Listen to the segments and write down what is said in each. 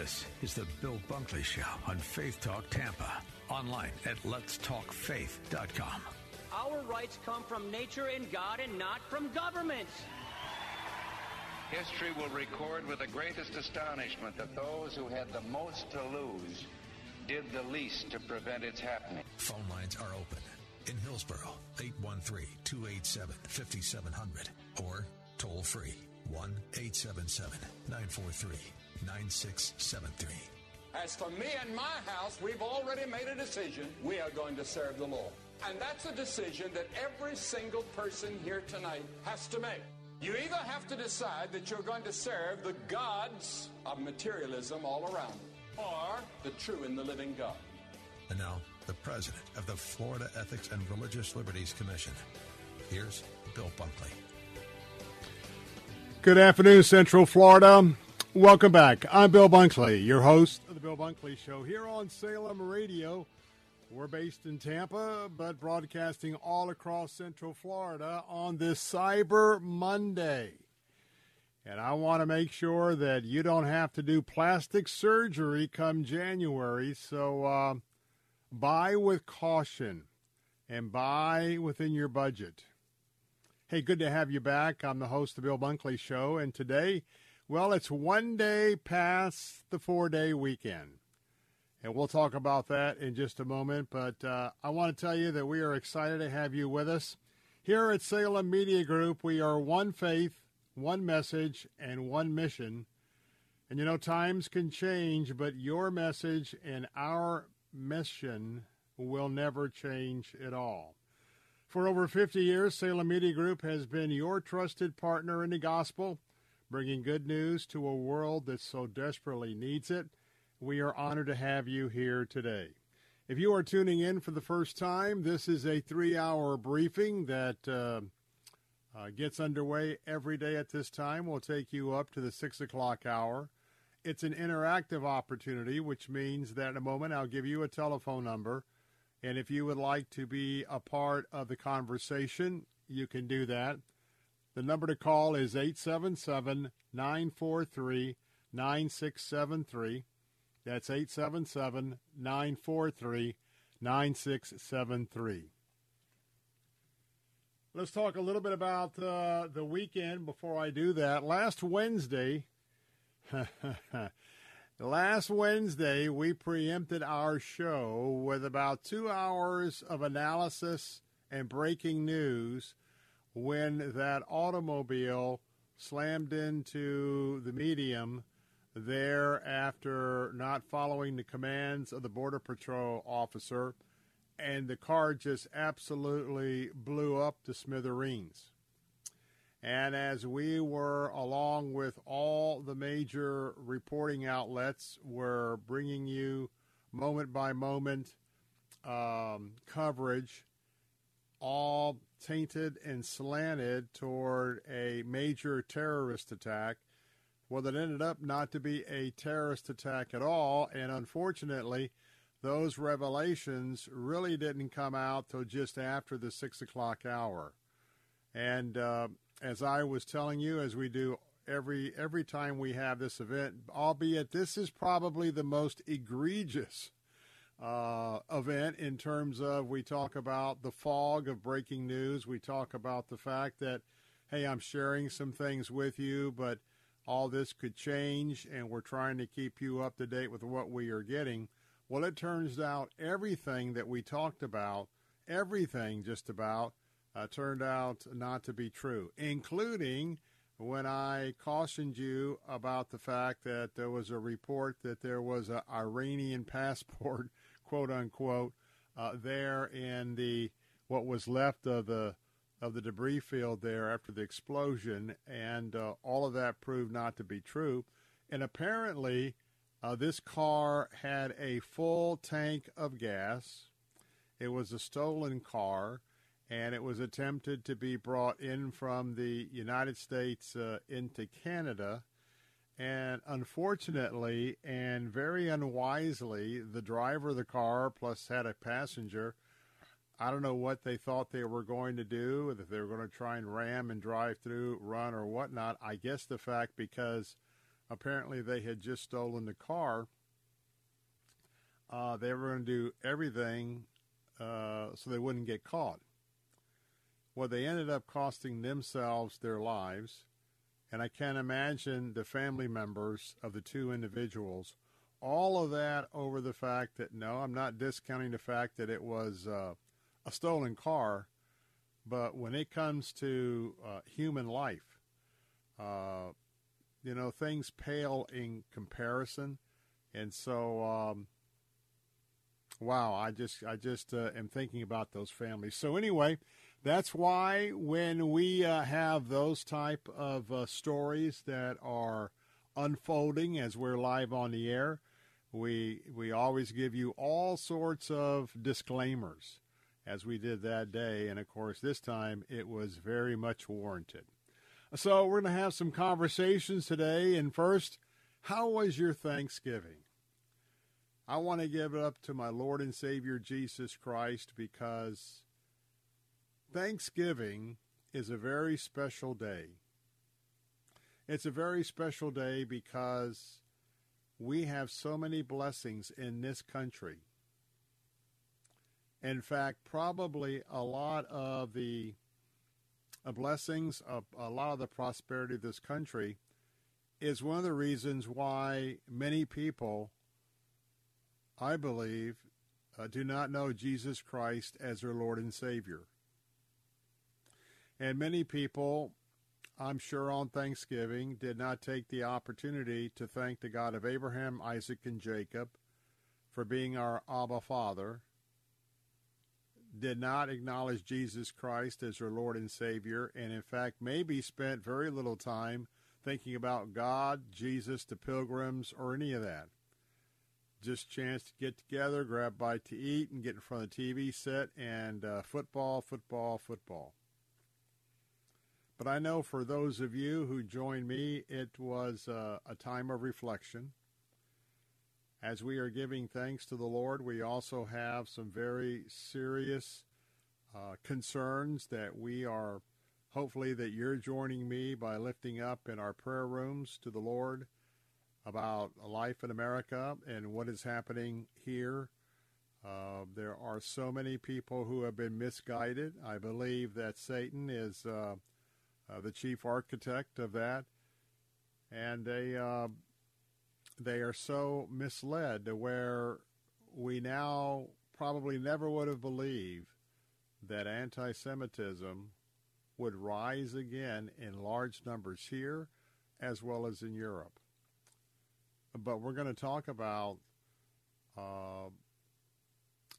This is the Bill Bunkley Show on Faith Talk Tampa. Online at letstalkfaith.com. Our rights come from nature and God and not from government. History will record with the greatest astonishment that those who had the most to lose did the least to prevent its happening. Phone lines are open. In Hillsborough, 813 287 5700 or toll free 1 877 943 9673. As for me and my house, we've already made a decision. We are going to serve the Lord. And that's a decision that every single person here tonight has to make. You either have to decide that you're going to serve the gods of materialism all around, or the true and the living God. And now, the president of the Florida Ethics and Religious Liberties Commission. Here's Bill Bunkley. Good afternoon, Central Florida. Welcome back. I'm Bill Bunkley, your host of the Bill Bunkley Show here on Salem Radio. We're based in Tampa, but broadcasting all across Central Florida on this Cyber Monday. And I want to make sure that you don't have to do plastic surgery come January. So uh, buy with caution and buy within your budget. Hey, good to have you back. I'm the host of the Bill Bunkley Show, and today, well, it's one day past the four day weekend. And we'll talk about that in just a moment. But uh, I want to tell you that we are excited to have you with us. Here at Salem Media Group, we are one faith, one message, and one mission. And you know, times can change, but your message and our mission will never change at all. For over 50 years, Salem Media Group has been your trusted partner in the gospel, bringing good news to a world that so desperately needs it. We are honored to have you here today. If you are tuning in for the first time, this is a three hour briefing that uh, uh, gets underway every day at this time. We'll take you up to the six o'clock hour. It's an interactive opportunity, which means that in a moment I'll give you a telephone number. And if you would like to be a part of the conversation, you can do that. The number to call is 877 943 9673. That's 877 943 9673. Let's talk a little bit about uh, the weekend before I do that. Last Wednesday, last Wednesday, we preempted our show with about two hours of analysis and breaking news when that automobile slammed into the medium there after not following the commands of the Border Patrol officer, and the car just absolutely blew up to smithereens. And as we were, along with all the major reporting outlets, were bringing you moment by moment um, coverage, all tainted and slanted toward a major terrorist attack well, that ended up not to be a terrorist attack at all. And unfortunately, those revelations really didn't come out till just after the six o'clock hour. And uh, as I was telling you, as we do every every time we have this event, albeit this is probably the most egregious uh, event in terms of we talk about the fog of breaking news. We talk about the fact that, hey, I'm sharing some things with you, but all this could change, and we're trying to keep you up to date with what we are getting. Well, it turns out everything that we talked about, everything just about, uh, turned out not to be true, including when I cautioned you about the fact that there was a report that there was an Iranian passport, quote unquote, uh, there in the what was left of the of the debris field there after the explosion, and uh, all of that proved not to be true. And apparently, uh, this car had a full tank of gas. It was a stolen car, and it was attempted to be brought in from the United States uh, into Canada. And unfortunately, and very unwisely, the driver of the car plus had a passenger. I don't know what they thought they were going to do, if they were going to try and ram and drive through, run, or whatnot. I guess the fact because apparently they had just stolen the car, uh, they were going to do everything uh, so they wouldn't get caught. Well, they ended up costing themselves their lives and I can't imagine the family members of the two individuals. All of that over the fact that no, I'm not discounting the fact that it was uh, a stolen car, but when it comes to uh, human life, uh, you know, things pale in comparison, and so. Um, wow, I just I just uh, am thinking about those families. So anyway, that's why when we uh, have those type of uh, stories that are unfolding as we're live on the air, we we always give you all sorts of disclaimers, as we did that day, and of course this time it was very much warranted. So we're going to have some conversations today, and first, how was your Thanksgiving? I want to give it up to my Lord and Savior Jesus Christ because Thanksgiving is a very special day. It's a very special day because we have so many blessings in this country. In fact, probably a lot of the uh, blessings, a lot of the prosperity of this country is one of the reasons why many people, I believe, uh, do not know Jesus Christ as their Lord and Savior. And many people, I'm sure on Thanksgiving, did not take the opportunity to thank the God of Abraham, Isaac, and Jacob for being our Abba Father, did not acknowledge Jesus Christ as their Lord and Savior, and in fact, maybe spent very little time thinking about God, Jesus, the pilgrims, or any of that. Just chance to get together, grab a bite to eat, and get in front of the TV set and uh, football, football, football. But I know for those of you who joined me, it was uh, a time of reflection. As we are giving thanks to the Lord, we also have some very serious uh, concerns that we are hopefully that you're joining me by lifting up in our prayer rooms to the Lord about life in America and what is happening here. Uh, there are so many people who have been misguided. I believe that Satan is uh, uh, the chief architect of that, and they uh, they are so misled to where we now probably never would have believed that anti-Semitism would rise again in large numbers here as well as in Europe. But we're going to talk about uh,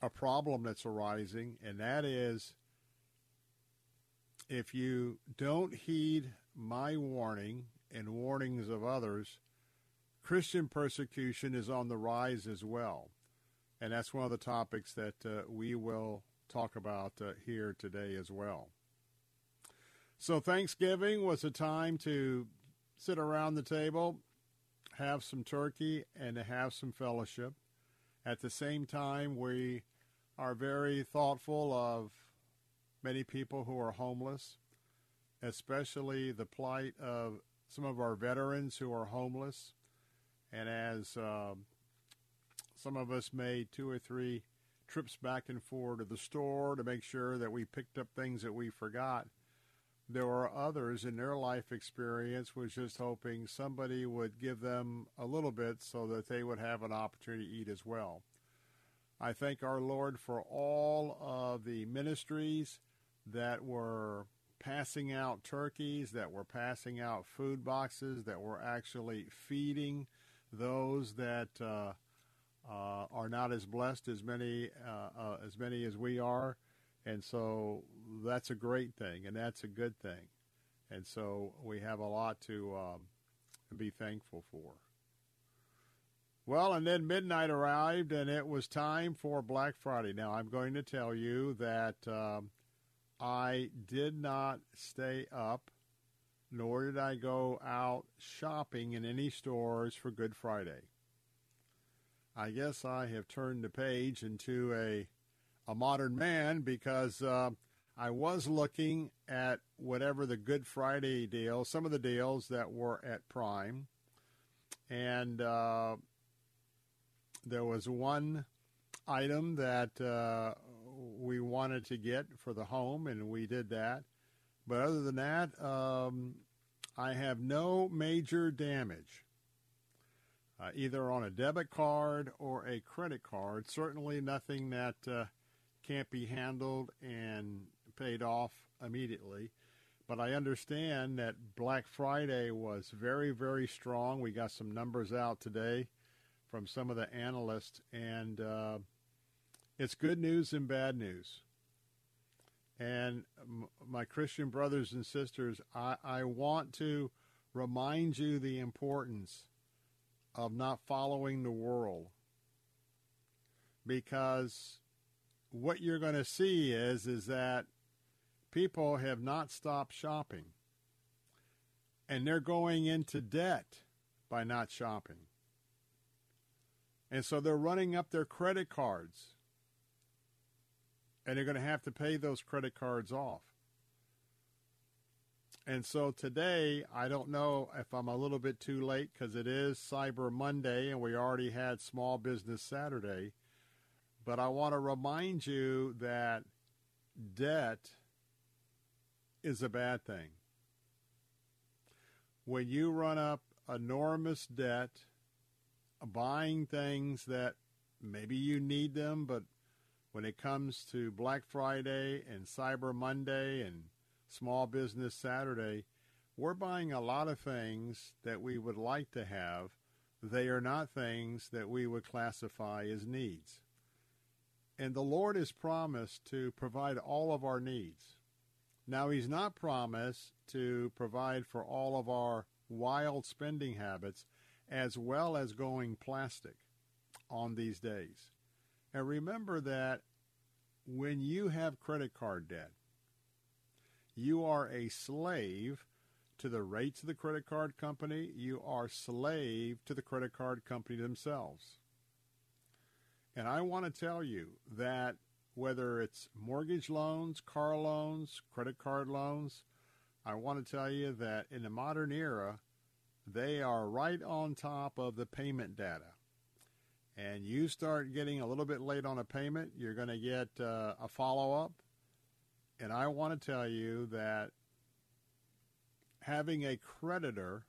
a problem that's arising, and that is if you don't heed my warning and warnings of others, Christian persecution is on the rise as well. And that's one of the topics that uh, we will talk about uh, here today as well. So, Thanksgiving was a time to sit around the table, have some turkey, and to have some fellowship. At the same time, we are very thoughtful of many people who are homeless, especially the plight of some of our veterans who are homeless. And as uh, some of us made two or three trips back and forth to the store to make sure that we picked up things that we forgot, there were others in their life experience was just hoping somebody would give them a little bit so that they would have an opportunity to eat as well. I thank our Lord for all of the ministries that were passing out turkeys, that were passing out food boxes, that were actually feeding those that uh, uh, are not as blessed as many uh, uh as many as we are. And so that's a great thing, and that's a good thing. And so we have a lot to um, be thankful for. Well, and then midnight arrived, and it was time for Black Friday. Now, I'm going to tell you that um, I did not stay up, nor did I go out shopping in any stores for Good Friday. I guess I have turned the page into a a modern man because uh, I was looking at whatever the Good Friday deal, some of the deals that were at Prime, and uh, there was one item that uh, we wanted to get for the home, and we did that. But other than that, um, I have no major damage, uh, either on a debit card or a credit card. Certainly nothing that uh, can't be handled and paid off immediately. But I understand that Black Friday was very, very strong. We got some numbers out today from some of the analysts, and uh, it's good news and bad news. And my Christian brothers and sisters, I, I want to remind you the importance of not following the world because what you're going to see is is that people have not stopped shopping and they're going into debt by not shopping. And so they're running up their credit cards. And they're going to have to pay those credit cards off. And so today, I don't know if I'm a little bit too late because it is Cyber Monday and we already had Small Business Saturday. But I want to remind you that debt is a bad thing. When you run up enormous debt, buying things that maybe you need them, but when it comes to Black Friday and Cyber Monday and Small Business Saturday, we're buying a lot of things that we would like to have. They are not things that we would classify as needs. And the Lord has promised to provide all of our needs. Now, He's not promised to provide for all of our wild spending habits as well as going plastic on these days. And remember that when you have credit card debt, you are a slave to the rates of the credit card company. You are slave to the credit card company themselves. And I want to tell you that whether it's mortgage loans, car loans, credit card loans, I want to tell you that in the modern era, they are right on top of the payment data. And you start getting a little bit late on a payment, you're going to get uh, a follow up. And I want to tell you that having a creditor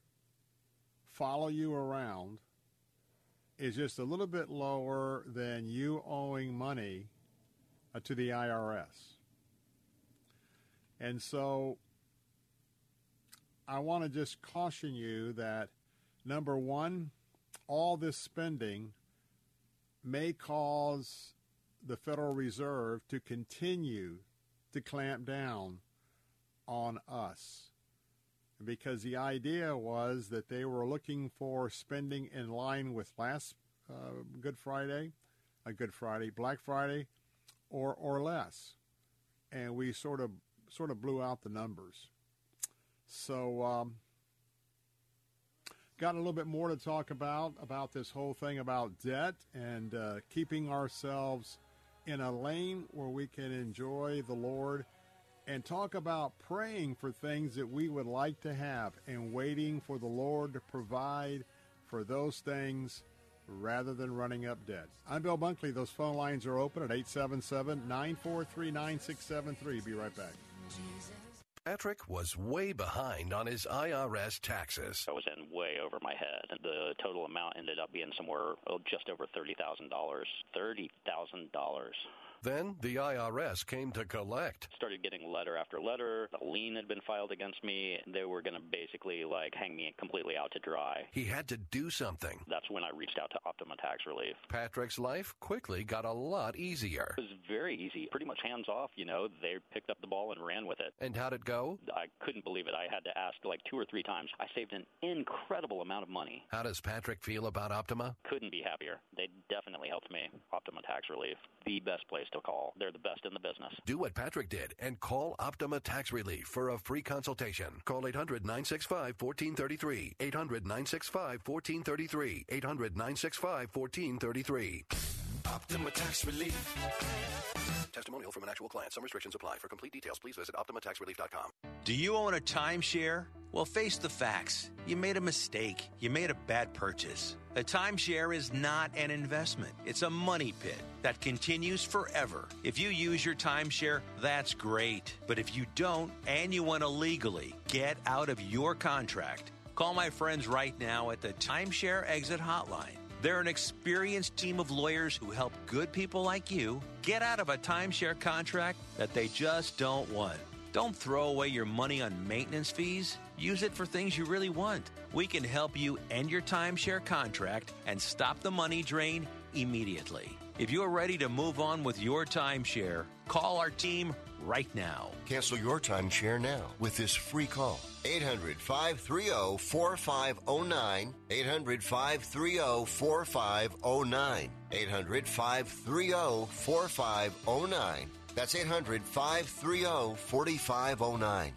follow you around is just a little bit lower than you owing money uh, to the IRS. And so I want to just caution you that number one, all this spending may cause the Federal Reserve to continue to clamp down on us because the idea was that they were looking for spending in line with last uh, Good Friday, a Good Friday, Black Friday, or or less, and we sort of sort of blew out the numbers. So, um, got a little bit more to talk about about this whole thing about debt and uh, keeping ourselves in a lane where we can enjoy the Lord and talk about praying for things that we would like to have and waiting for the Lord to provide for those things rather than running up debt. I'm Bill Bunkley. Those phone lines are open at 877 943 9673. Be right back. Patrick was way behind on his IRS taxes. I was in way over my head. The total amount ended up being somewhere oh, just over $30,000. $30,000. Then the IRS came to collect. Started getting letter after letter. A lien had been filed against me. They were going to basically like hang me completely out to dry. He had to do something. That's when I reached out to Optima Tax Relief. Patrick's life quickly got a lot easier. It was very easy, pretty much hands off. You know, they picked up the ball and ran with it. And how'd it go? I couldn't believe it. I had to ask like two or three times. I saved an incredible amount of money. How does Patrick feel about Optima? Couldn't be happier. They definitely helped me. Optima Tax Relief, the best place to call. They're the best in the business. Do what Patrick did and call Optima Tax Relief for a free consultation. Call 800 965 1433. 800 965 1433. 800 965 1433. Optima Tax Relief. Testimonial from an actual client. Some restrictions apply. For complete details, please visit OptimaTaxRelief.com. Do you own a timeshare? Well, face the facts. You made a mistake. You made a bad purchase. A timeshare is not an investment, it's a money pit that continues forever. If you use your timeshare, that's great. But if you don't and you want to legally get out of your contract, call my friends right now at the Timeshare Exit Hotline. They're an experienced team of lawyers who help good people like you get out of a timeshare contract that they just don't want. Don't throw away your money on maintenance fees. Use it for things you really want. We can help you end your timeshare contract and stop the money drain immediately. If you're ready to move on with your timeshare, call our team right now. Cancel your timeshare now with this free call. 800 530 4509. 800 530 4509. 800 530 4509. That's 800 530 4509.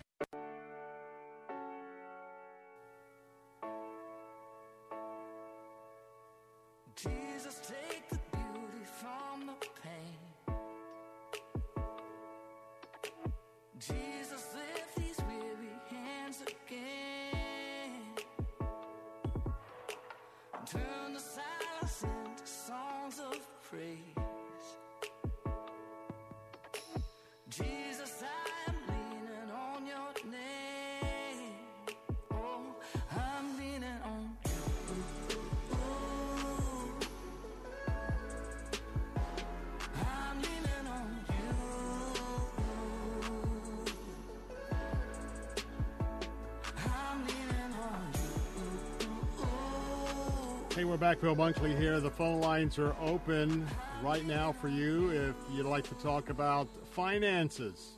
Back. Bill Bunkley here. The phone lines are open right now for you if you'd like to talk about finances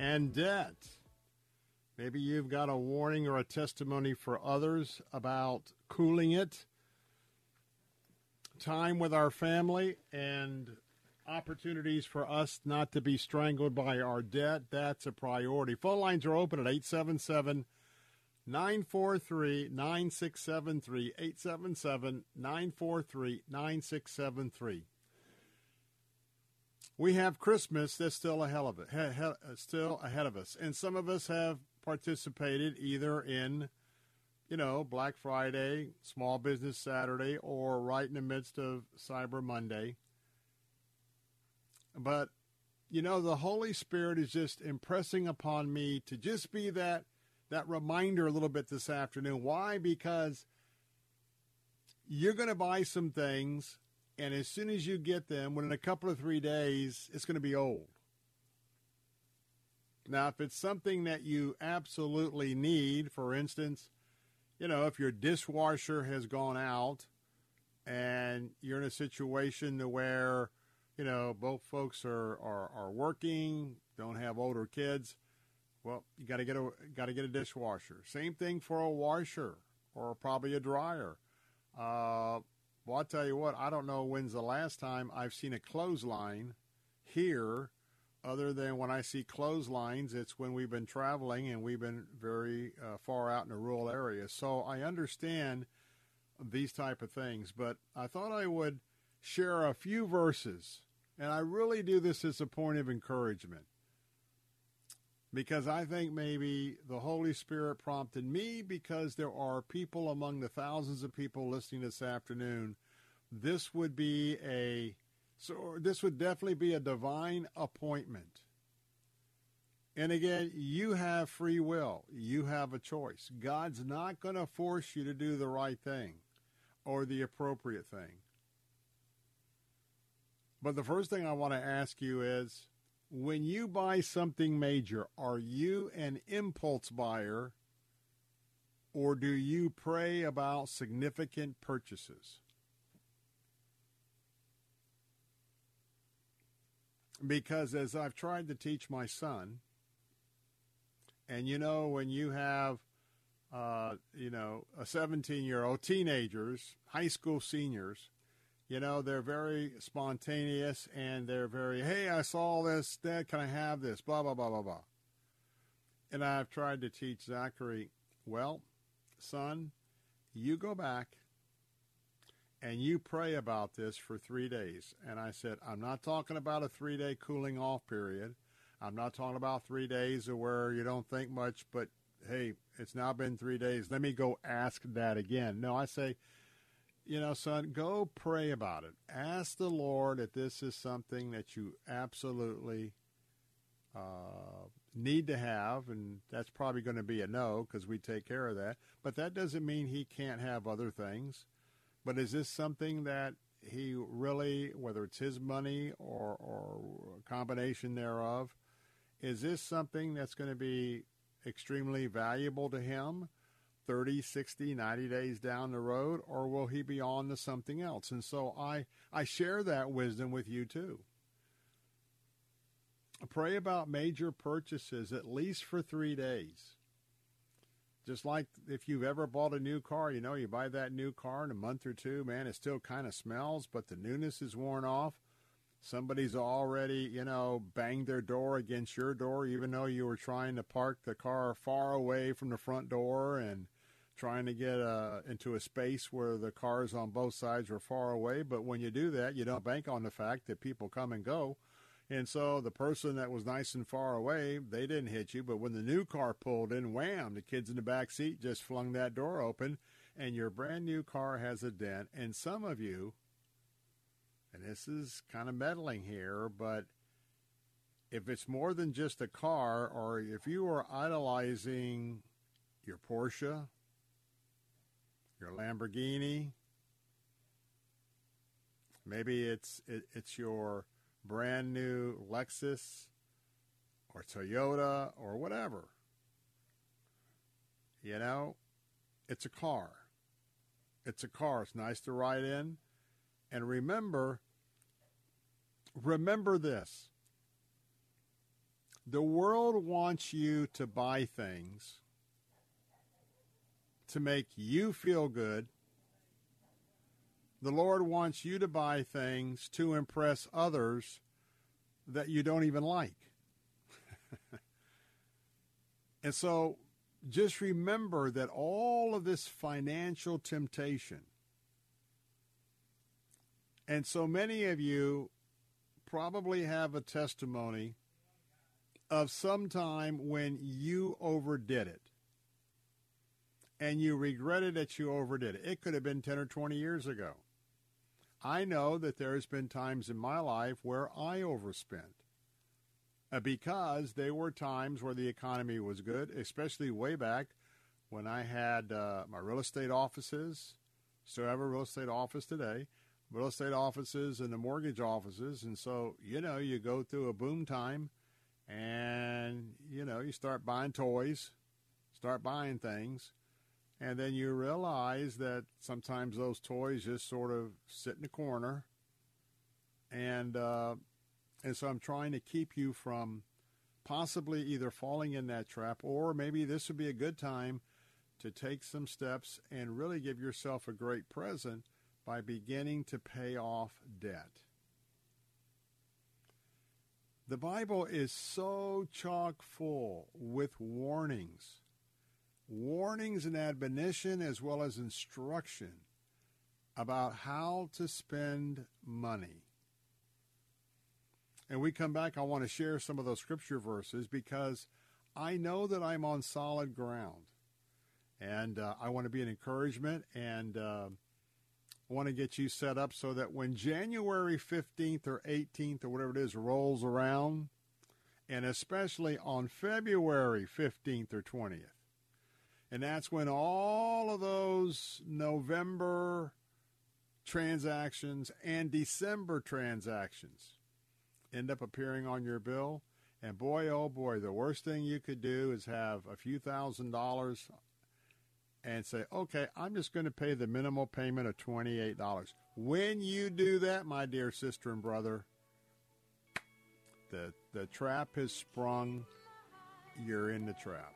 and debt. Maybe you've got a warning or a testimony for others about cooling it, time with our family, and opportunities for us not to be strangled by our debt. That's a priority. Phone lines are open at 877 943 9673. 877 943 9673. We have Christmas that's still ahead of it, still oh. ahead of us, and some of us have participated either in, you know, Black Friday, Small Business Saturday, or right in the midst of Cyber Monday. But you know, the Holy Spirit is just impressing upon me to just be that that reminder a little bit this afternoon. Why? Because you're going to buy some things, and as soon as you get them, within a couple of three days, it's going to be old. Now, if it's something that you absolutely need, for instance, you know, if your dishwasher has gone out and you're in a situation to where, you know, both folks are, are, are working, don't have older kids, well, you got to get a got to get a dishwasher. Same thing for a washer or probably a dryer. Uh, well, I'll tell you what. I don't know when's the last time I've seen a clothesline here, other than when I see clotheslines. It's when we've been traveling and we've been very uh, far out in a rural area. So I understand these type of things, but I thought I would share a few verses, and I really do this as a point of encouragement because I think maybe the Holy Spirit prompted me because there are people among the thousands of people listening this afternoon. This would be a so this would definitely be a divine appointment. And again, you have free will. You have a choice. God's not going to force you to do the right thing or the appropriate thing. But the first thing I want to ask you is when you buy something major, are you an impulse buyer or do you pray about significant purchases? Because as I've tried to teach my son, and you know, when you have, uh, you know, a 17 year old teenagers, high school seniors, you know, they're very spontaneous and they're very, hey, I saw this, Dad, can I have this? Blah, blah, blah, blah, blah. And I've tried to teach Zachary, well, son, you go back and you pray about this for three days. And I said, I'm not talking about a three day cooling off period. I'm not talking about three days where you don't think much, but hey, it's now been three days. Let me go ask that again. No, I say, you know, son, go pray about it. Ask the Lord if this is something that you absolutely uh, need to have, and that's probably going to be a no because we take care of that. But that doesn't mean he can't have other things. But is this something that he really, whether it's his money or, or a combination thereof, is this something that's going to be extremely valuable to him 30, 60, 90 days down the road, or will he be on to something else? And so I, I share that wisdom with you too. Pray about major purchases at least for three days. Just like if you've ever bought a new car, you know, you buy that new car in a month or two, man, it still kind of smells, but the newness is worn off. Somebody's already, you know, banged their door against your door, even though you were trying to park the car far away from the front door and trying to get uh, into a space where the cars on both sides are far away. But when you do that, you don't bank on the fact that people come and go. And so the person that was nice and far away, they didn't hit you. But when the new car pulled in, wham, the kids in the back seat just flung that door open, and your brand new car has a dent. And some of you, and this is kind of meddling here, but if it's more than just a car, or if you are idolizing your Porsche, your Lamborghini, maybe it's it, it's your brand new Lexus or Toyota or whatever. You know, it's a car. It's a car. It's nice to ride in. And remember, remember this. The world wants you to buy things to make you feel good. The Lord wants you to buy things to impress others that you don't even like. and so just remember that all of this financial temptation, and so many of you probably have a testimony of some time when you overdid it and you regretted that you overdid it. It could have been 10 or 20 years ago. I know that there's been times in my life where I overspent uh, because there were times where the economy was good, especially way back when I had uh, my real estate offices. Still have a real estate office today, real estate offices and the mortgage offices. And so, you know, you go through a boom time and, you know, you start buying toys, start buying things. And then you realize that sometimes those toys just sort of sit in the corner. And, uh, and so I'm trying to keep you from possibly either falling in that trap or maybe this would be a good time to take some steps and really give yourself a great present by beginning to pay off debt. The Bible is so chock full with warnings warnings and admonition as well as instruction about how to spend money. And we come back, I want to share some of those scripture verses because I know that I'm on solid ground. And uh, I want to be an encouragement and uh, want to get you set up so that when January 15th or 18th or whatever it is rolls around, and especially on February 15th or 20th, and that's when all of those November transactions and December transactions end up appearing on your bill. And boy, oh boy, the worst thing you could do is have a few thousand dollars and say, okay, I'm just going to pay the minimal payment of $28. When you do that, my dear sister and brother, the, the trap has sprung. You're in the trap.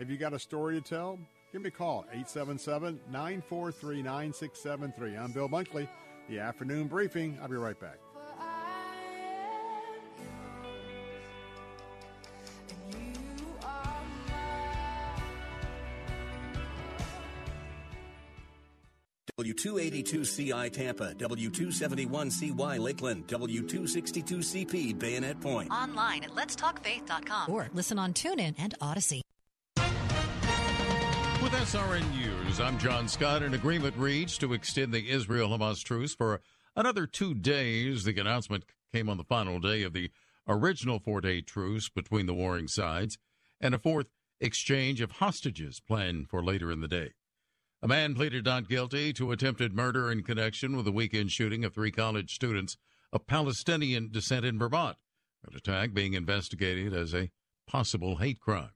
Have you got a story to tell? Give me a call, 877 943 9673. I'm Bill Bunkley, the afternoon briefing. I'll be right back. W282CI Tampa, W271CY Lakeland, W262CP Bayonet Point. Online at letstalkfaith.com or listen on TuneIn and Odyssey. SRN News, I'm John Scott. An agreement reached to extend the Israel Hamas truce for another two days. The announcement came on the final day of the original four day truce between the warring sides, and a fourth exchange of hostages planned for later in the day. A man pleaded not guilty to attempted murder in connection with the weekend shooting of three college students of Palestinian descent in Vermont, an attack being investigated as a possible hate crime.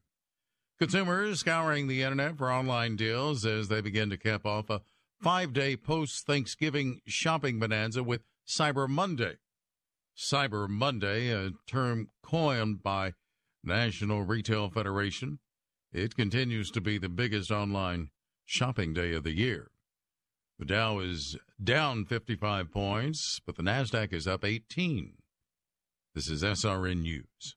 Consumers scouring the internet for online deals as they begin to cap off a five day post Thanksgiving shopping bonanza with Cyber Monday. Cyber Monday, a term coined by National Retail Federation, it continues to be the biggest online shopping day of the year. The Dow is down 55 points, but the NASDAQ is up 18. This is SRN News.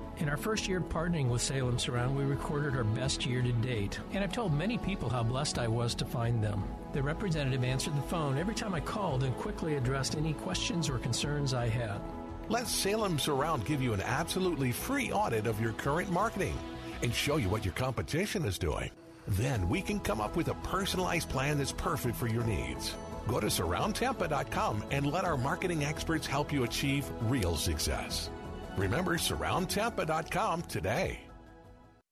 In our first year partnering with Salem Surround, we recorded our best year to date, and I've told many people how blessed I was to find them. The representative answered the phone every time I called and quickly addressed any questions or concerns I had. Let Salem Surround give you an absolutely free audit of your current marketing and show you what your competition is doing. Then we can come up with a personalized plan that's perfect for your needs. Go to surroundtampa.com and let our marketing experts help you achieve real success. Remember surroundtampa.com today.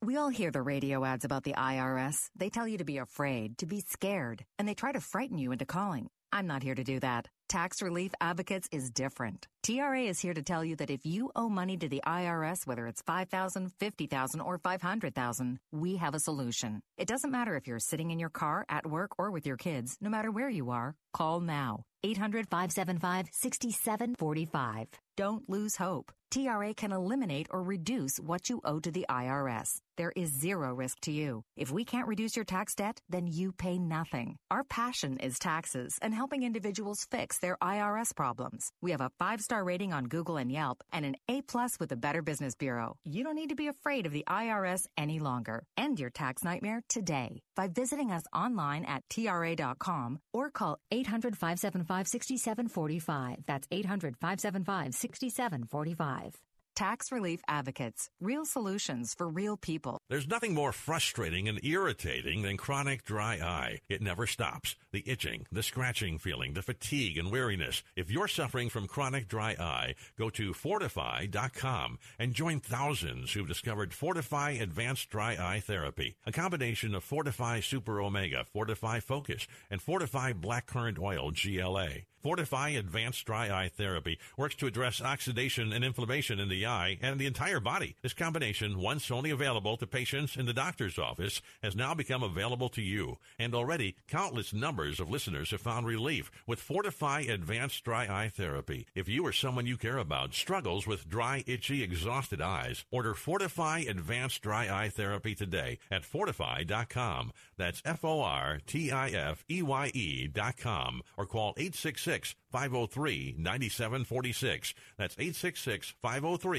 We all hear the radio ads about the IRS. They tell you to be afraid, to be scared, and they try to frighten you into calling. I'm not here to do that. Tax Relief Advocates is different. TRA is here to tell you that if you owe money to the IRS, whether it's 5000 50000 or 500000 we have a solution. It doesn't matter if you're sitting in your car, at work, or with your kids, no matter where you are, call now. 800 575 6745. Don't lose hope. TRA can eliminate or reduce what you owe to the IRS. There is zero risk to you. If we can't reduce your tax debt, then you pay nothing. Our passion is taxes and helping individuals fix their IRS problems. We have a five star rating on Google and Yelp and an A plus with the Better Business Bureau. You don't need to be afraid of the IRS any longer. End your tax nightmare today by visiting us online at TRA.com or call 800 575 6745. That's 800 575 6745. Tax Relief Advocates. Real solutions for real people. There's nothing more frustrating and irritating than chronic dry eye. It never stops. The itching, the scratching feeling, the fatigue and weariness. If you're suffering from chronic dry eye, go to fortifeye.com and join thousands who've discovered FortifEye Advanced Dry Eye Therapy, a combination of FortifEye Super Omega, FortifEye Focus, and FortifEye Blackcurrant Oil GLA. FortifEye Advanced Dry Eye Therapy works to address oxidation and inflammation in the eye and the entire body. This combination, once only available to patients in the doctor's office, has now become available to you. And already, countless numbers of listeners have found relief with FortifEye Advanced Dry Eye Therapy. If you or someone you care about struggles with dry, itchy, exhausted eyes, order FortifEye Advanced Dry Eye Therapy today at fortifeye.com. That's F O R T I F E Y E dot com or call 866 503 9746. That's 866 503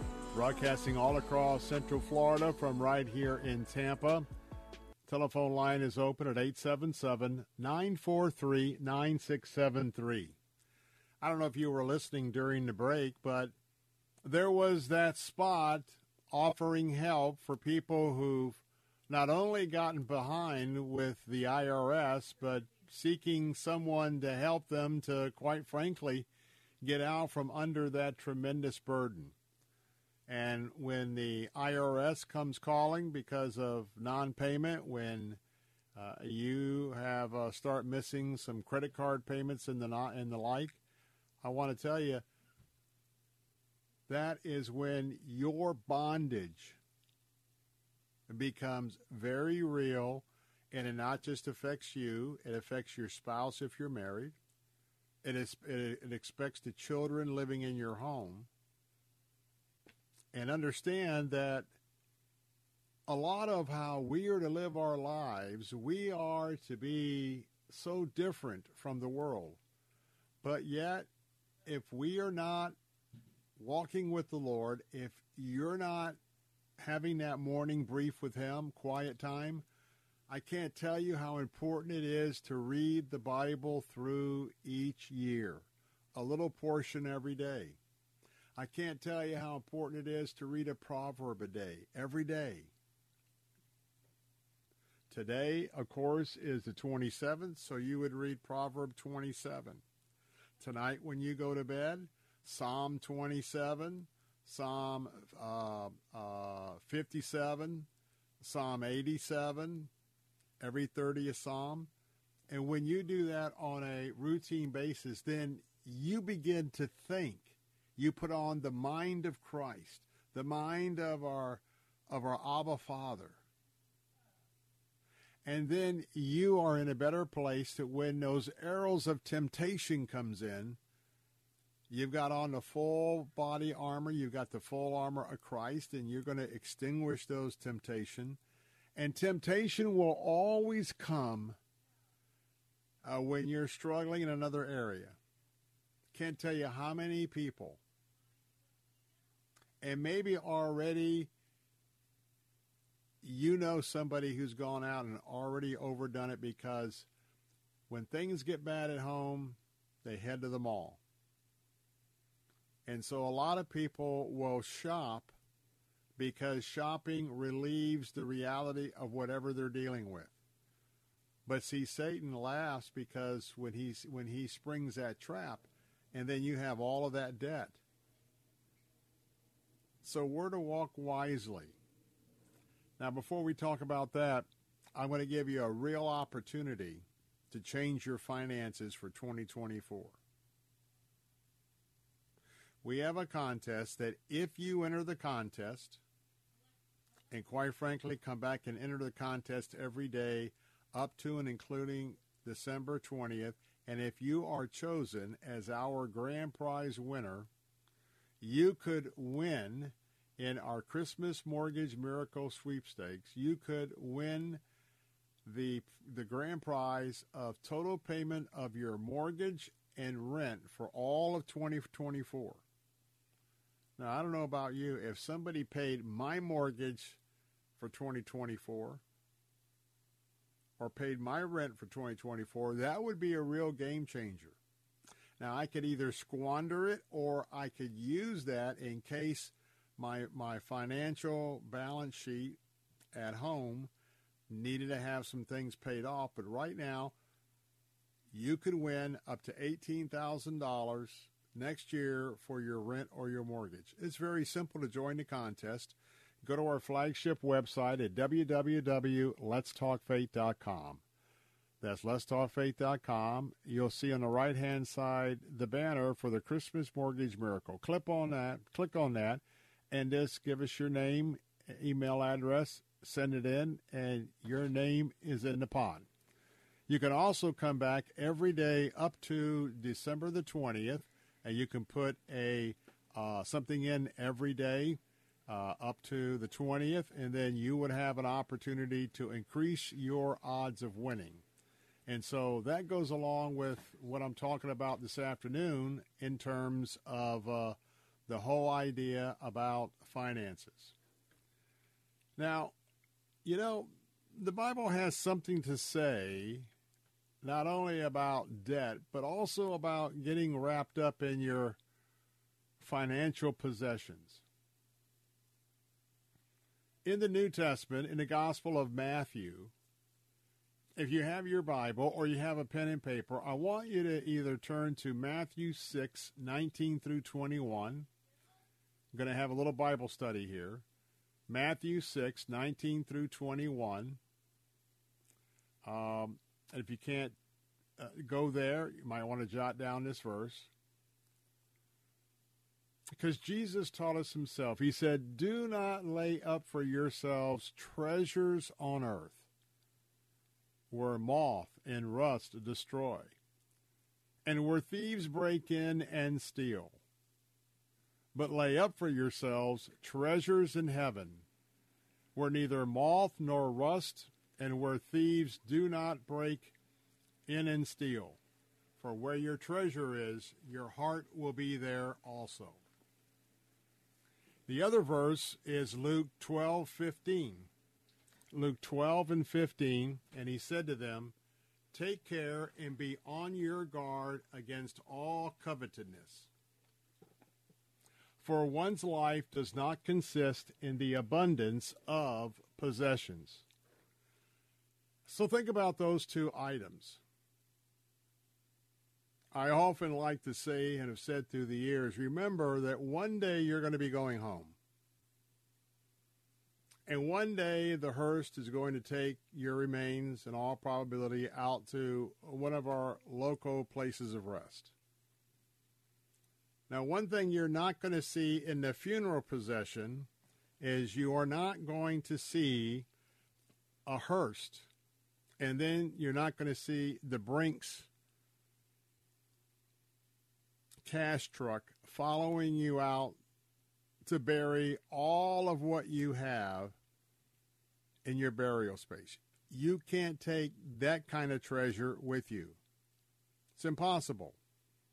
broadcasting all across Central Florida from right here in Tampa. Telephone line is open at 877 943 9673. I don't know if you were listening during the break, but there was that spot offering help for people who've not only gotten behind with the IRS, but seeking someone to help them to, quite frankly, get out from under that tremendous burden. And when the IRS comes calling because of non-payment, when uh, you have uh, start missing some credit card payments and the not and the like, I want to tell you that is when your bondage becomes very real and it not just affects you, it affects your spouse if you're married. It, is, it, it expects the children living in your home. And understand that a lot of how we are to live our lives, we are to be so different from the world. But yet, if we are not walking with the Lord, if you're not having that morning brief with Him, quiet time, I can't tell you how important it is to read the Bible through each year, a little portion every day. I can't tell you how important it is to read a proverb a day, every day. Today, of course, is the 27th, so you would read Proverb 27. Tonight, when you go to bed, Psalm 27, Psalm uh, uh, 57, Psalm 87, every 30th Psalm. And when you do that on a routine basis, then you begin to think. You put on the mind of Christ, the mind of our of our Abba Father. And then you are in a better place that when those arrows of temptation comes in, you've got on the full body armor, you've got the full armor of Christ, and you're going to extinguish those temptation. and temptation will always come uh, when you're struggling in another area. Can't tell you how many people, and maybe already you know somebody who's gone out and already overdone it because when things get bad at home, they head to the mall. And so a lot of people will shop because shopping relieves the reality of whatever they're dealing with. But see, Satan laughs because when he when he springs that trap, and then you have all of that debt. So we're to walk wisely. Now, before we talk about that, I'm going to give you a real opportunity to change your finances for 2024. We have a contest that if you enter the contest, and quite frankly, come back and enter the contest every day up to and including December 20th. And if you are chosen as our grand prize winner, you could win in our Christmas Mortgage Miracle Sweepstakes. You could win the the grand prize of total payment of your mortgage and rent for all of 2024. Now, I don't know about you. If somebody paid my mortgage for 2024 or paid my rent for 2024, that would be a real game changer. Now, I could either squander it or I could use that in case my, my financial balance sheet at home needed to have some things paid off. But right now, you could win up to $18,000 next year for your rent or your mortgage. It's very simple to join the contest go to our flagship website at www.letstalkfaith.com. That's letstalkfaith.com. You'll see on the right hand side the banner for the Christmas Mortgage Miracle. Click on that, click on that, and just give us your name, email address, send it in, and your name is in the pot. You can also come back every day up to December the 20th, and you can put a uh, something in every day uh, up to the 20th, and then you would have an opportunity to increase your odds of winning. And so that goes along with what I'm talking about this afternoon in terms of uh, the whole idea about finances. Now, you know, the Bible has something to say not only about debt, but also about getting wrapped up in your financial possessions. In the New Testament, in the Gospel of Matthew, if you have your Bible or you have a pen and paper, I want you to either turn to Matthew 6, 19 through 21. I'm going to have a little Bible study here. Matthew 6, 19 through 21. Um, if you can't uh, go there, you might want to jot down this verse. Because Jesus taught us himself. He said, Do not lay up for yourselves treasures on earth where moth and rust destroy, and where thieves break in and steal. But lay up for yourselves treasures in heaven, where neither moth nor rust, and where thieves do not break in and steal. For where your treasure is, your heart will be there also. The other verse is Luke 12, 15. Luke 12 and 15, and he said to them, Take care and be on your guard against all covetousness. For one's life does not consist in the abundance of possessions. So think about those two items. I often like to say and have said through the years remember that one day you're going to be going home. And one day the hearse is going to take your remains, in all probability, out to one of our local places of rest. Now, one thing you're not going to see in the funeral procession is you are not going to see a hearse, and then you're not going to see the Brinks cash truck following you out to bury all of what you have in your burial space. You can't take that kind of treasure with you. It's impossible.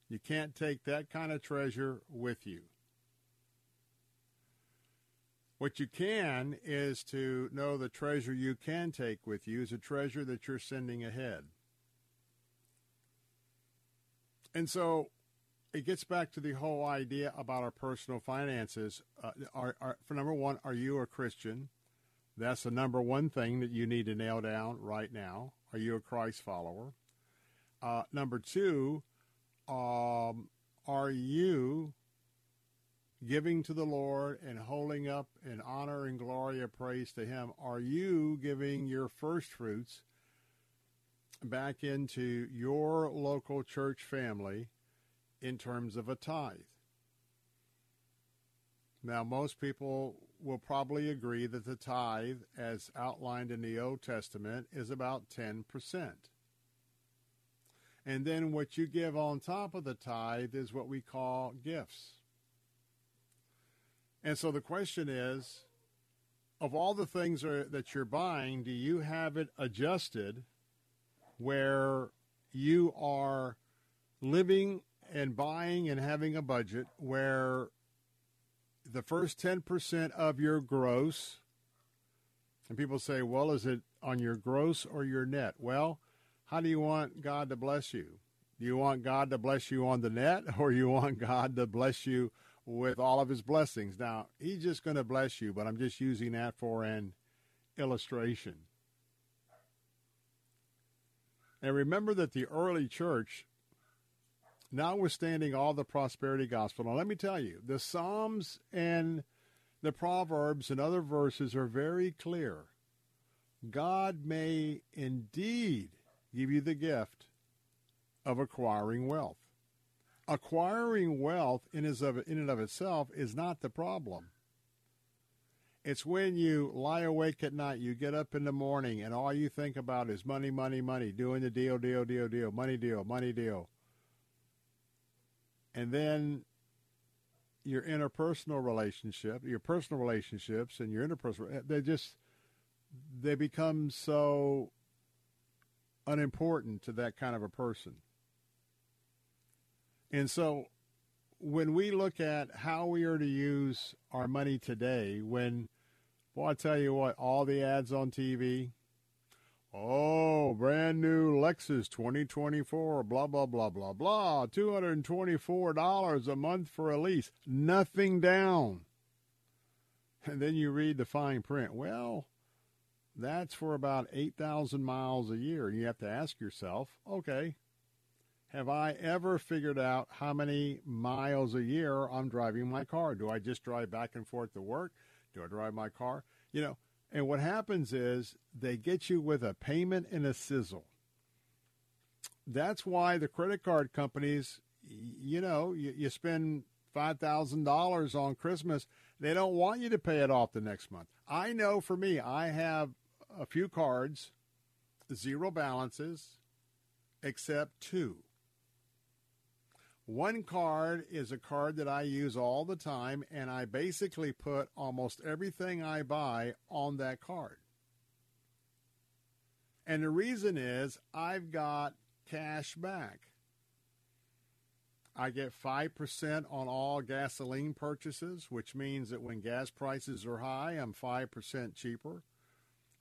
You can't take that kind of treasure with you. What you can is to know the treasure you can take with you is a treasure that you're sending ahead. And so it gets back to the whole idea about our personal finances. Uh, are, are, for number one, are you a Christian? That's the number one thing that you need to nail down right now. Are you a Christ follower? Uh, number two, um, are you giving to the Lord and holding up in honor and glory of praise to Him? Are you giving your first fruits back into your local church family in terms of a tithe? Now, most people will probably agree that the tithe, as outlined in the Old Testament, is about 10%. And then what you give on top of the tithe is what we call gifts. And so the question is of all the things that you're buying, do you have it adjusted where you are living and buying and having a budget where the first 10% of your gross, and people say, well, is it on your gross or your net? Well, how do you want God to bless you? Do you want God to bless you on the net or you want God to bless you with all of his blessings? Now, he's just going to bless you, but I'm just using that for an illustration. And remember that the early church notwithstanding all the prosperity gospel. Now, let me tell you, the Psalms and the Proverbs and other verses are very clear. God may indeed give you the gift of acquiring wealth. Acquiring wealth in, and of itself is not the problem. It's when you lie awake at night, you get up in the morning, and all you think about is money, money, money, doing the deal, deal, deal, deal, money deal, money deal and then your interpersonal relationship, your personal relationships, and your interpersonal, eh, they just they become so unimportant to that kind of a person. And so when we look at how we are to use our money today, when, well, I tell you what, all the ads on TV, oh, brand new Lexus 2024, blah, blah, blah, blah, blah, $224 a month for a lease, nothing down. And then you read the fine print. Well, that's for about 8,000 miles a year. You have to ask yourself, okay, have I ever figured out how many miles a year I'm driving my car? Do I just drive back and forth to work? Do I drive my car? You know, and what happens is they get you with a payment and a sizzle. That's why the credit card companies, you know, you, you spend $5,000 on Christmas, they don't want you to pay it off the next month. I know for me, I have a few cards, zero balances, except two. One card is a card that I use all the time, and I basically put almost everything I buy on that card. And the reason is I've got cash back. I get 5% on all gasoline purchases, which means that when gas prices are high, I'm 5% cheaper.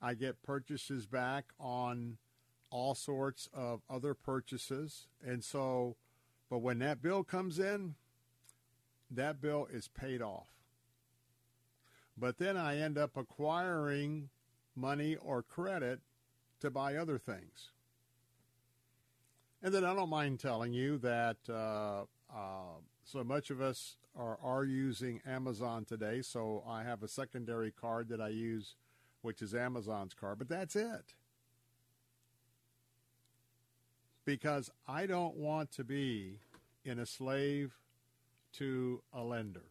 I get purchases back on all sorts of other purchases. And so but when that bill comes in, that bill is paid off. But then I end up acquiring money or credit to buy other things. And then I don't mind telling you that uh, uh, so much of us are, are using Amazon today. So I have a secondary card that I use, which is Amazon's card, but that's it because I don't want to be in a slave to a lender.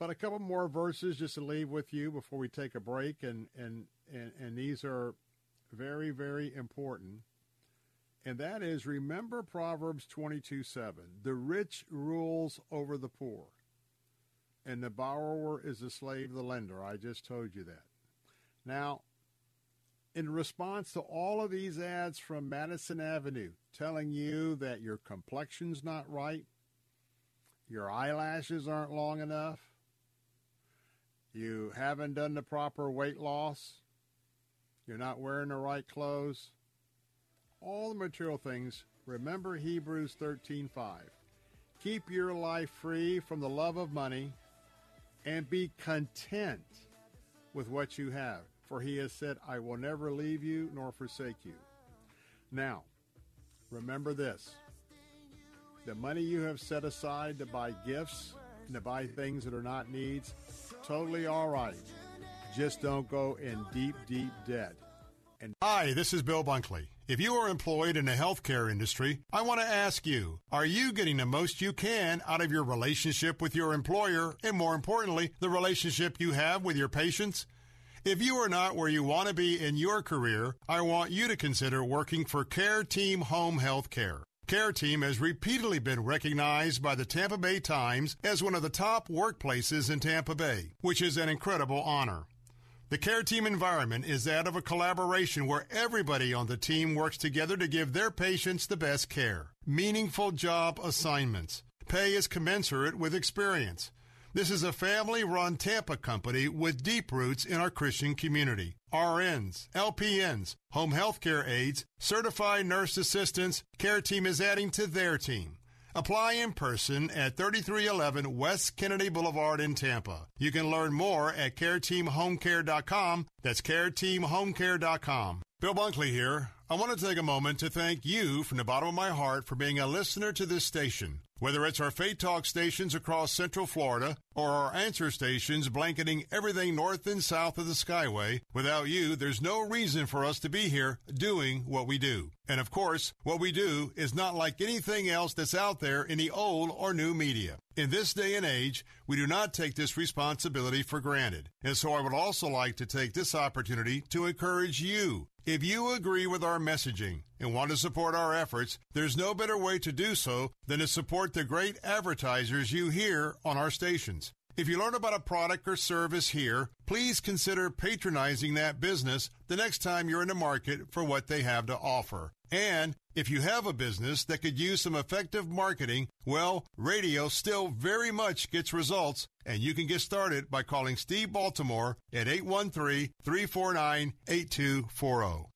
But a couple more verses just to leave with you before we take a break, and and and, and these are very very important. And that is remember Proverbs 22 7. The rich rules over the poor, and the borrower is a slave of the lender. I just told you that. Now, in response to all of these ads from Madison Avenue telling you that your complexion's not right, your eyelashes aren't long enough, you haven't done the proper weight loss, you're not wearing the right clothes, all the material things, remember Hebrews 13:5. Keep your life free from the love of money and be content with what you have for he has said, I will never leave you nor forsake you. Now, remember this the money you have set aside to buy gifts and to buy things that are not needs, totally all right. Just don't go in deep, deep debt. And Hi, this is Bill Bunkley. If you are employed in the healthcare industry, I want to ask you, are you getting the most you can out of your relationship with your employer and more importantly, the relationship you have with your patients? If you are not where you want to be in your career, I want you to consider working for Care Team Home Health Care. Care Team has repeatedly been recognized by the Tampa Bay Times as one of the top workplaces in Tampa Bay, which is an incredible honor. The Care Team environment is that of a collaboration where everybody on the team works together to give their patients the best care. Meaningful job assignments. Pay is commensurate with experience. This is a family run Tampa company with deep roots in our Christian community. RNs, LPNs, home health care aides, certified nurse assistants, care team is adding to their team. Apply in person at 3311 West Kennedy Boulevard in Tampa. You can learn more at careteamhomecare.com. That's careteamhomecare.com. Bill Bunkley here. I want to take a moment to thank you from the bottom of my heart for being a listener to this station. Whether it's our Faith Talk stations across Central Florida or our answer stations blanketing everything north and south of the Skyway, without you, there's no reason for us to be here doing what we do. And of course, what we do is not like anything else that's out there in the old or new media. In this day and age, we do not take this responsibility for granted. And so I would also like to take this opportunity to encourage you. If you agree with our messaging and want to support our efforts, there's no better way to do so than to support the great advertisers you hear on our stations. If you learn about a product or service here, please consider patronizing that business the next time you're in the market for what they have to offer. And if you have a business that could use some effective marketing, well, radio still very much gets results, and you can get started by calling Steve Baltimore at 813 349 8240.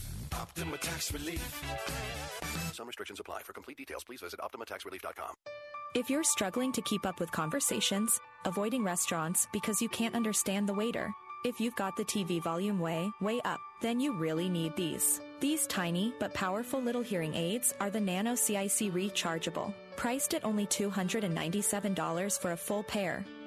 Optima Tax Relief. Some restrictions apply. For complete details, please visit OptimaTaxRelief.com. If you're struggling to keep up with conversations, avoiding restaurants because you can't understand the waiter, if you've got the TV volume way, way up, then you really need these. These tiny but powerful little hearing aids are the Nano CIC Rechargeable, priced at only $297 for a full pair.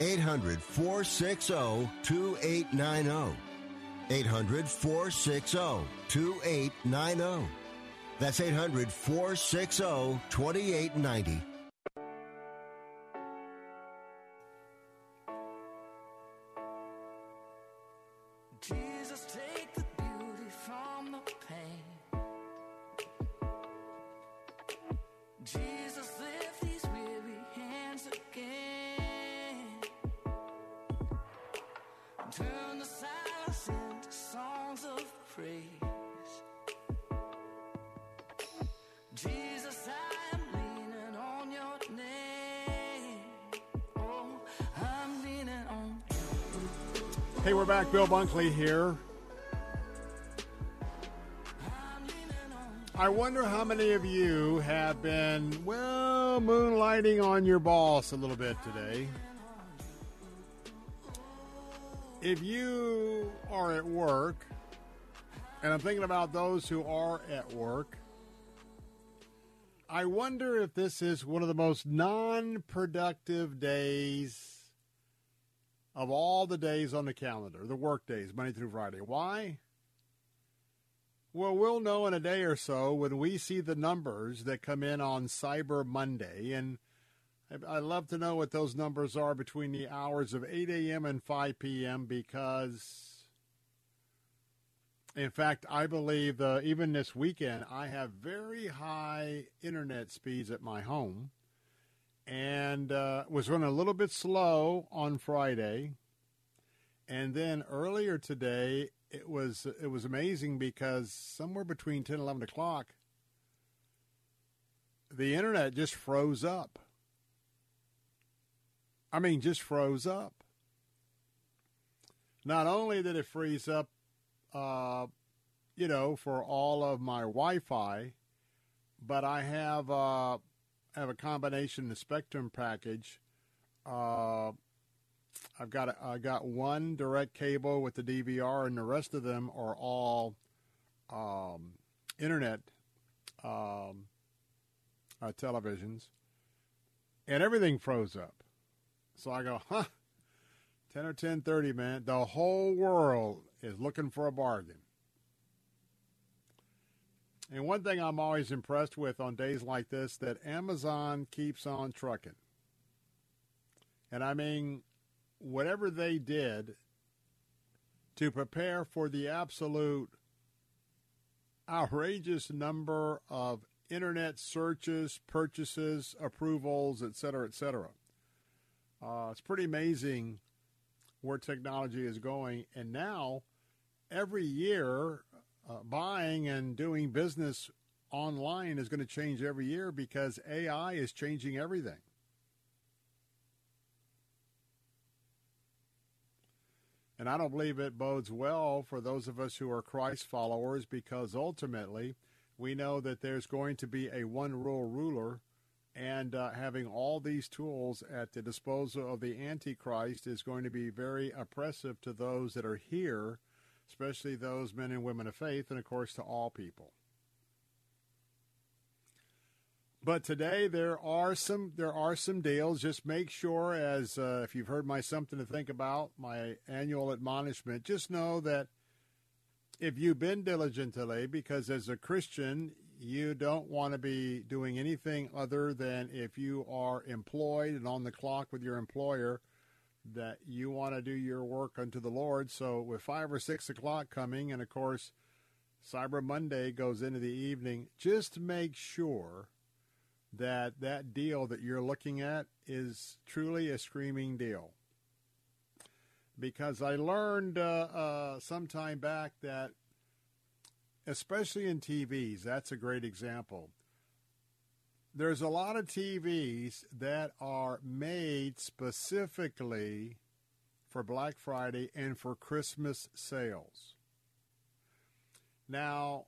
800 460 2890. 800 460 2890. That's 800 460 2890. Jesus, praise. Jesus, I am leaning on your name. Oh, I'm leaning on Hey, we're back. Bill Bunkley here. I wonder how many of you have been, well, moonlighting on your boss a little bit today. If you are at work, and I'm thinking about those who are at work, I wonder if this is one of the most non productive days of all the days on the calendar, the work days, Monday through Friday. Why? Well, we'll know in a day or so when we see the numbers that come in on Cyber Monday. And I'd love to know what those numbers are between the hours of 8 a.m. and 5 p.m. because, in fact, I believe uh, even this weekend I have very high internet speeds at my home and uh, was running a little bit slow on Friday. And then earlier today, it was it was amazing because somewhere between 10 and 11 o'clock, the internet just froze up. I mean, just froze up. Not only did it freeze up, uh, you know, for all of my Wi-Fi, but I have uh, have a combination the Spectrum package. Uh, I've got I got one direct cable with the DVR, and the rest of them are all um, internet um, uh, televisions, and everything froze up. So I go, huh? Ten or ten thirty, man. The whole world is looking for a bargain. And one thing I'm always impressed with on days like this that Amazon keeps on trucking. And I mean, whatever they did to prepare for the absolute outrageous number of internet searches, purchases, approvals, et cetera, et cetera. Uh, it's pretty amazing where technology is going. And now, every year, uh, buying and doing business online is going to change every year because AI is changing everything. And I don't believe it bodes well for those of us who are Christ followers because ultimately we know that there's going to be a one rule ruler, and uh, having all these tools at the disposal of the Antichrist is going to be very oppressive to those that are here, especially those men and women of faith, and of course to all people. But today there are some there are some deals. Just make sure, as uh, if you've heard my something to think about, my annual admonishment, just know that if you've been diligent today, because as a Christian you don't want to be doing anything other than if you are employed and on the clock with your employer, that you want to do your work unto the Lord. So with five or six o'clock coming, and of course Cyber Monday goes into the evening, just make sure that that deal that you're looking at is truly a screaming deal. Because I learned uh, uh, some time back that, especially in TVs, that's a great example. There's a lot of TVs that are made specifically for Black Friday and for Christmas sales. Now,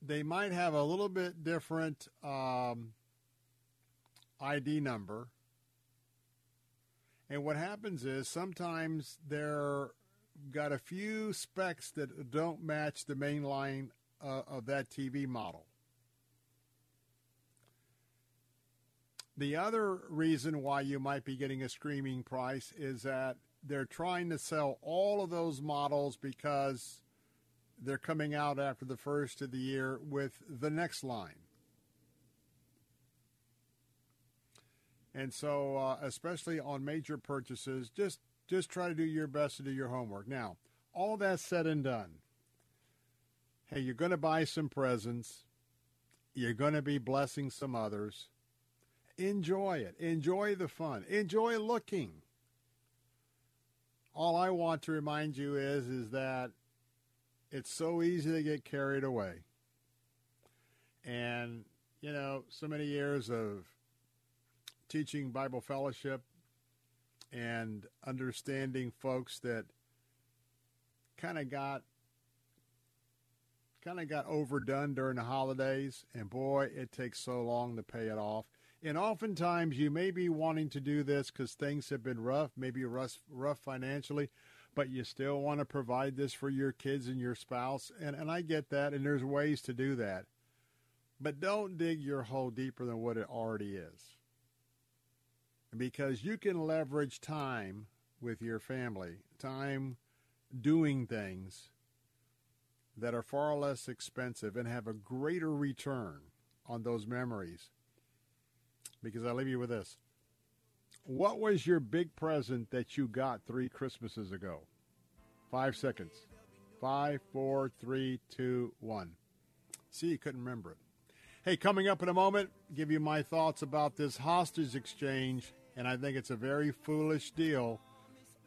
they might have a little bit different um, ID number. And what happens is sometimes they're got a few specs that don't match the main line uh, of that TV model. The other reason why you might be getting a screaming price is that they're trying to sell all of those models because they're coming out after the first of the year with the next line. And so, uh, especially on major purchases, just just try to do your best to do your homework. Now, all that said and done, hey, you're going to buy some presents. You're going to be blessing some others. Enjoy it. Enjoy the fun. Enjoy looking. All I want to remind you is is that it's so easy to get carried away. And, you know, so many years of teaching Bible fellowship and understanding folks that kind of got kind of got overdone during the holidays and boy it takes so long to pay it off and oftentimes you may be wanting to do this because things have been rough maybe rough, rough financially but you still want to provide this for your kids and your spouse and, and i get that and there's ways to do that but don't dig your hole deeper than what it already is because you can leverage time with your family, time doing things that are far less expensive and have a greater return on those memories. Because I leave you with this. What was your big present that you got three Christmases ago? Five seconds. Five, four, three, two, one. See, you couldn't remember it. Hey, coming up in a moment, give you my thoughts about this hostage exchange, and I think it's a very foolish deal.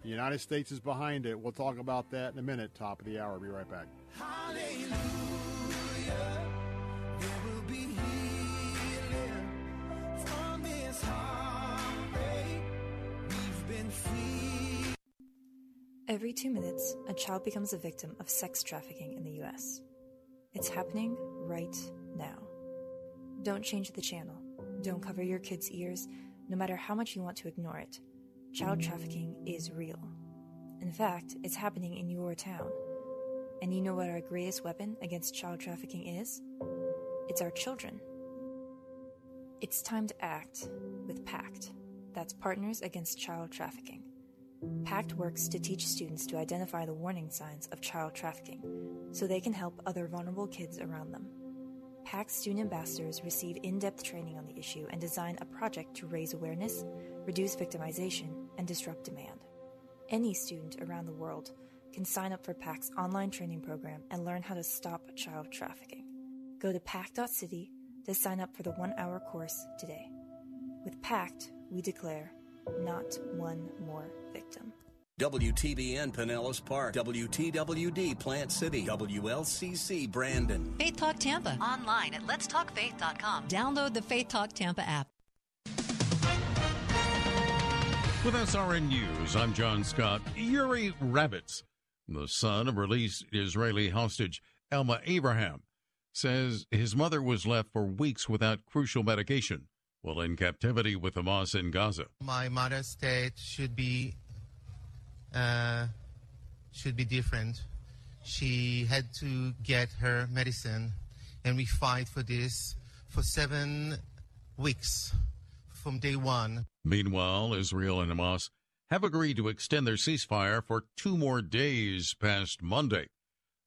The United States is behind it. We'll talk about that in a minute. Top of the hour. Be right back. Every two minutes, a child becomes a victim of sex trafficking in the U.S. It's happening right now. Don't change the channel. Don't cover your kids' ears, no matter how much you want to ignore it. Child trafficking is real. In fact, it's happening in your town. And you know what our greatest weapon against child trafficking is? It's our children. It's time to act with PACT. That's Partners Against Child Trafficking. PACT works to teach students to identify the warning signs of child trafficking so they can help other vulnerable kids around them. PACT student ambassadors receive in depth training on the issue and design a project to raise awareness, reduce victimization, and disrupt demand. Any student around the world can sign up for PACT's online training program and learn how to stop child trafficking. Go to pact.city to sign up for the one hour course today. With PACT, we declare not one more victim. WTBN Pinellas Park, WTWD Plant City, WLCC Brandon. Faith Talk Tampa. Online at letstalkfaith.com. Download the Faith Talk Tampa app. With SRN News, I'm John Scott. Yuri Rabitz, the son of released Israeli hostage Elma Abraham, says his mother was left for weeks without crucial medication while in captivity with Hamas in Gaza. My mother's state should be uh, should be different. She had to get her medicine, and we fight for this for seven weeks from day one. Meanwhile, Israel and Hamas have agreed to extend their ceasefire for two more days past Monday.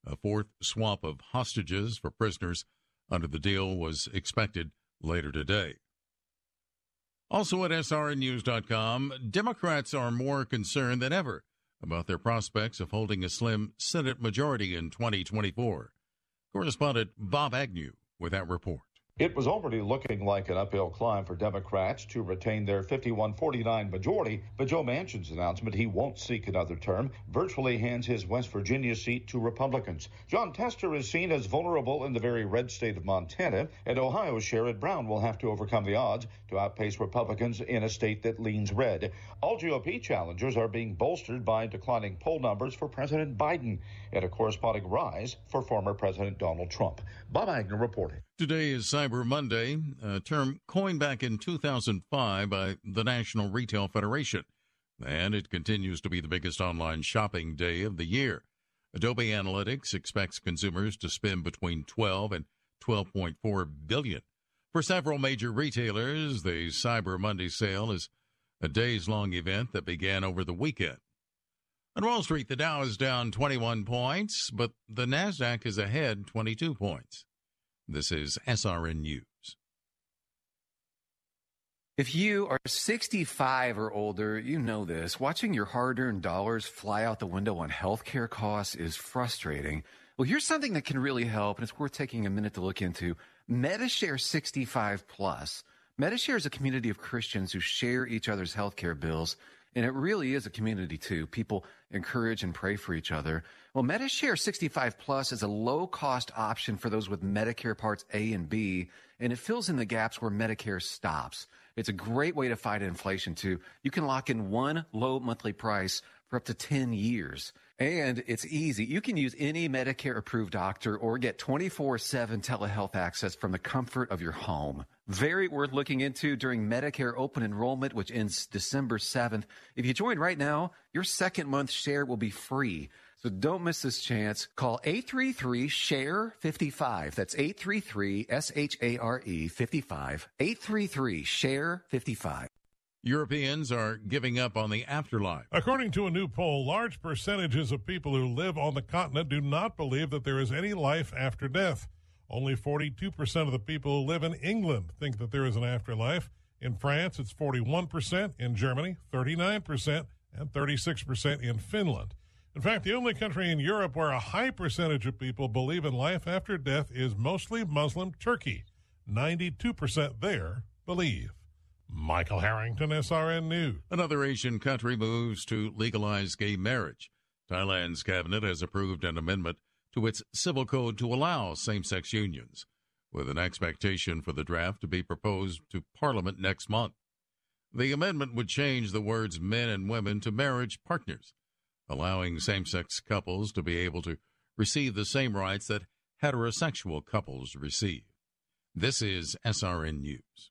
A fourth swap of hostages for prisoners under the deal was expected later today. Also at srnnews.com, Democrats are more concerned than ever about their prospects of holding a slim Senate majority in 2024. Correspondent Bob Agnew with that report. It was already looking like an uphill climb for Democrats to retain their 51 49 majority, but Joe Manchin's announcement he won't seek another term virtually hands his West Virginia seat to Republicans. Jon Tester is seen as vulnerable in the very red state of Montana, and Ohio's Sherrod Brown will have to overcome the odds to outpace Republicans in a state that leans red. All GOP challengers are being bolstered by declining poll numbers for President Biden and a corresponding rise for former President Donald Trump. Bob Agnew reporting. Today is Cyber Monday, a term coined back in 2005 by the National Retail Federation, and it continues to be the biggest online shopping day of the year. Adobe Analytics expects consumers to spend between 12 and 12.4 billion. For several major retailers, the Cyber Monday sale is a days-long event that began over the weekend. On Wall Street, the Dow is down 21 points, but the Nasdaq is ahead 22 points. This is SRN News. If you are 65 or older, you know this. Watching your hard earned dollars fly out the window on healthcare costs is frustrating. Well, here's something that can really help, and it's worth taking a minute to look into MediShare 65 Plus. MediShare is a community of Christians who share each other's healthcare bills, and it really is a community too. People encourage and pray for each other. Well, MediShare 65 Plus is a low cost option for those with Medicare Parts A and B, and it fills in the gaps where Medicare stops. It's a great way to fight inflation too. You can lock in one low monthly price for up to 10 years. And it's easy. You can use any Medicare approved doctor or get 24 7 telehealth access from the comfort of your home. Very worth looking into during Medicare open enrollment, which ends December 7th. If you join right now, your second month share will be free. So don't miss this chance. Call 833 SHARE 55. That's 833 S H A R E 55. 833 SHARE 55. Europeans are giving up on the afterlife. According to a new poll, large percentages of people who live on the continent do not believe that there is any life after death. Only 42% of the people who live in England think that there is an afterlife. In France, it's 41%, in Germany, 39%, and 36% in Finland. In fact, the only country in Europe where a high percentage of people believe in life after death is mostly Muslim Turkey. 92% there believe. Michael Harrington, SRN News. Another Asian country moves to legalize gay marriage. Thailand's cabinet has approved an amendment to its civil code to allow same sex unions, with an expectation for the draft to be proposed to Parliament next month. The amendment would change the words men and women to marriage partners, allowing same sex couples to be able to receive the same rights that heterosexual couples receive. This is SRN News.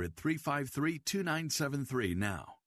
800 353 2973 now.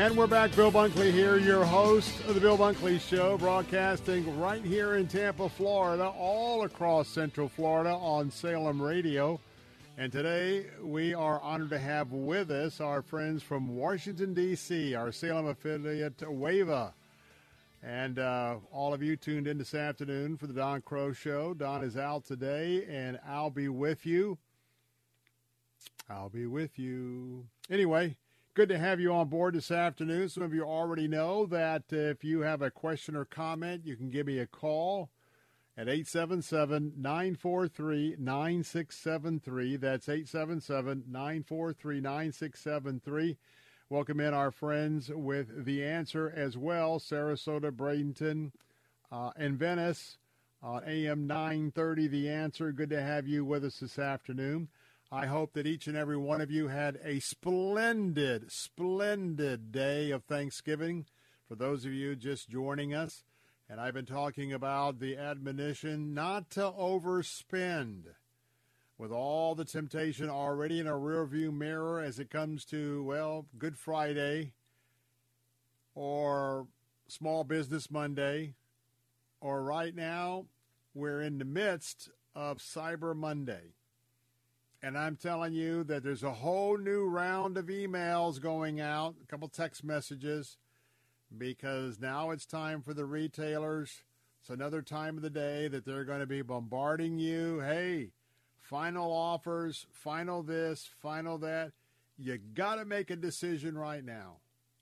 And we're back. Bill Bunkley here, your host of the Bill Bunkley Show, broadcasting right here in Tampa, Florida, all across Central Florida on Salem Radio. And today we are honored to have with us our friends from Washington, D.C., our Salem affiliate, WAVA. And uh, all of you tuned in this afternoon for the Don Crow Show. Don is out today, and I'll be with you. I'll be with you. Anyway, good to have you on board this afternoon. Some of you already know that if you have a question or comment, you can give me a call at 877 943 9673. That's 877 943 9673. Welcome in our friends with the answer as well Sarasota, Bradenton, uh, and Venice on AM 930. The answer. Good to have you with us this afternoon. I hope that each and every one of you had a splendid, splendid day of Thanksgiving. For those of you just joining us, and I've been talking about the admonition not to overspend with all the temptation already in a rearview mirror as it comes to, well, Good Friday or Small Business Monday, or right now, we're in the midst of Cyber Monday. And I'm telling you that there's a whole new round of emails going out, a couple text messages, because now it's time for the retailers. It's another time of the day that they're going to be bombarding you. Hey, final offers, final this, final that. You got to make a decision right now.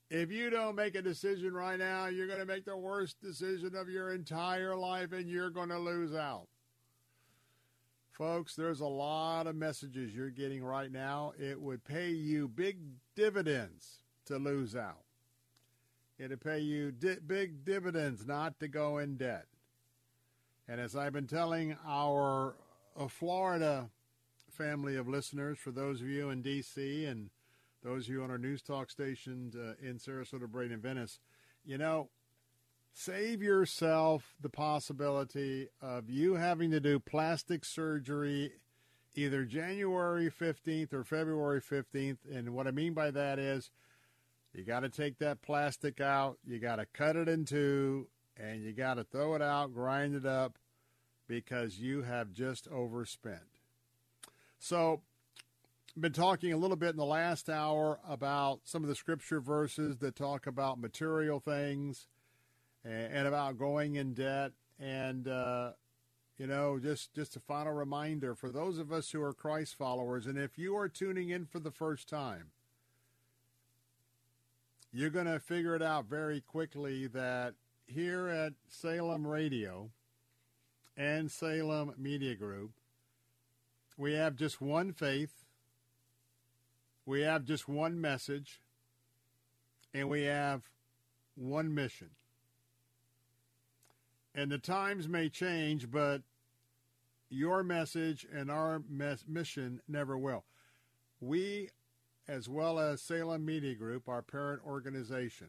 If you don't make a decision right now, you're going to make the worst decision of your entire life and you're going to lose out. Folks, there's a lot of messages you're getting right now. It would pay you big dividends to lose out. It'd pay you di- big dividends not to go in debt. And as I've been telling our uh, Florida family of listeners, for those of you in D.C. and those of you on our news talk station uh, in Sarasota, Bradenton, Venice, you know, save yourself the possibility of you having to do plastic surgery either January 15th or February 15th. And what I mean by that is you got to take that plastic out, you got to cut it in two, and you got to throw it out, grind it up because you have just overspent. So, been talking a little bit in the last hour about some of the scripture verses that talk about material things and, about going in debt. And, uh, you know, just, just a final reminder for those of us who are Christ followers, and if you are tuning in for the first time, you're going to figure it out very quickly that here at Salem Radio and Salem Media Group, we have just one faith, we have just one message, and we have one mission. And the times may change, but your message and our mes- mission never will. We, as well as Salem Media Group, our parent organization,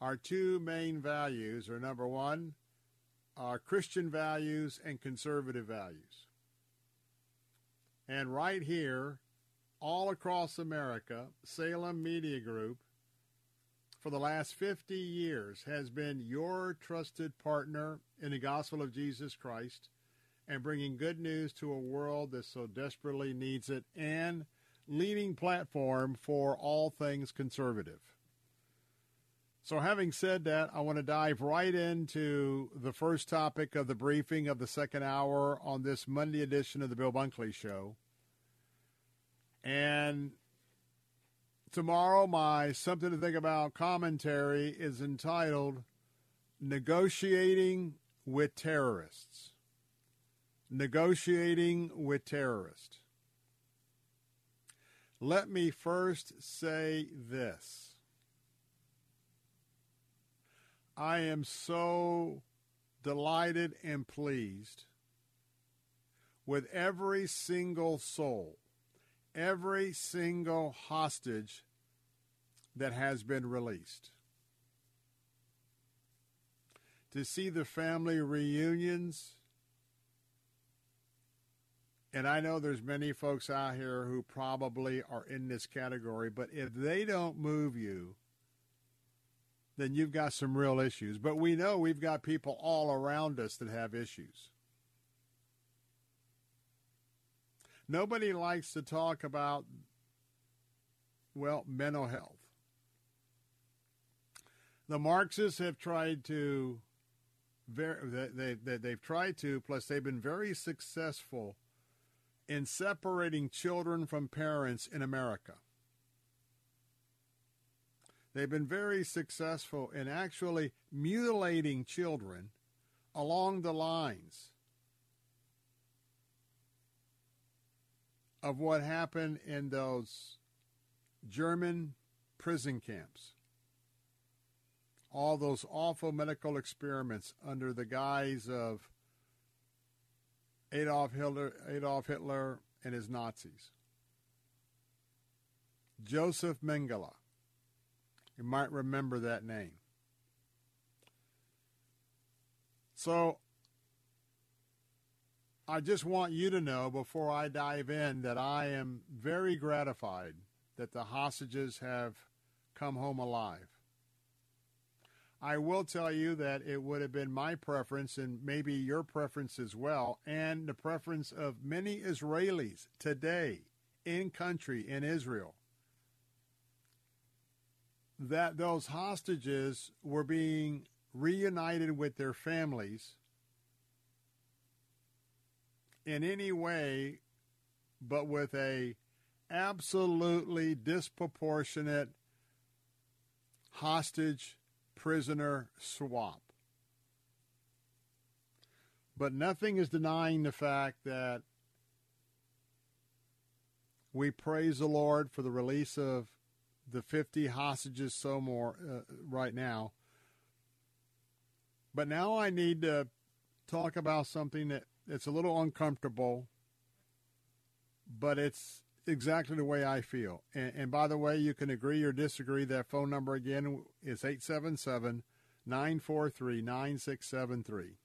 our two main values are number one, our Christian values and conservative values. And right here, all across America, Salem Media Group for the last 50 years has been your trusted partner in the gospel of Jesus Christ and bringing good news to a world that so desperately needs it and leading platform for all things conservative. So, having said that, I want to dive right into the first topic of the briefing of the second hour on this Monday edition of the Bill Bunkley Show. And tomorrow, my Something to Think About commentary is entitled Negotiating with Terrorists. Negotiating with Terrorists. Let me first say this. I am so delighted and pleased with every single soul, every single hostage that has been released. To see the family reunions, and I know there's many folks out here who probably are in this category, but if they don't move you, then you've got some real issues. But we know we've got people all around us that have issues. Nobody likes to talk about, well, mental health. The Marxists have tried to, they, they, they've tried to, plus they've been very successful in separating children from parents in America. They've been very successful in actually mutilating children along the lines of what happened in those German prison camps. All those awful medical experiments under the guise of Adolf Hitler, Adolf Hitler and his Nazis. Joseph Mengele. You might remember that name. So I just want you to know before I dive in that I am very gratified that the hostages have come home alive. I will tell you that it would have been my preference and maybe your preference as well, and the preference of many Israelis today in country in Israel, that those hostages were being reunited with their families in any way but with a absolutely disproportionate hostage prisoner swap. But nothing is denying the fact that we praise the Lord for the release of the 50 hostages so more uh, right now. But now I need to talk about something that it's a little uncomfortable, but it's exactly the way I feel. And, and, by the way, you can agree or disagree. That phone number again is 877 943 9673.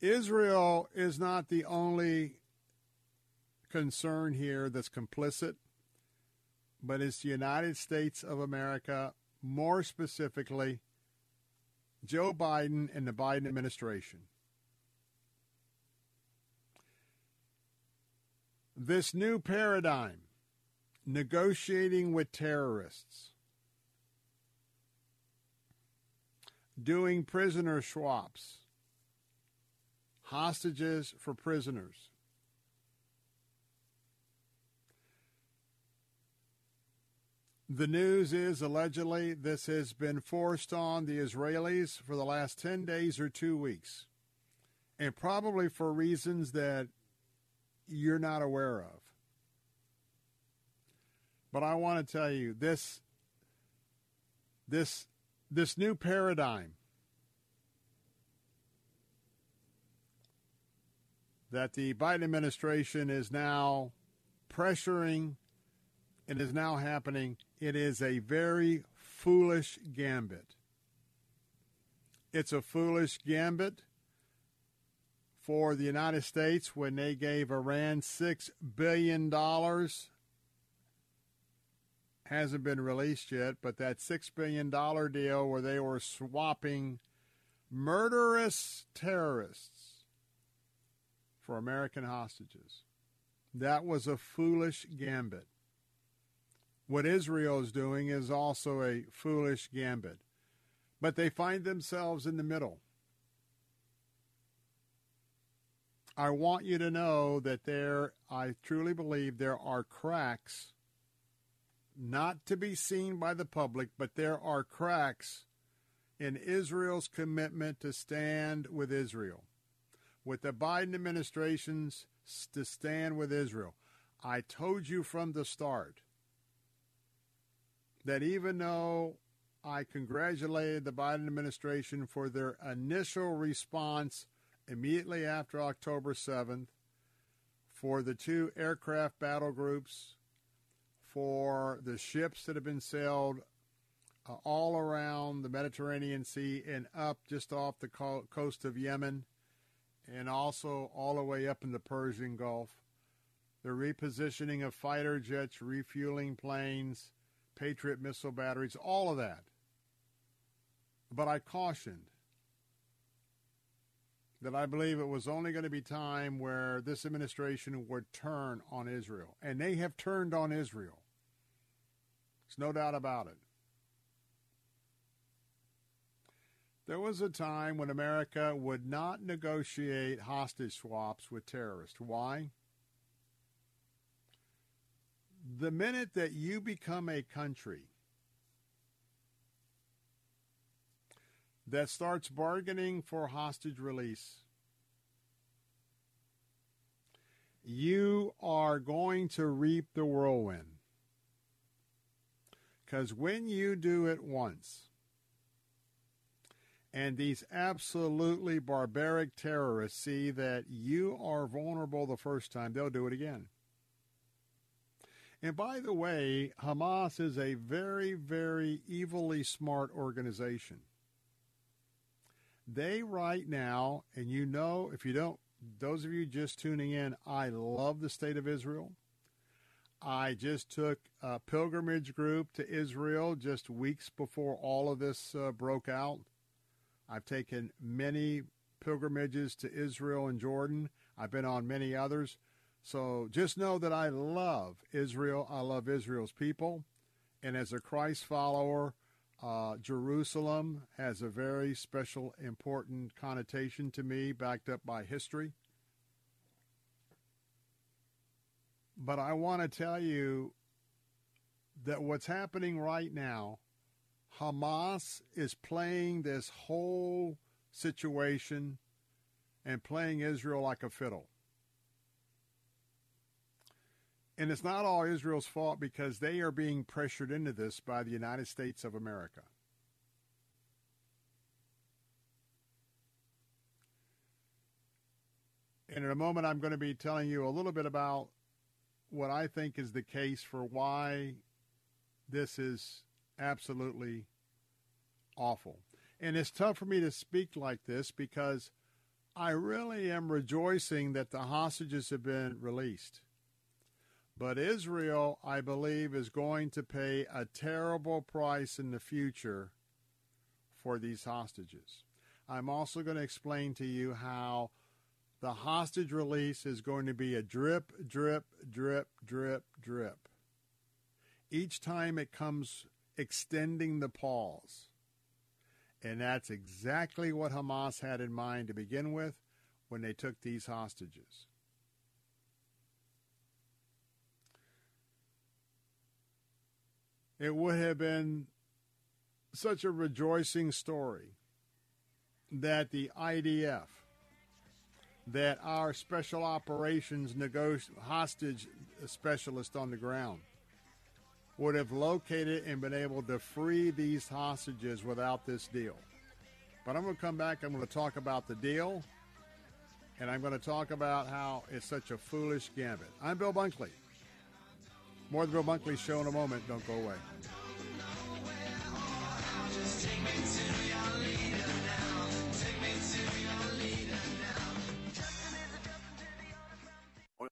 Israel is not the only concern here that's complicit, but it's the United States of America, more specifically, Joe Biden and the Biden administration. This new paradigm, negotiating with terrorists, doing prisoner swaps, hostages for prisoners. The news is allegedly this has been forced on the Israelis for the last 10 days or two weeks, and probably for reasons that you're not aware of. But I want to tell you this this this new paradigm that the Biden administration is now pressuring and is now happening it is a very foolish gambit. It's a foolish gambit for the United States when they gave Iran $6 billion. Hasn't been released yet, but that $6 billion deal where they were swapping murderous terrorists for American hostages. That was a foolish gambit. What Israel is doing is also a foolish gambit. But they find themselves in the middle. I want you to know that there, I truly believe there are cracks, not to be seen by the public, but there are cracks in Israel's commitment to stand with Israel, with the Biden administration's to stand with Israel. I told you from the start that even though I congratulated the Biden administration for their initial response immediately after October 7th, for the two aircraft battle groups, for the ships that have been sailed uh, all around the Mediterranean Sea and up just off the co- coast of Yemen, and also all the way up in the Persian Gulf. The repositioning of fighter jets, refueling planes, Patriot missile batteries, all of that. But I cautioned that I believe it was only going to be time where this administration would turn on Israel. And they have turned on Israel. There's no doubt about it. There was a time when America would not negotiate hostage swaps with terrorists. Why? The minute that you become a country that starts bargaining for hostage release, you are going to reap the whirlwind. Because when you do it once, and these absolutely barbaric terrorists see that you are vulnerable the first time, they'll do it again. And by the way, Hamas is a very, very evilly smart organization. They right now, and you know, if you don't, those of you just tuning in, I love the state of Israel. I just took a pilgrimage group to Israel just weeks before all of this uh, broke out. I've taken many pilgrimages to Israel and Jordan. I've been on many others. So just know that I love Israel. I love Israel's people. And as a Christ follower, uh, Jerusalem has a very special, important connotation to me, backed up by history. But I want to tell you that what's happening right now, Hamas is playing this whole situation and playing Israel like a fiddle. And it's not all Israel's fault because they are being pressured into this by the United States of America. And in a moment, I'm going to be telling you a little bit about what I think is the case for why this is absolutely awful. And it's tough for me to speak like this because I really am rejoicing that the hostages have been released. But Israel, I believe, is going to pay a terrible price in the future for these hostages. I'm also going to explain to you how the hostage release is going to be a drip, drip, drip, drip, drip. Each time it comes extending the pause. And that's exactly what Hamas had in mind to begin with when they took these hostages. It would have been such a rejoicing story that the IDF, that our special operations negoti- hostage specialist on the ground, would have located and been able to free these hostages without this deal. But I'm going to come back. I'm going to talk about the deal, and I'm going to talk about how it's such a foolish gambit. I'm Bill Bunkley. More of the Bill Bunkley Show in a moment. Don't go away.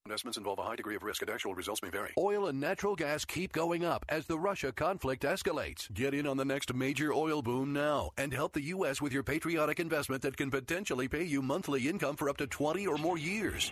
Investments involve a high degree of risk and actual results may vary. Oil and natural gas keep going up as the Russia conflict escalates. Get in on the next major oil boom now and help the U.S. with your patriotic investment that can potentially pay you monthly income for up to 20 or more years.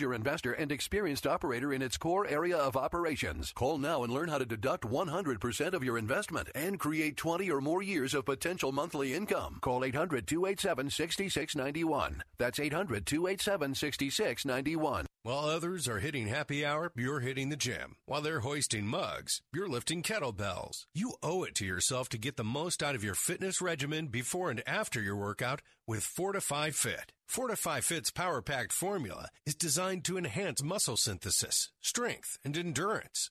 investor and experienced operator in its core area of operations. Call now and learn how to deduct 100% of your investment and create 20 or more years of potential monthly income. Call 800 287 6691. That's 800 287 6691. While others are hitting happy hour, you're hitting the gym. While they're hoisting mugs, you're lifting kettlebells. You owe it to yourself to get the most out of your fitness regimen before and after your workout with FortifEye Fit. FortifEye Fit's power packed formula is designed to enhance muscle synthesis, strength, and endurance.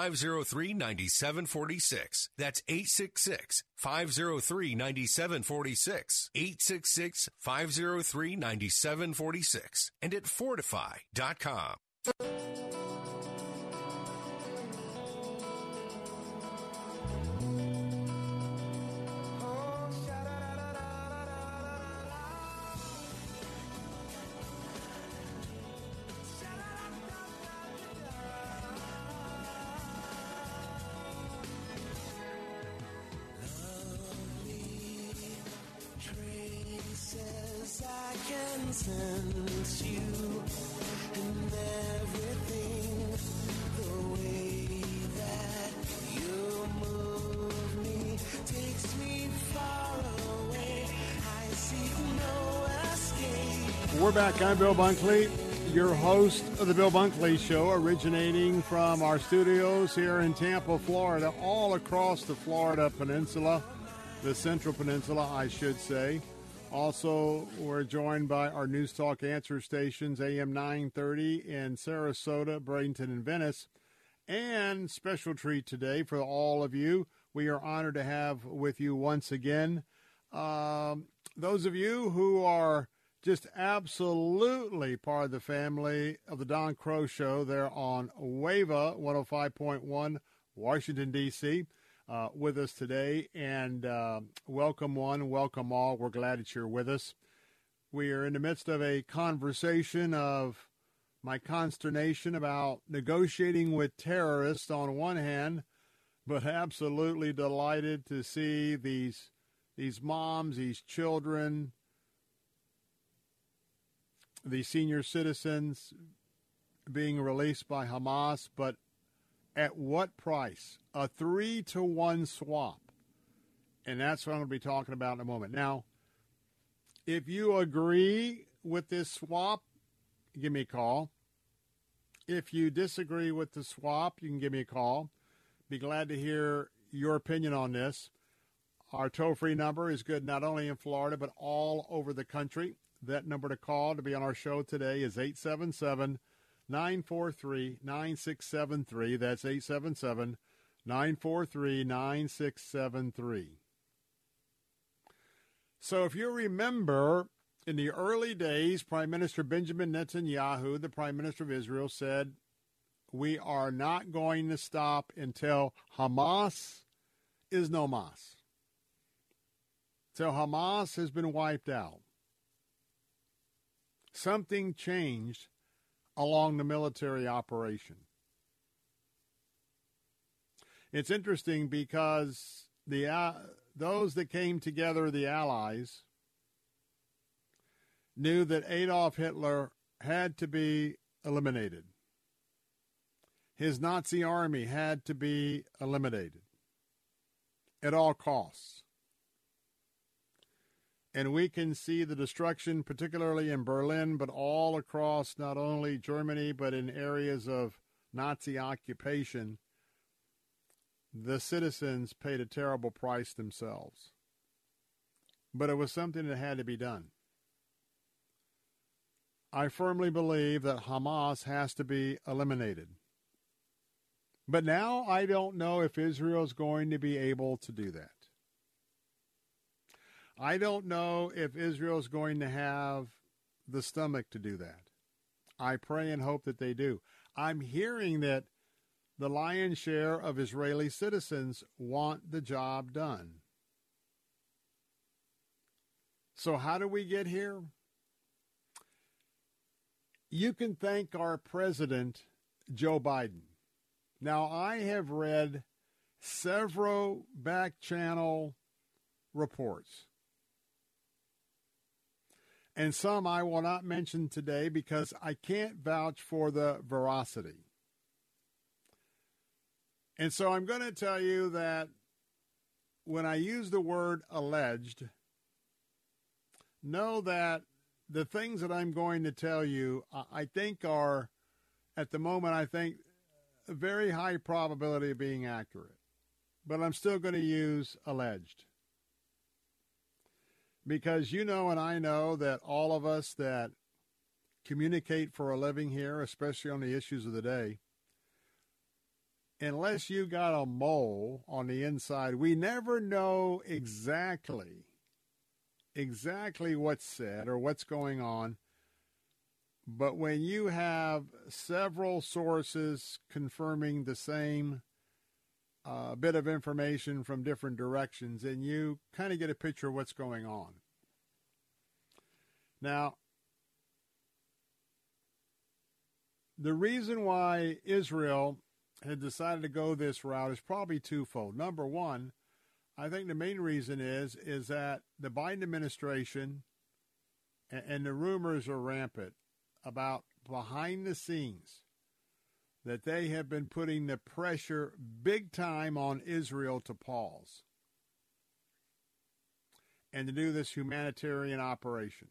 503 9746. That's 866 503 9746. 866 503 9746. And at fortifeye.com. you and everything. The way that you move me takes me far away. I no escape. We're back. I'm Bill Bunkley, your host of the Bill Bunkley Show, originating from our studios here in Tampa, Florida, all across the Florida Peninsula, the Central Peninsula, I should say. Also, we're joined by our News Talk answer stations, AM 930 in Sarasota, Bradenton, and Venice. And special treat today for all of you. We are honored to have with you once again um, those of you who are just absolutely part of the family of the Don Crow Show there on WAVA 105.1, Washington, D.C., uh, with us today. And uh, welcome one, welcome all. We're glad that you're with us. We are in the midst of a conversation of my consternation about negotiating with terrorists on one hand, but absolutely delighted to see these these moms, these children, the senior citizens being released by Hamas, but at what price? A three to one swap. And that's what I'm going to be talking about in a moment. Now, if you agree with this swap, give me a call. If you disagree with the swap, you can give me a call. Be glad to hear your opinion on this. Our toll free number is good not only in Florida, but all over the country. That number to call to be on our show today is 877 943 9673. That's 877 943 9673. So if you remember, in the early days, Prime Minister Benjamin Netanyahu, the Prime Minister of Israel, said, We are not going to stop until Hamas is no mas. Till Hamas has been wiped out. Something changed along the military operation. It's interesting because the uh, those that came together, the Allies, knew that Adolf Hitler had to be eliminated. His Nazi army had to be eliminated at all costs. And we can see the destruction, particularly in Berlin, but all across not only Germany, but in areas of Nazi occupation. The citizens paid a terrible price themselves. But it was something that had to be done. I firmly believe that Hamas has to be eliminated. But now I don't know if Israel is going to be able to do that. I don't know if Israel is going to have the stomach to do that. I pray and hope that they do. I'm hearing that the lion's share of Israeli citizens want the job done. So, how do we get here? You can thank our president, Joe Biden. Now, I have read several back channel reports. And some I will not mention today because I can't vouch for the veracity. And so I'm going to tell you that when I use the word alleged, know that the things that I'm going to tell you, I think are, at the moment, I think a very high probability of being accurate. But I'm still going to use alleged. Because you know and I know that all of us that communicate for a living here, especially on the issues of the day, unless you got a mole on the inside, we never know exactly exactly what's said or what's going on. But when you have several sources confirming the same uh, bit of information from different directions, and you kind of get a picture of what's going on. Now, the reason why Israel had decided to go this route is probably twofold. Number one, I think the main reason is is that the Biden administration and, and the rumors are rampant about behind the scenes that they have been putting the pressure big time on Israel to pause and to do this humanitarian operation.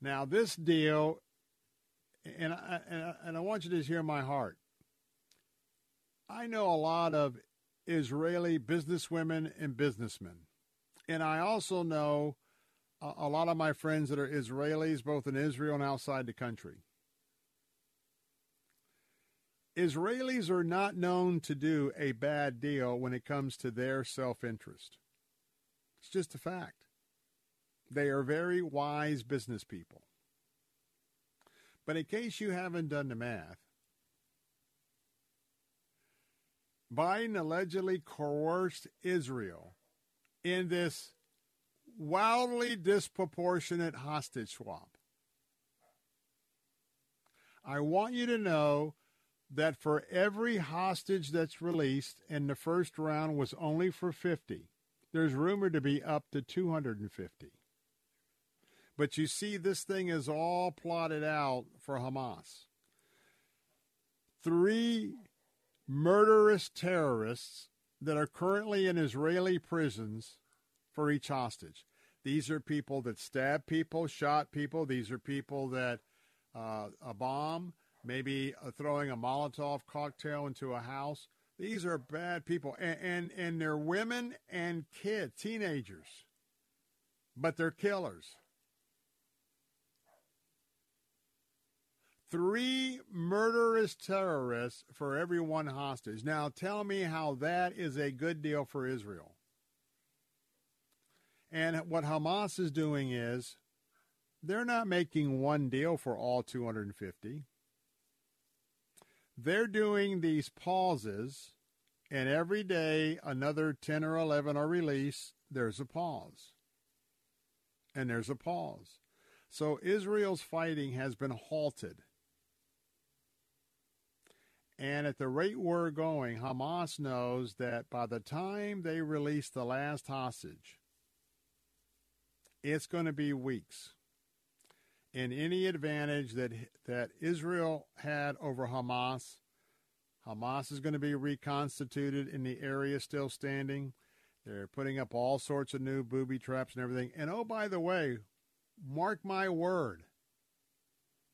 Now, this deal, and I, and I, and I want you to hear my heart. I know a lot of Israeli businesswomen and businessmen. And I also know a, a lot of my friends that are Israelis, both in Israel and outside the country. Israelis are not known to do a bad deal when it comes to their self interest. It's just a fact. They are very wise business people. But in case you haven't done the math, Biden allegedly coerced Israel in this wildly disproportionate hostage swap. I want you to know that for every hostage that's released, and the first round was only for 50, there's rumored to be up to 250. But you see, this thing is all plotted out for Hamas. Three murderous terrorists that are currently in Israeli prisons for each hostage. These are people that stabbed people, shot people. These are people that uh, a bomb, maybe uh, throwing a Molotov cocktail into a house. These are bad people, and, and and they're women and kids, teenagers, but they're killers. Three murderous terrorists for every one hostage. Now tell me how that is a good deal for Israel. And what Hamas is doing is they're not making one deal for all 250. They're doing these pauses, and every day another 10 or 11 are released. There's a pause. And there's a pause. So Israel's fighting has been halted. And at the rate we're going, Hamas knows that by the time they release the last hostage, it's going to be weeks. And any advantage that that Israel had over Hamas, Hamas is going to be reconstituted in the area still standing. They're putting up all sorts of new booby traps and everything. And oh, by the way, mark my word.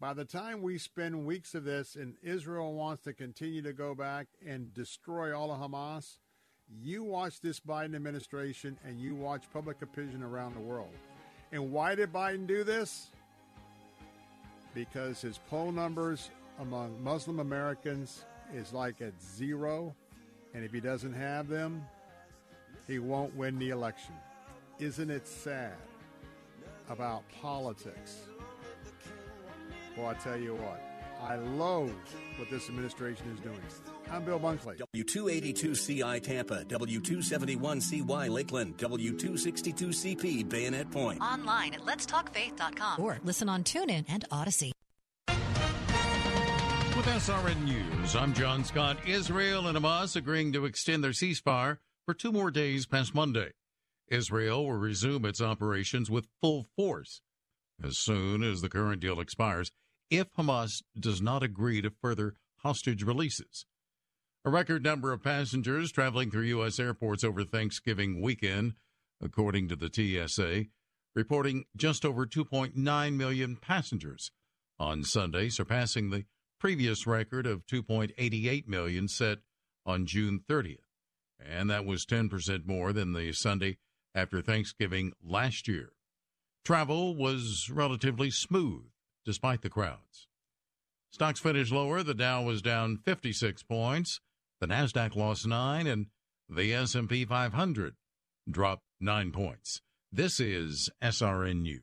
By the time we spend weeks of this and Israel wants to continue to go back and destroy all of Hamas, you watch this Biden administration and you watch public opinion around the world. And why did Biden do this? Because his poll numbers among Muslim Americans is like at zero. And if he doesn't have them, he won't win the election. Isn't it sad about politics? Well, I tell you what, I loathe what this administration is doing. I'm Bill Bunkley. W282CI Tampa, W271CY Lakeland, W262CP Bayonet Point. Online at letstalkfaith.com or listen on TuneIn and Audacy. With SRN News, I'm John Scott. Israel and Hamas agreeing to extend their ceasefire for two more days past Monday. Israel will resume its operations with full force as soon as the current deal expires if Hamas does not agree to further hostage releases. A record number of passengers traveling through U.S. airports over Thanksgiving weekend, according to the TSA, reporting just over 2.9 million passengers on Sunday, surpassing the previous record of 2.88 million set on June 30th. And that was 10% more than the Sunday after Thanksgiving last year. Travel was relatively smooth despite the crowds. Stocks finished lower. The Dow was down 56 points. The Nasdaq lost 9 and the S&P 500 dropped 9 points. This is SRN News.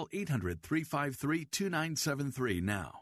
800 353 2973 now.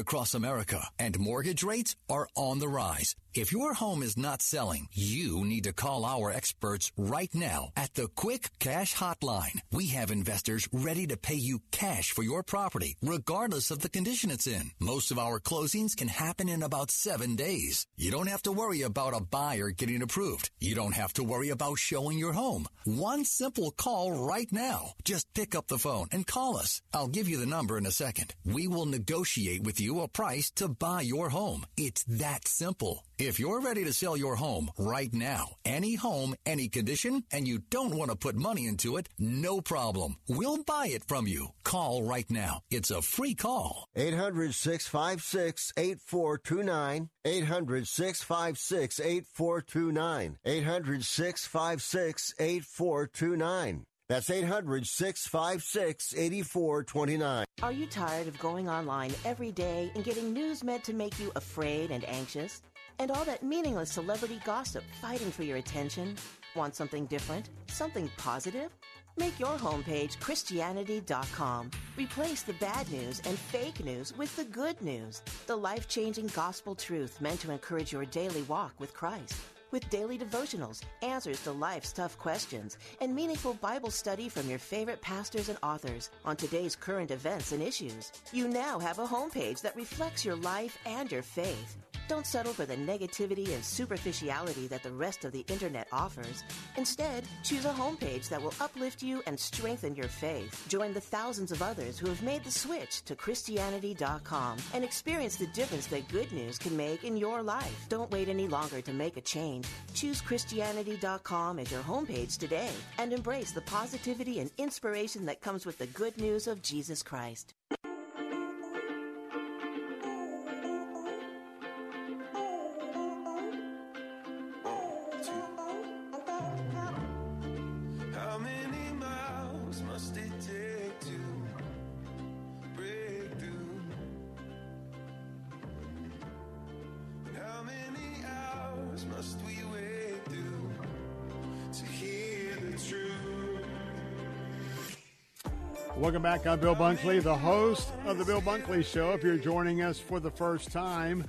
across America, and mortgage rates are on the rise. If your home is not selling, you need to call our experts right now at the Quick Cash Hotline. We have investors ready to pay you cash for your property, regardless of the condition it's in. Most of our closings can happen in about seven days. You don't have to worry about a buyer getting approved. You don't have to worry about showing your home. One simple call right now. Just pick up the phone and call us. I'll give you the number in a second. We will negotiate with you a price to buy your home. It's that simple. If you're ready to sell your home right now, any home, any condition, and you don't want to put money into it, no problem. We'll buy it from you. Call right now. It's a free call. 800 656 8429. 800 656 8429. 800 656 8429. That's 800 656 8429. Are you tired of going online every day and getting news meant to make you afraid and anxious? And all that meaningless celebrity gossip fighting for your attention? Want something different? Something positive? Make your homepage Christianity.com. Replace the bad news and fake news with the good news. The life changing gospel truth meant to encourage your daily walk with Christ. With daily devotionals, answers to life's tough questions, and meaningful Bible study from your favorite pastors and authors on today's current events and issues. You now have a homepage that reflects your life and your faith. Don't settle for the negativity and superficiality that the rest of the internet offers. Instead, choose a homepage that will uplift you and strengthen your faith. Join the thousands of others who have made the switch to Christianity.com and experience the difference that good news can make in your life. Don't wait any longer to make a change. Choose Christianity.com as your homepage today and embrace the positivity and inspiration that comes with the good news of Jesus Christ. Welcome back. I'm Bill Bunkley, the host of The Bill Bunkley Show. If you're joining us for the first time,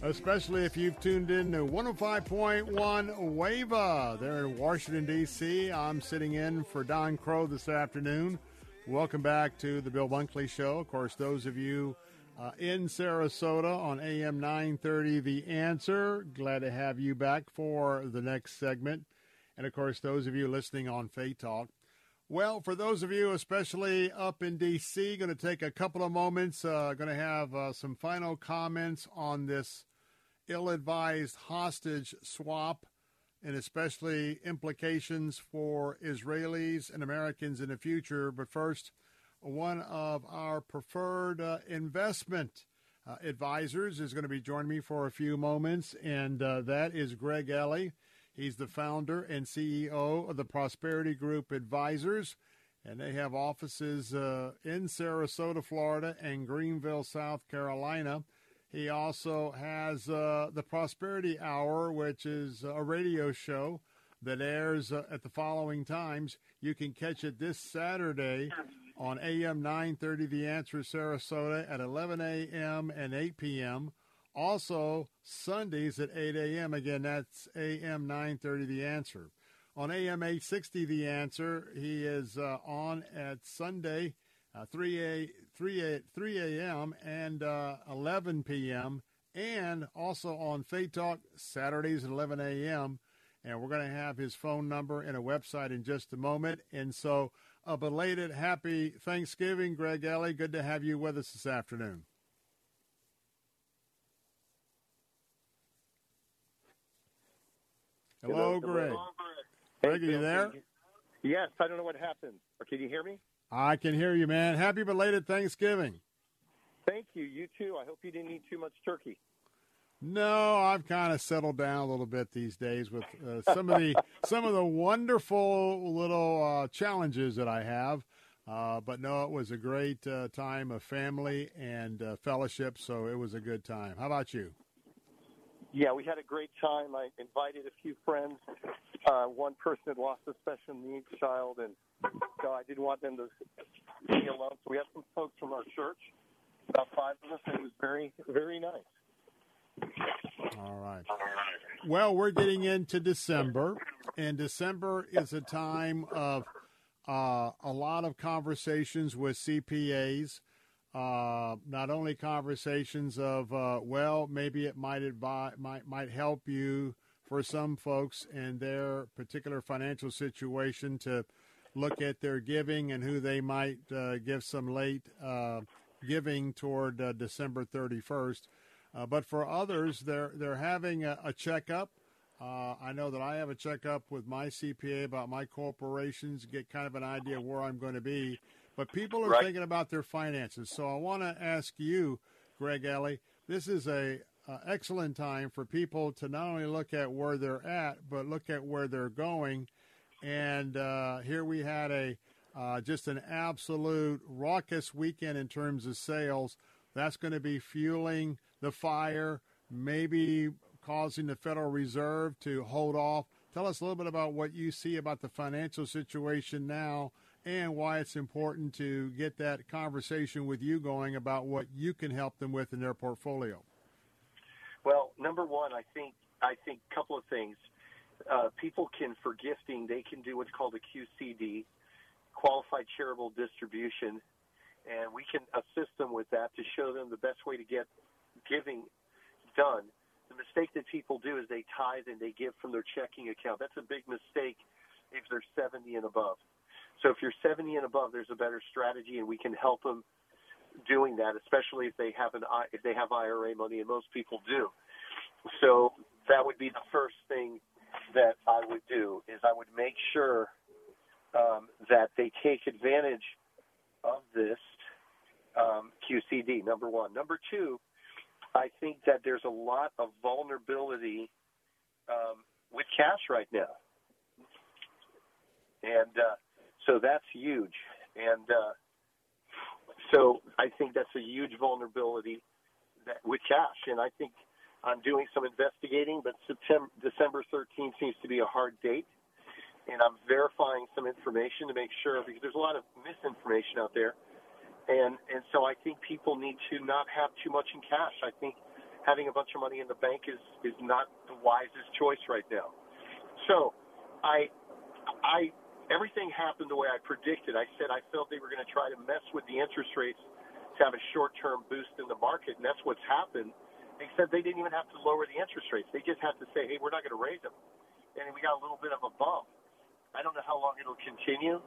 especially if you've tuned in to 105.1 WAVA there in Washington, D.C., I'm sitting in for Don Crow this afternoon. Welcome back to The Bill Bunkley Show. Of course, those of you uh, in Sarasota on AM 930, The Answer, glad to have you back for the next segment. And of course, those of you listening on Faith Talk. Well, for those of you, especially up in D.C., going to take a couple of moments, uh, going to have uh, some final comments on this ill advised hostage swap and especially implications for Israelis and Americans in the future. But first, one of our preferred uh, investment uh, advisors is going to be joining me for a few moments, and uh, that is Greg Ellie. He's the founder and CEO of the Prosperity Group Advisors, and they have offices uh, in Sarasota, Florida, and Greenville, South Carolina. He also has uh, the Prosperity Hour, which is a radio show that airs uh, at the following times. You can catch it this Saturday on AM 930 The Answer Sarasota at 11 a.m. and 8 p.m. Also, Sundays at 8 a.m. Again, that's AM 930 The Answer. On AM 860 The Answer, he is uh, on at Sunday, uh, 3, a, 3, a, 3 a.m. and uh, 11 p.m. And also on Faith Talk, Saturdays at 11 a.m. And we're going to have his phone number and a website in just a moment. And so, a belated happy Thanksgiving, Greg Ellie. Good to have you with us this afternoon. Hello, Greg. Greg, are you there? Yes, I don't know what happened. Or can you hear me? I can hear you, man. Happy belated Thanksgiving. Thank you. You too. I hope you didn't eat too much turkey. No, I've kind of settled down a little bit these days with uh, some of the some of the wonderful little uh, challenges that I have. Uh, but no, it was a great uh, time of family and uh, fellowship, so it was a good time. How about you? Yeah, we had a great time. I invited a few friends. Uh, one person had lost a special needs child, and so I didn't want them to be alone. So we had some folks from our church, about five of us, and it was very, very nice. All right. Well, we're getting into December, and December is a time of uh, a lot of conversations with CPAs uh, not only conversations of uh, well, maybe it might might might help you for some folks in their particular financial situation to look at their giving and who they might uh, give some late uh, giving toward uh, December 31st. Uh, but for others, they're they're having a, a checkup. I know that I have a checkup with my CPA about my corporations, get kind of an idea where I'm going to be but people are right. thinking about their finances. So I want to ask you, Greg Ellie, this is a uh, excellent time for people to not only look at where they're at, but look at where they're going. And uh, here we had a uh, just an absolute raucous weekend in terms of sales. That's going to be fueling the fire, maybe causing the Federal Reserve to hold off. Tell us a little bit about what you see about the financial situation now and why it's important to get that conversation with you going about what you can help them with in their portfolio. Well, number one, I think I think a couple of things. Uh, people can for gifting, they can do what's called a QCD, qualified charitable distribution, and we can assist them with that to show them the best way to get giving done. The mistake that people do is they tithe and they give from their checking account. That's a big mistake if they're 70 and above. So if you're 70 and above, there's a better strategy, and we can help them doing that, especially if they have an if they have IRA money, and most people do. So that would be the first thing that I would do is I would make sure um, that they take advantage of this um, QCD. Number one. Number two, I think that there's a lot of vulnerability um, with cash right now, and uh, so that's huge. And uh, so I think that's a huge vulnerability that, with cash. And I think I'm doing some investigating, but September, December 13th seems to be a hard date. and I'm verifying some information to make sure because there's a lot of misinformation out there, and and so I think people need to not have too much in cash. I think having a bunch of money in the bank is is not the wisest choice right now. So, I I everything happened the way I predicted. I said I felt they were going to try to mess with the interest rates to have a short-term boost in the market, and that's what's happened. Except they didn't even have to lower the interest rates; they just had to say, "Hey, we're not going to raise them," and we got a little bit of a bump. I don't know how long it'll continue.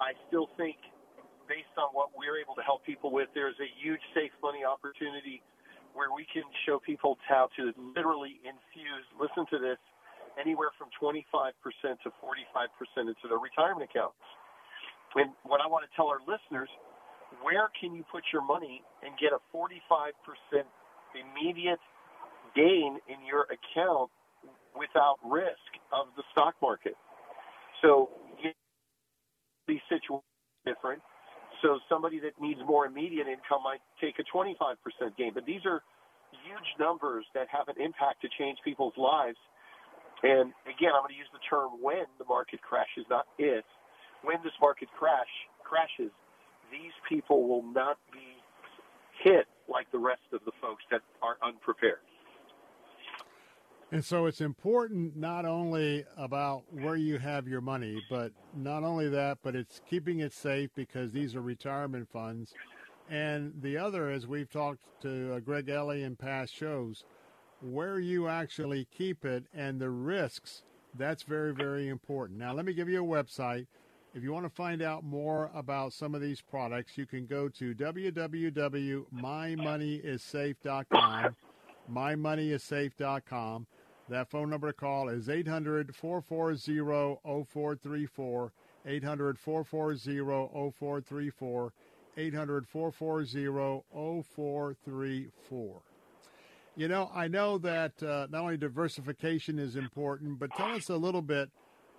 I still think, based on what we're able to help people with, there's a huge safe money opportunity where we can show people how to literally infuse. Listen to this anywhere from 25% to 45% into their retirement accounts. And what I want to tell our listeners, where can you put your money and get a 45% immediate gain in your account without risk of the stock market? So these situations are different. So somebody that needs more immediate income might take a 25% gain. But these are huge numbers that have an impact to change people's lives and again, I'm going to use the term when the market crashes, not if. When this market crash crashes, these people will not be hit like the rest of the folks that are unprepared. And so it's important not only about where you have your money, but not only that, but it's keeping it safe because these are retirement funds. And the other, as we've talked to uh, Greg Ellie in past shows, where you actually keep it and the risks. That's very, very important. Now, let me give you a website. If you want to find out more about some of these products, you can go to www.mymoneyissafe.com. Mymoneyissafe.com. That phone number to call is 800 440 0434. 800 440 0434. 800 440 0434. You know, I know that uh, not only diversification is important, but tell us a little bit.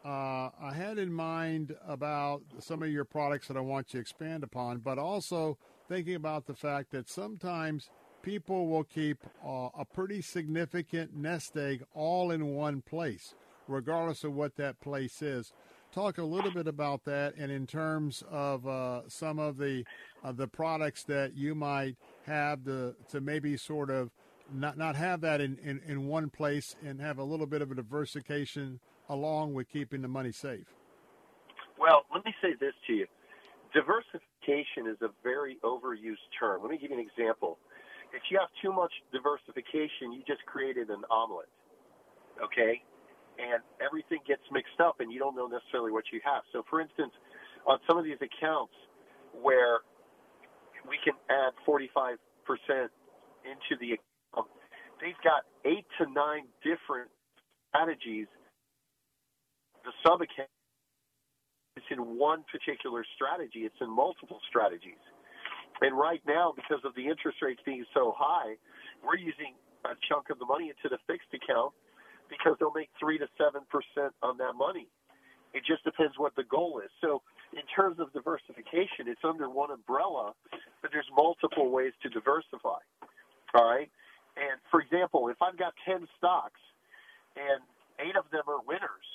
Uh, I had in mind about some of your products that I want you to expand upon, but also thinking about the fact that sometimes people will keep uh, a pretty significant nest egg all in one place, regardless of what that place is. Talk a little bit about that, and in terms of uh, some of the uh, the products that you might have to to maybe sort of not not have that in, in, in one place and have a little bit of a diversification along with keeping the money safe? Well, let me say this to you. Diversification is a very overused term. Let me give you an example. If you have too much diversification, you just created an omelet. Okay? And everything gets mixed up and you don't know necessarily what you have. So for instance, on some of these accounts where we can add 45% into the they've got eight to nine different strategies. The sub account is in one particular strategy, it's in multiple strategies. And right now, because of the interest rates being so high, we're using a chunk of the money into the fixed account because they'll make three to seven percent on that money. It just depends what the goal is. So, in terms of diversification, it's under one umbrella, but there's multiple ways to diversify. All right. And for example, if I've got 10 stocks and eight of them are winners,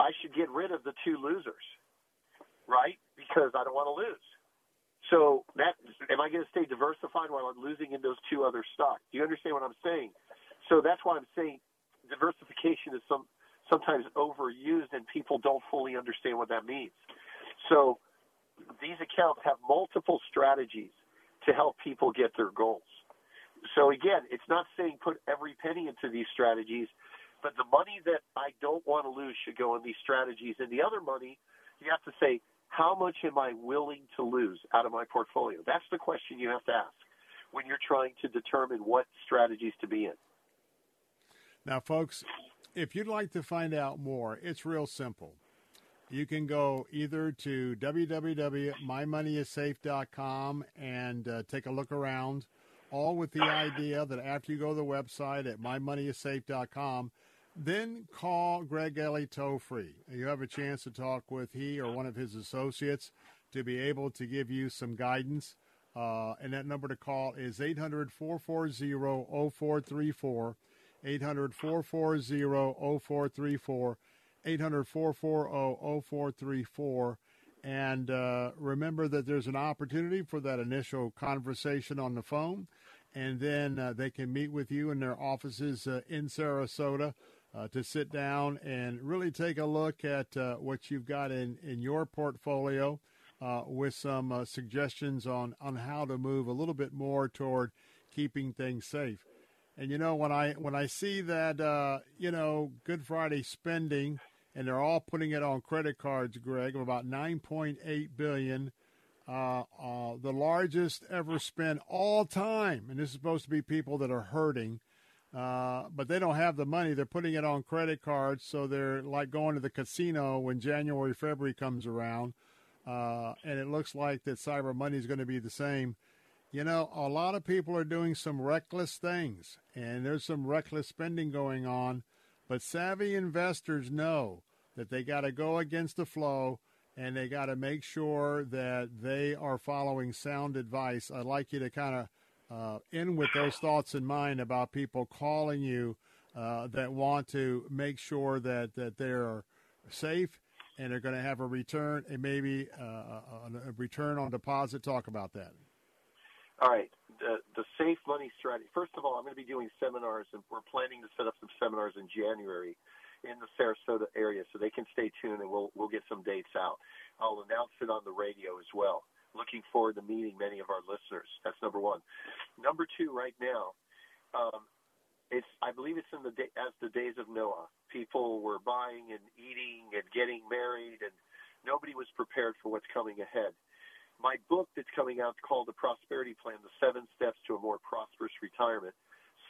I should get rid of the two losers, right? Because I don't want to lose. So that am I going to stay diversified while I'm losing in those two other stocks? Do you understand what I'm saying? So that's why I'm saying diversification is some sometimes overused and people don't fully understand what that means. So these accounts have multiple strategies to help people get their goals. So again, it's not saying put every penny into these strategies, but the money that I don't want to lose should go in these strategies. And the other money, you have to say, how much am I willing to lose out of my portfolio? That's the question you have to ask when you're trying to determine what strategies to be in. Now, folks, if you'd like to find out more, it's real simple. You can go either to www.mymoneyissafe.com and uh, take a look around all with the idea that after you go to the website at mymoneyissafe.com, then call Greg Ellie toll free. You have a chance to talk with he or one of his associates to be able to give you some guidance. Uh, and that number to call is 800 440 0434. 800 440 0434. 800 440 0434. And uh, remember that there's an opportunity for that initial conversation on the phone. And then uh, they can meet with you in their offices uh, in Sarasota uh, to sit down and really take a look at uh, what you've got in, in your portfolio uh, with some suggestions on, on how to move a little bit more toward keeping things safe. And you know when I when I see that you know Good Friday spending and they're all putting it on credit cards, Greg, of about 9.8 billion, uh, uh, the largest ever spent all time. And this is supposed to be people that are hurting, uh, but they don't have the money. They're putting it on credit cards, so they're like going to the casino when January, February comes around, uh, and it looks like that cyber money is going to be the same. You know, a lot of people are doing some reckless things, and there's some reckless spending going on but savvy investors know that they got to go against the flow and they got to make sure that they are following sound advice. I'd like you to kind of uh, end with those thoughts in mind about people calling you uh, that want to make sure that, that they're safe and they're going to have a return and maybe uh, a return on deposit. Talk about that. All right the, the safe money strategy. First of all, I'm going to be doing seminars, and we're planning to set up some seminars in January in the Sarasota area, so they can stay tuned, and we'll we'll get some dates out. I'll announce it on the radio as well. Looking forward to meeting many of our listeners. That's number one. Number two, right now, um, it's I believe it's in the day, as the days of Noah. People were buying and eating and getting married, and nobody was prepared for what's coming ahead my book that's coming out called The Prosperity Plan The Seven Steps to a More Prosperous Retirement.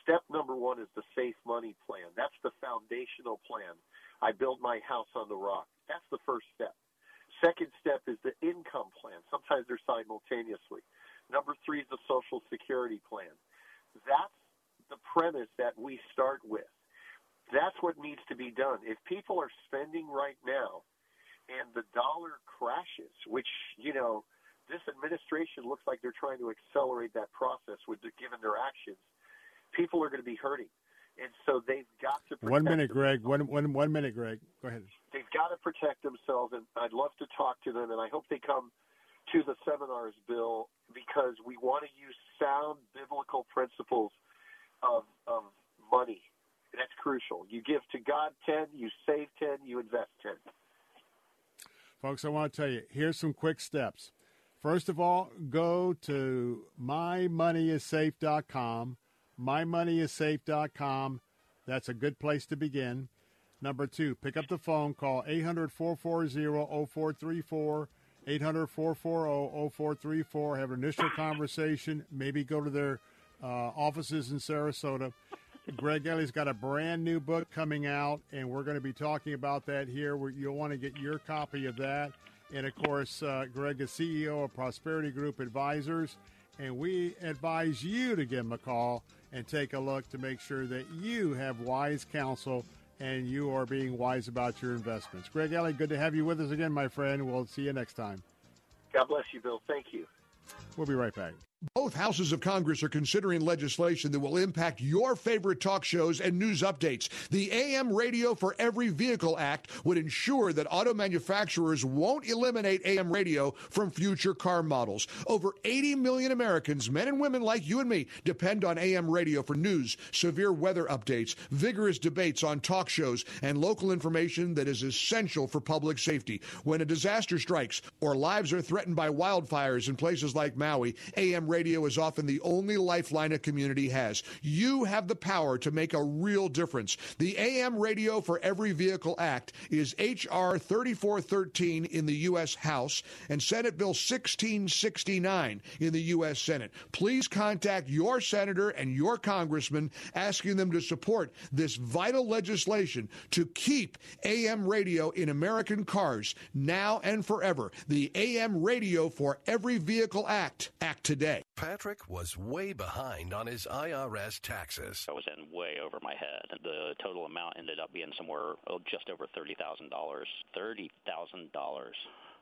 Step number one is the safe money plan. That's the foundational plan. I build my house on the rock. That's the first step. Second step is the income plan. Sometimes they're simultaneously. Number three is the social security plan. That's the premise that we start with. That's what needs to be done. If people are spending right now and the dollar crashes, which, you know, this administration looks like they're trying to accelerate that process with given their actions. People are going to be hurting, and so they've got to. one minute, Greg. One, one, one minute, Greg. Go ahead. They've got to protect themselves, and I'd love to talk to them, and I hope they come to the seminars, Bill, because we want to use sound biblical principles of of money. That's crucial. You give to God ten, you save ten, you invest ten. Folks, I want to tell you here's some quick steps. First of all, go to mymoneyissafe.com. Mymoneyissafe.com. That's a good place to begin. Number two, pick up the phone, call 800 440 0434. 800 440 0434. Have an initial conversation. Maybe go to their uh, offices in Sarasota. Greg Ellie's got a brand new book coming out, and we're going to be talking about that here. You'll want to get your copy of that. And of course, uh, Greg is CEO of Prosperity Group Advisors. And we advise you to give him a call and take a look to make sure that you have wise counsel and you are being wise about your investments. Greg Ellie, good to have you with us again, my friend. We'll see you next time. God bless you, Bill. Thank you. We'll be right back. Both houses of Congress are considering legislation that will impact your favorite talk shows and news updates. The AM Radio for Every Vehicle Act would ensure that auto manufacturers won't eliminate AM radio from future car models. Over 80 million Americans, men and women like you and me, depend on AM radio for news, severe weather updates, vigorous debates on talk shows, and local information that is essential for public safety. When a disaster strikes or lives are threatened by wildfires in places like Maui, AM radio is often the only lifeline a community has. You have the power to make a real difference. The AM Radio for Every Vehicle Act is H.R. 3413 in the U.S. House and Senate Bill 1669 in the U.S. Senate. Please contact your senator and your congressman asking them to support this vital legislation to keep AM radio in American cars now and forever. The AM Radio for Every Vehicle Act. Act today. Patrick was way behind on his IRS taxes. I was in way over my head. The total amount ended up being somewhere oh, just over $30,000. $30,000.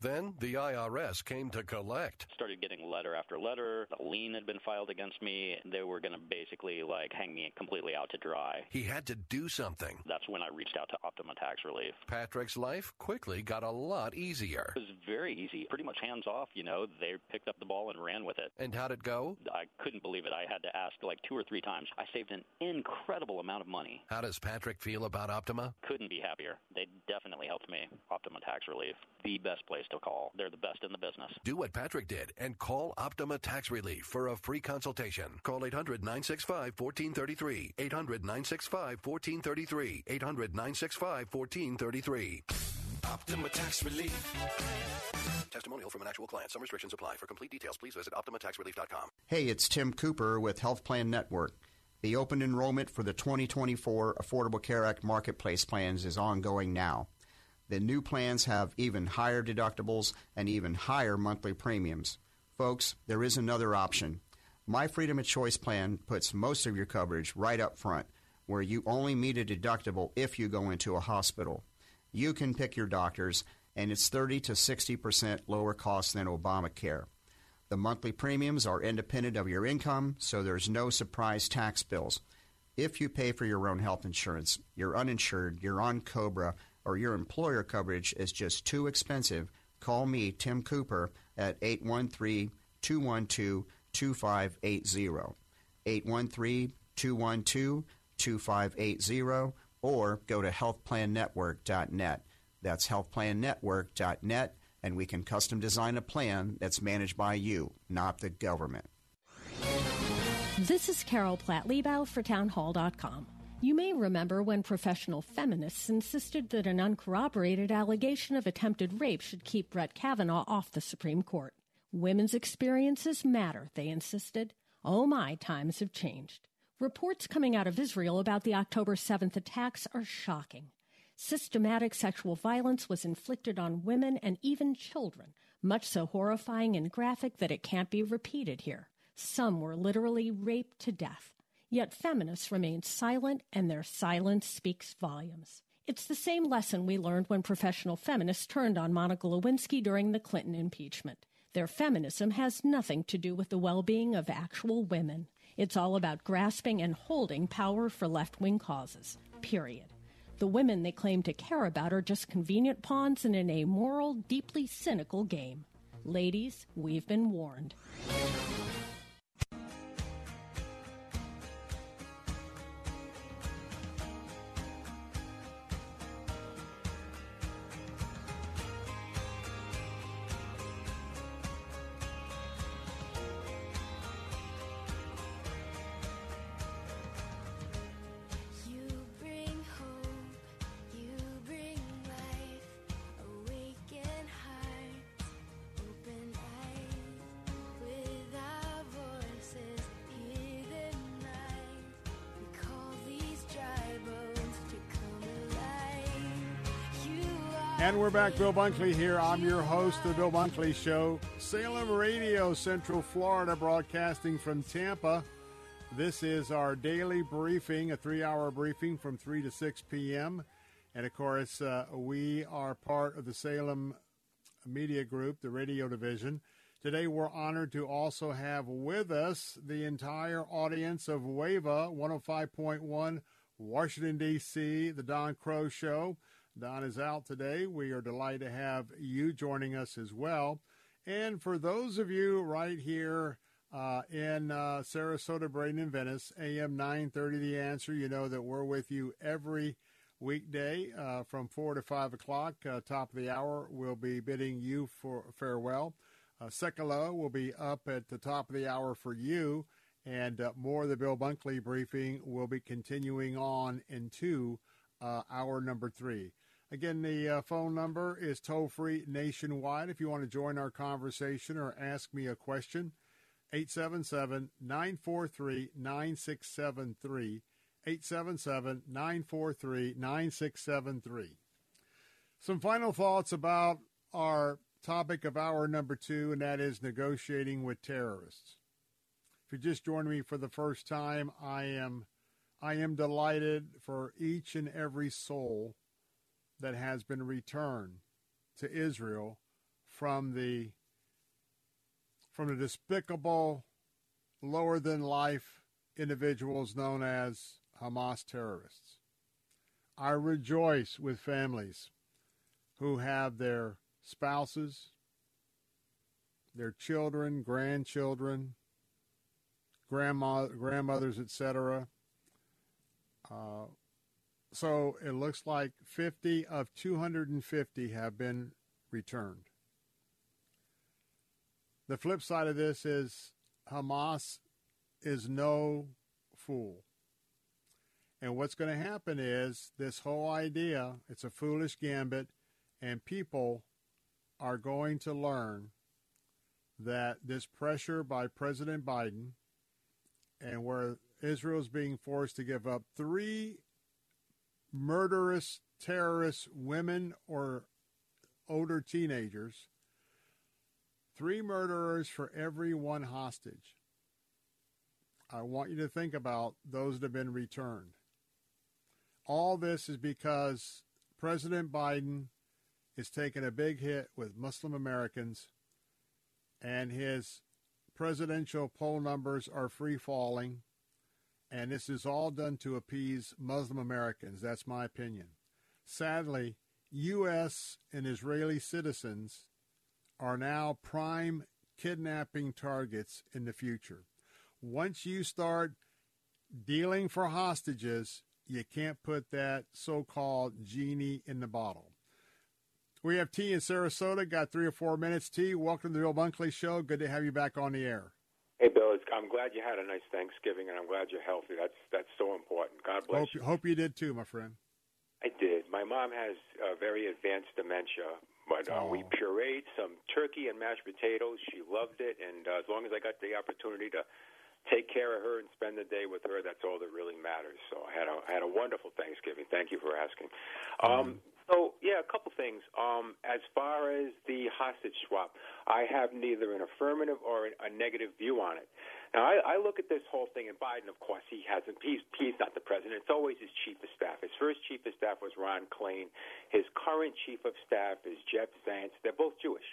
Then the IRS came to collect. Started getting letter after letter. A lien had been filed against me. They were going to basically like hang me completely out to dry. He had to do something. That's when I reached out to Optima Tax Relief. Patrick's life quickly got a lot easier. It was very easy, pretty much hands off. You know, they picked up the ball and ran with it. And how'd it go? I couldn't believe it. I had to ask like two or three times. I saved an incredible amount of money. How does Patrick feel about Optima? Couldn't be happier. They definitely helped me. Optima Tax Relief, the best place to call. They're the best in the business. Do what Patrick did and call Optima Tax Relief for a free consultation. Call 800 965 1433. 800 965 1433. 800 965 1433. Optima Tax Relief. Testimonial from an actual client. Some restrictions apply. For complete details, please visit OptimaTaxRelief.com. Hey, it's Tim Cooper with Health Plan Network. The open enrollment for the 2024 Affordable Care Act Marketplace plans is ongoing now. The new plans have even higher deductibles and even higher monthly premiums. Folks, there is another option. My Freedom of Choice plan puts most of your coverage right up front, where you only meet a deductible if you go into a hospital. You can pick your doctors, and it's 30 to 60% lower cost than Obamacare. The monthly premiums are independent of your income, so there's no surprise tax bills. If you pay for your own health insurance, you're uninsured, you're on COBRA, or your employer coverage is just too expensive, call me, Tim Cooper, at 813 212 2580. 813 212 2580 or go to healthplannetwork.net. That's healthplannetwork.net, and we can custom design a plan that's managed by you, not the government. This is Carol Platt Liebau for townhall.com. You may remember when professional feminists insisted that an uncorroborated allegation of attempted rape should keep Brett Kavanaugh off the Supreme Court. Women's experiences matter, they insisted. Oh my, times have changed. Reports coming out of Israel about the October 7th attacks are shocking. Systematic sexual violence was inflicted on women and even children, much so horrifying and graphic that it can't be repeated here. Some were literally raped to death. Yet feminists remain silent, and their silence speaks volumes. It's the same lesson we learned when professional feminists turned on Monica Lewinsky during the Clinton impeachment. Their feminism has nothing to do with the well being of actual women. It's all about grasping and holding power for left wing causes. Period. The women they claim to care about are just convenient pawns in an amoral, deeply cynical game. Ladies, we've been warned. We're back. Bill Bunkley here. I'm your host the Bill Bunkley Show. Salem Radio, Central Florida, broadcasting from Tampa. This is our daily briefing, a three hour briefing from 3 to 6 p.m. And of course, uh, we are part of the Salem Media Group, the radio division. Today, we're honored to also have with us the entire audience of WAVA 105.1 Washington, D.C., the Don Crow Show. Don is out today. We are delighted to have you joining us as well. And for those of you right here uh, in uh, Sarasota, Braden, and Venice, AM 930 The Answer, you know that we're with you every weekday uh, from 4 to 5 o'clock. Uh, top of the hour, we'll be bidding you for farewell. Uh, will be up at the top of the hour for you, and uh, more of the Bill Bunkley briefing will be continuing on into uh, hour number three. Again, the uh, phone number is toll free nationwide if you want to join our conversation or ask me a question. 877 943 9673. 877 943 9673. Some final thoughts about our topic of hour number two, and that is negotiating with terrorists. If you just joined me for the first time, I am I am delighted for each and every soul that has been returned to Israel from the from the despicable, lower than life individuals known as Hamas terrorists. I rejoice with families who have their spouses, their children, grandchildren, grandma, grandmothers, etc. Uh, so it looks like 50 of 250 have been returned. The flip side of this is Hamas is no fool. And what's going to happen is this whole idea, it's a foolish gambit, and people are going to learn that this pressure by President Biden and where Israel is being forced to give up three murderous terrorist women or older teenagers, three murderers for every one hostage. I want you to think about those that have been returned. All this is because President Biden is taking a big hit with Muslim Americans, and his presidential poll numbers are free falling. And this is all done to appease Muslim Americans. That's my opinion. Sadly, U.S. and Israeli citizens are now prime kidnapping targets in the future. Once you start dealing for hostages, you can't put that so called genie in the bottle. We have T in Sarasota. Got three or four minutes. T, welcome to the Bill Bunkley Show. Good to have you back on the air. Hey, I'm glad you had a nice Thanksgiving, and I'm glad you're healthy. That's that's so important. God bless hope, you. Hope you did too, my friend. I did. My mom has uh, very advanced dementia, but uh, oh. we pureed some turkey and mashed potatoes. She loved it, and uh, as long as I got the opportunity to take care of her and spend the day with her, that's all that really matters. So I had a I had a wonderful Thanksgiving. Thank you for asking. Um, so yeah, a couple things. Um, as far as the hostage swap, I have neither an affirmative or a negative view on it. Now I, I look at this whole thing, and Biden, of course, he hasn't. He's he's not the president. It's always his chief of staff. His first chief of staff was Ron Klain. His current chief of staff is Jeff Zients. They're both Jewish.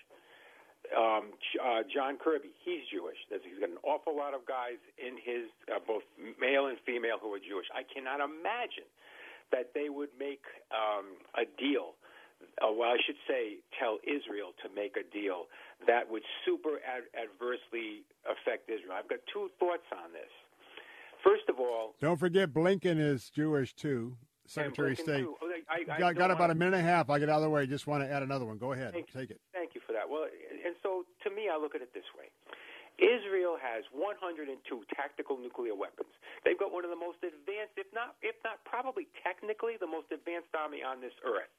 Um, uh, John Kirby, he's Jewish. He's got an awful lot of guys in his, uh, both male and female, who are Jewish. I cannot imagine that they would make um, a deal. Uh, well, I should say, tell Israel to make a deal that would super ad- adversely affect Israel. I've got two thoughts on this. First of all, don't forget Blinken is Jewish too. Secretary of State. Oh, I, I, got, got about a minute and a half. I get out of the way. Just want to add another one. Go ahead. Thank, Take it. Thank you for that. Well, and so to me, I look at it this way. Israel has 102 tactical nuclear weapons. They've got one of the most advanced, if not, if not probably technically the most advanced army on this earth.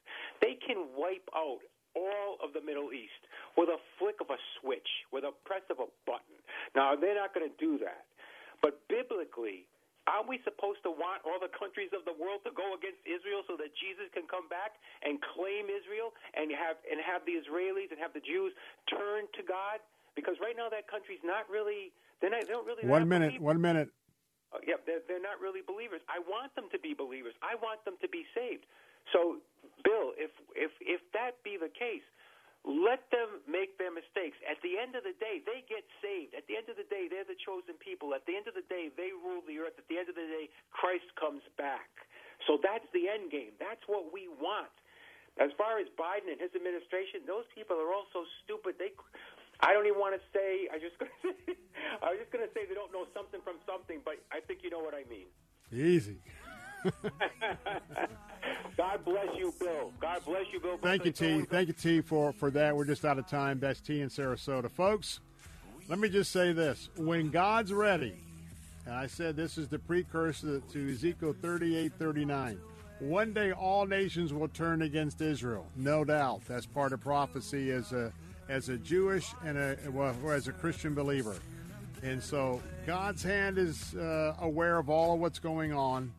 They can wipe out all of the Middle East with a flick of a switch, with a press of a button. Now, they're not going to do that. But biblically, are we supposed to want all the countries of the world to go against Israel so that Jesus can come back and claim Israel and have and have the Israelis and have the Jews turn to God? Because right now that country's not really they're not, they don't really one minute believers. one minute uh, yeah they're, they're not really believers i want them to be believers i want them to be saved so bill if if if that be the case let them make their mistakes. At the end of the day, they get saved. At the end of the day, they're the chosen people. At the end of the day, they rule the earth. At the end of the day, Christ comes back. So that's the end game. That's what we want. As far as Biden and his administration, those people are all so stupid. They I don't even want to say. I just gonna say, I was just going to say they don't know something from something, but I think you know what I mean. Easy. God bless you, Bill. God bless you, Bill. Thank you, T. Thank you, T, for for that. We're just out of time. That's T in Sarasota, folks. Let me just say this: when God's ready, and I said this is the precursor to Ezekiel thirty-eight, thirty-nine. One day, all nations will turn against Israel. No doubt. That's part of prophecy as a as a Jewish and a, well, as a Christian believer. And so God's hand is uh, aware of all of what's going on.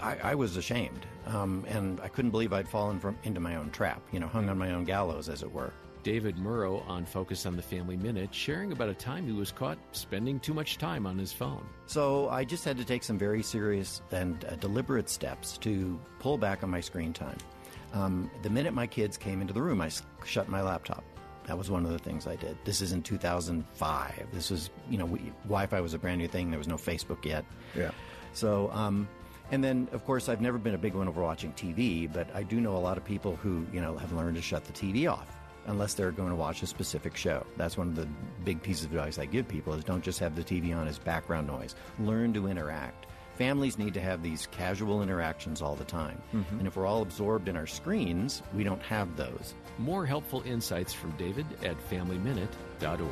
I, I was ashamed, um, and I couldn't believe I'd fallen from, into my own trap, you know, hung on my own gallows, as it were. David Murrow on Focus on the Family Minute, sharing about a time he was caught spending too much time on his phone. So I just had to take some very serious and uh, deliberate steps to pull back on my screen time. Um, the minute my kids came into the room, I shut my laptop. That was one of the things I did. This is in 2005. This was, you know, we, Wi-Fi was a brand new thing. There was no Facebook yet. Yeah. So, um, and then of course I've never been a big one over watching TV, but I do know a lot of people who, you know, have learned to shut the TV off unless they're going to watch a specific show. That's one of the big pieces of advice I give people is don't just have the TV on as background noise. Learn to interact. Families need to have these casual interactions all the time. Mhm. And if we're all absorbed in our screens, we don't have those. More helpful insights from David at FamilyMinute.org.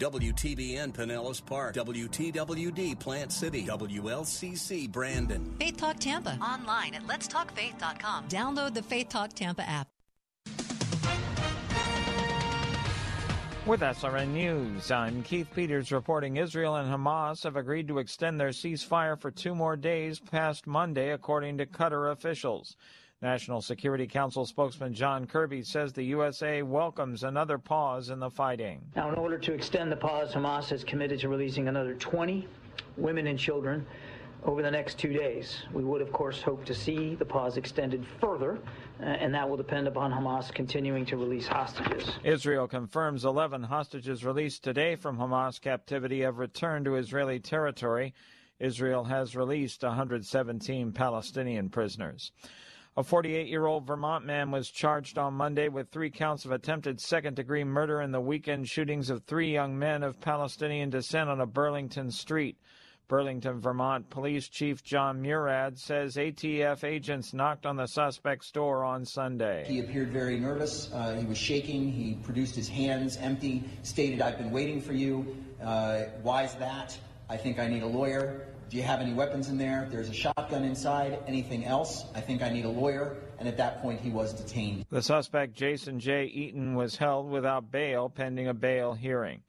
WTBN Pinellas Park, WTWD Plant City, WLCC Brandon. Faith Talk Tampa. Online at letstalkfaith.com. Download the Faith Talk Tampa app. With SRN News, I'm Keith Peters reporting Israel and Hamas have agreed to extend their ceasefire for two more days past Monday, according to Qatar officials. National Security Council spokesman John Kirby says the USA welcomes another pause in the fighting. Now, in order to extend the pause, Hamas has committed to releasing another 20 women and children over the next two days. We would, of course, hope to see the pause extended further, uh, and that will depend upon Hamas continuing to release hostages. Israel confirms 11 hostages released today from Hamas captivity have returned to Israeli territory. Israel has released 117 Palestinian prisoners. A 48 year old Vermont man was charged on Monday with three counts of attempted second degree murder in the weekend shootings of three young men of Palestinian descent on a Burlington street. Burlington, Vermont Police Chief Jon Murad says ATF agents knocked on the suspect's door on Sunday. He appeared very nervous. Uh, he was shaking. He produced his hands empty, stated, I've been waiting for you. Uh, why is that? I think I need a lawyer. Do you have any weapons in there? There's a shotgun inside. Anything else? I think I need a lawyer. And at that point, he was detained. The suspect, Jason J. Eaton, was held without bail pending a bail hearing.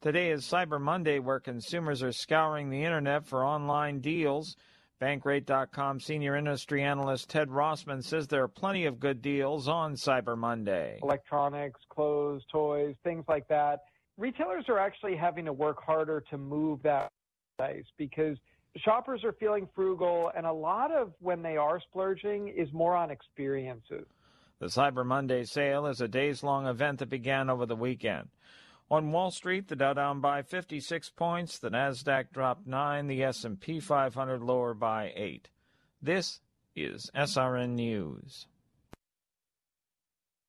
Today is Cyber Monday, where consumers are scouring the internet for online deals. Bankrate.com senior industry analyst Ted Rossman says there are plenty of good deals on Cyber Monday. electronics, clothes, toys, things like that. Retailers are actually having to work harder to move that price because shoppers are feeling frugal, and a lot of when they are splurging is more on experiences. The Cyber Monday sale is a days long event that began over the weekend. On Wall Street, the Dow down by 56 points, the Nasdaq dropped 9, the S&P 500 lower by 8. This is SRN News.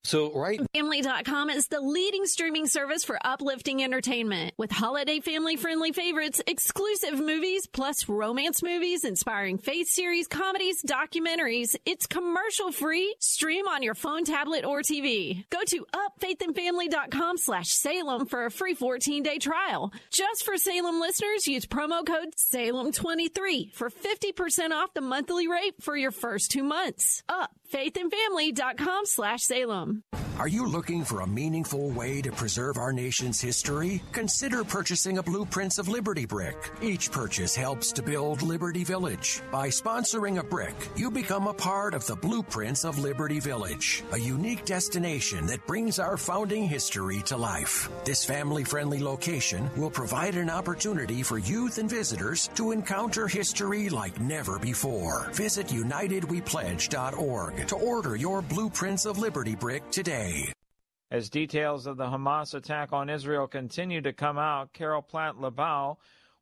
So, right. Family.com is the leading streaming service for uplifting entertainment with holiday family friendly favorites, exclusive movies, plus romance movies, inspiring faith series, comedies, documentaries. It's commercial free. Stream on your phone, tablet, or TV. Go to upfaithandfamily.com slash Salem for a free 14 day trial. Just for Salem listeners, use promo code Salem23 for 50% off the monthly rate for your first two months. Upfaithandfamily.com slash Salem. Are you looking for a meaningful way to preserve our nation's history? Consider purchasing a Blueprints of Liberty brick. Each purchase helps to build Liberty Village. By sponsoring a brick, you become a part of the Blueprints of Liberty Village, a unique destination that brings our founding history to life. This family friendly location will provide an opportunity for youth and visitors to encounter history like never before. Visit UnitedWePledge.org to order your Blueprints of Liberty brick today. As details of the Hamas attack on Israel continue to come out, Carol Platt Liebau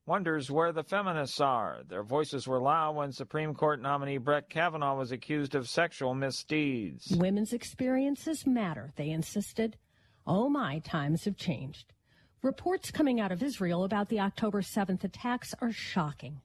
wonders where the feminists are. Their voices were loud when Supreme Court nominee Brett Kavanaugh was accused of sexual misdeeds. Women's experiences matter, they insisted. Oh my, times have changed. Reports coming out of Israel about the October 7th attacks are shocking.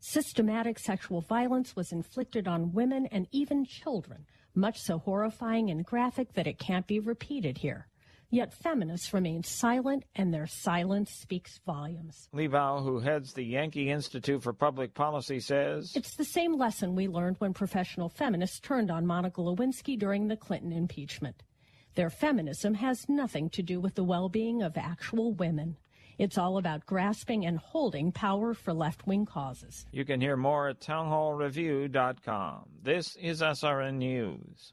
Systematic sexual violence was inflicted on women and even children, much so horrifying and graphic that it can't be repeated here. Yet feminists remain silent, and their silence speaks volumes. Liebau, who heads the Yankee Institute for Public Policy, says It's the same lesson we learned when professional feminists turned on Monica Lewinsky during the Clinton impeachment. Their feminism has nothing to do with the well being of actual women. It's all about grasping and holding power for left wing causes. You can hear more at townhallreview.com. This is SRN News.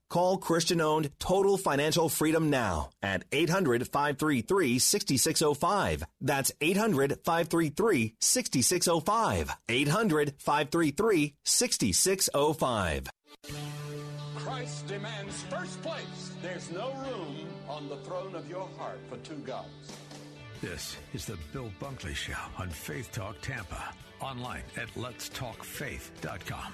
Call Christian owned Total Financial Freedom now at 800 533 6605. That's 800 533 6605. 800 533 6605. Christ demands first place. There's no room on the throne of your heart for two gods. This is the Bill Bunkley Show on Faith Talk Tampa. Online at letstalkfaith.com.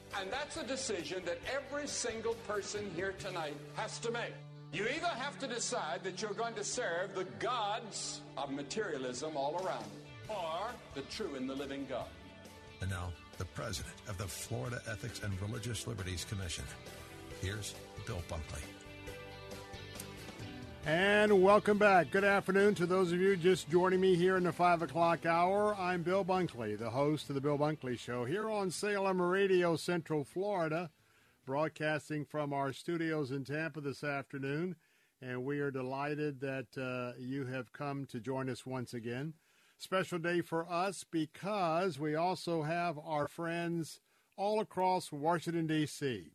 And that's a decision that every single person here tonight has to make. You either have to decide that you're going to serve the gods of materialism all around you, or the true and the living God. And now, the president of the Florida Ethics and Religious Liberties Commission. Here's Bill Bunkley. And welcome back. Good afternoon to those of you just joining me here in the 5 o'clock hour. I'm Bill Bunkley, the host of The Bill Bunkley Show, here on Salem Radio, Central Florida, broadcasting from our studios in Tampa this afternoon. And we are delighted that uh, you have come to join us once again. Special day for us because we also have our friends all across Washington, D.C.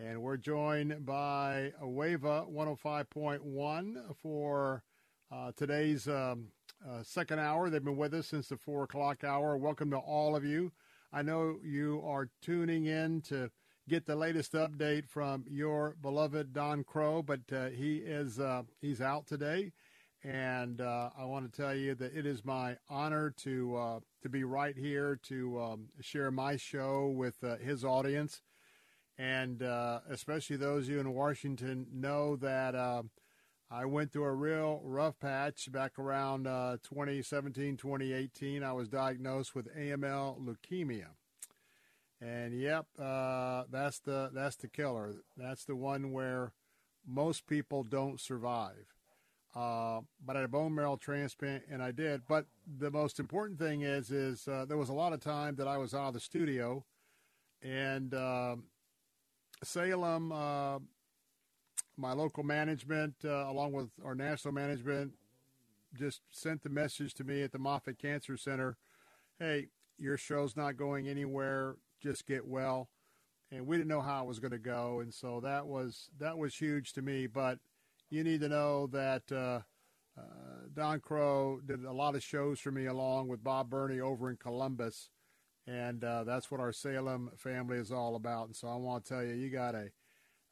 And we're joined by WAVA 105.1 for uh, today's um, uh, second hour. They've been with us since the 4 o'clock hour. Welcome to all of you. I know you are tuning in to get the latest update from your beloved Don Crow, but uh, he is uh, he's out today. And uh, I want to tell you that it is my honor to uh, to be right here to um, share my show with his audience and uh, especially those of you in Washington know that uh, I went through a real rough patch back around uh, 2017, 2018. I was diagnosed with AML leukemia, and yep, uh, that's the that's the killer. That's the one where most people don't survive. Uh, but I had a bone marrow transplant, and I did. But the most important thing is, is uh, there was a lot of time that I was out of the studio, and um, Salem, uh, my local management, uh, along with our national management, just sent the message to me at the Moffitt Cancer Center hey, your show's not going anywhere, just get well. And we didn't know how it was going to go. And so that was, that was huge to me. But you need to know that uh, uh, Don Crow did a lot of shows for me along with Bob Burney over in Columbus and uh, that's what our Salem family is all about. And so I want to tell you, you got a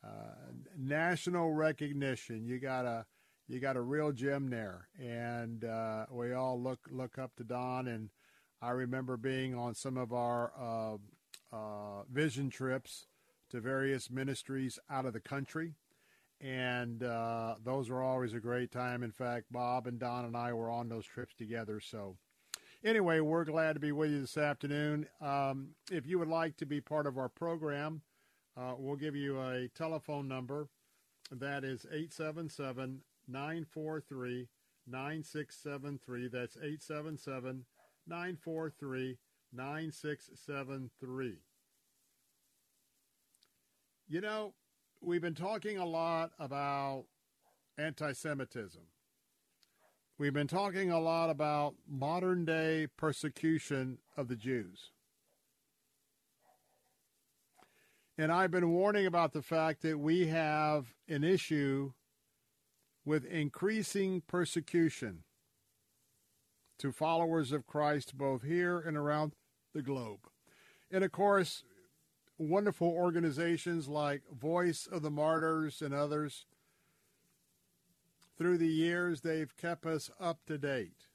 uh, national recognition. You got a you got a real gem there, and uh, we all look look up to Don. And I remember being on some of our uh, uh, vision trips to various ministries out of the country. And uh, those were always a great time. In fact, Bob and Don and I were on those trips together. So, anyway, we're glad to be with you this afternoon. Um, if you would like to be part of our program, uh, we'll give you a telephone number. That is 877 943 9673. That's 877 943 9673. You know, we've been talking a lot about anti Semitism. We've been talking a lot about modern day persecution of the Jews. And I've been warning about the fact that we have an issue with increasing persecution to followers of Christ both here and around the globe. And of course, wonderful organizations like Voice of the Martyrs and others, through the years, they've kept us up to date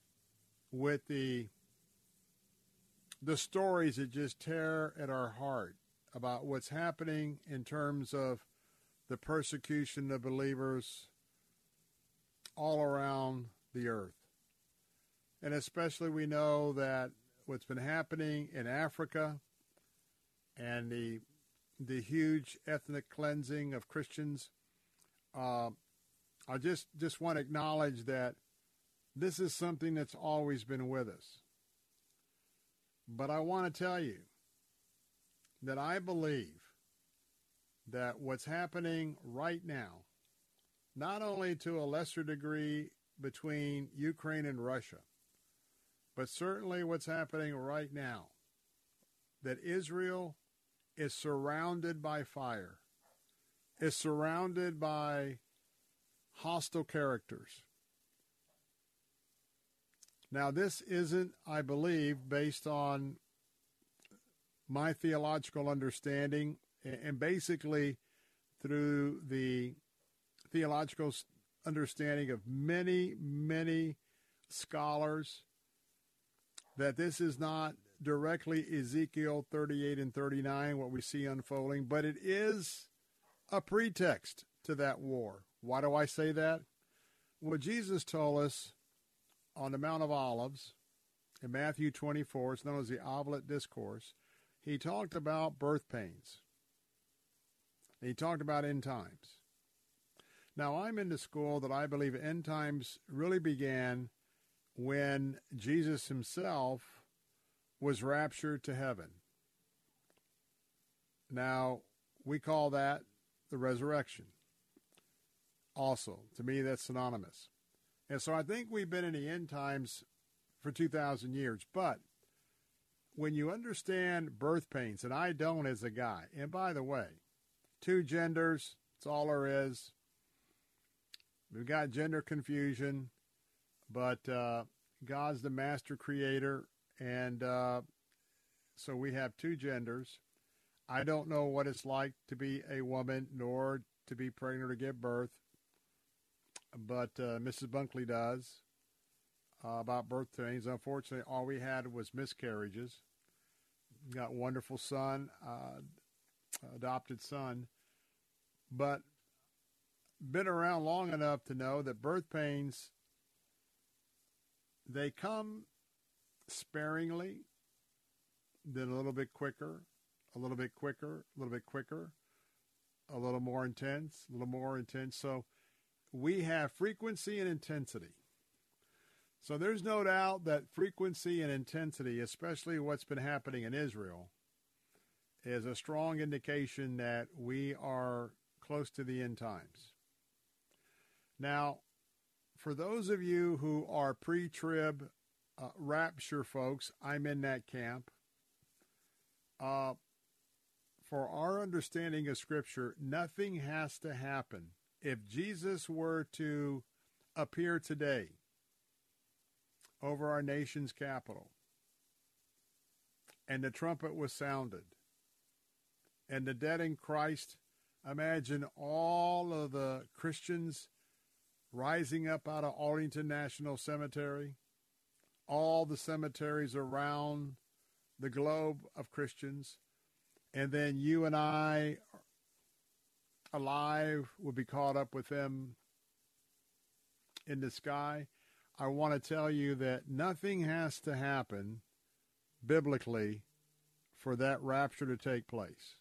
with the the stories that just tear at our heart about what's happening in terms of the persecution of believers all around the earth. And especially we know that what's been happening in Africa and the the huge ethnic cleansing of Christians. Uh, I just just want to acknowledge that this is something that's always been with us. But I want to tell you that I believe that what's happening right now, not only to a lesser degree between Ukraine and Russia, but certainly what's happening right now, that Israel is surrounded by fire, is surrounded by hostile characters. Now, this isn't, I believe, based on my theological understanding and basically through the theological understanding of many, many scholars that this is not directly Ezekiel 38 and 39, what we see unfolding, but it is a pretext to that war. Why do I say that? Well, Jesus told us on the Mount of Olives in Matthew 24, it's known as the Olivet Discourse, he talked about birth pains. He talked about end times. Now, I'm in the school that I believe end times really began when Jesus himself was raptured to heaven. Now, we call that the resurrection. Also, to me, that's synonymous. And so I think we've been in the end times for 2,000 years. But when you understand birth pains, and I don't as a guy, and by the way, two genders, it's all there is. We've got gender confusion, but uh, God's the master creator, and uh, so we have two genders. I don't know what it's like to be a woman nor to be pregnant or give birth, but uh, Mrs. Bunkley does uh, about birth pains. Unfortunately, all we had was miscarriages. Got wonderful son, uh, adopted son, but been around long enough to know that birth pains they come sparingly, then a little bit quicker, a little bit quicker, a little bit quicker, a little more intense, a little more intense. So we have frequency and intensity. So there's no doubt that frequency and intensity, especially what's been happening in Israel, is a strong indication that we are close to the end times. Now, for those of you who are pre trib uh, rapture folks, I'm in that camp. Uh, for our understanding of Scripture, nothing has to happen. If Jesus were to appear today over our nation's capital, and the trumpet was sounded, and the dead in Christ, imagine all of the Christians rising up out of Arlington National Cemetery, all the cemeteries around the globe of Christians, and then you and I alive will be caught up with them in the sky. I want to tell you that nothing has to happen biblically for that rapture to take place.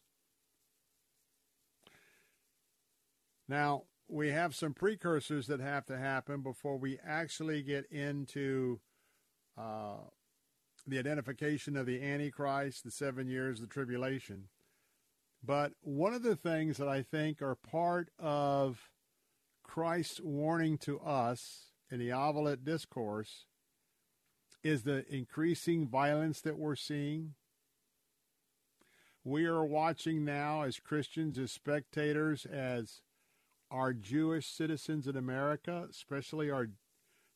Now, we have some precursors that have to happen before we actually get into uh, the identification of the Antichrist, the seven years the tribulation. But one of the things that I think are part of Christ's warning to us in the Olivet Discourse is the increasing violence that we're seeing. we are watching now as Christians, as spectators, as our Jewish citizens in America, especially our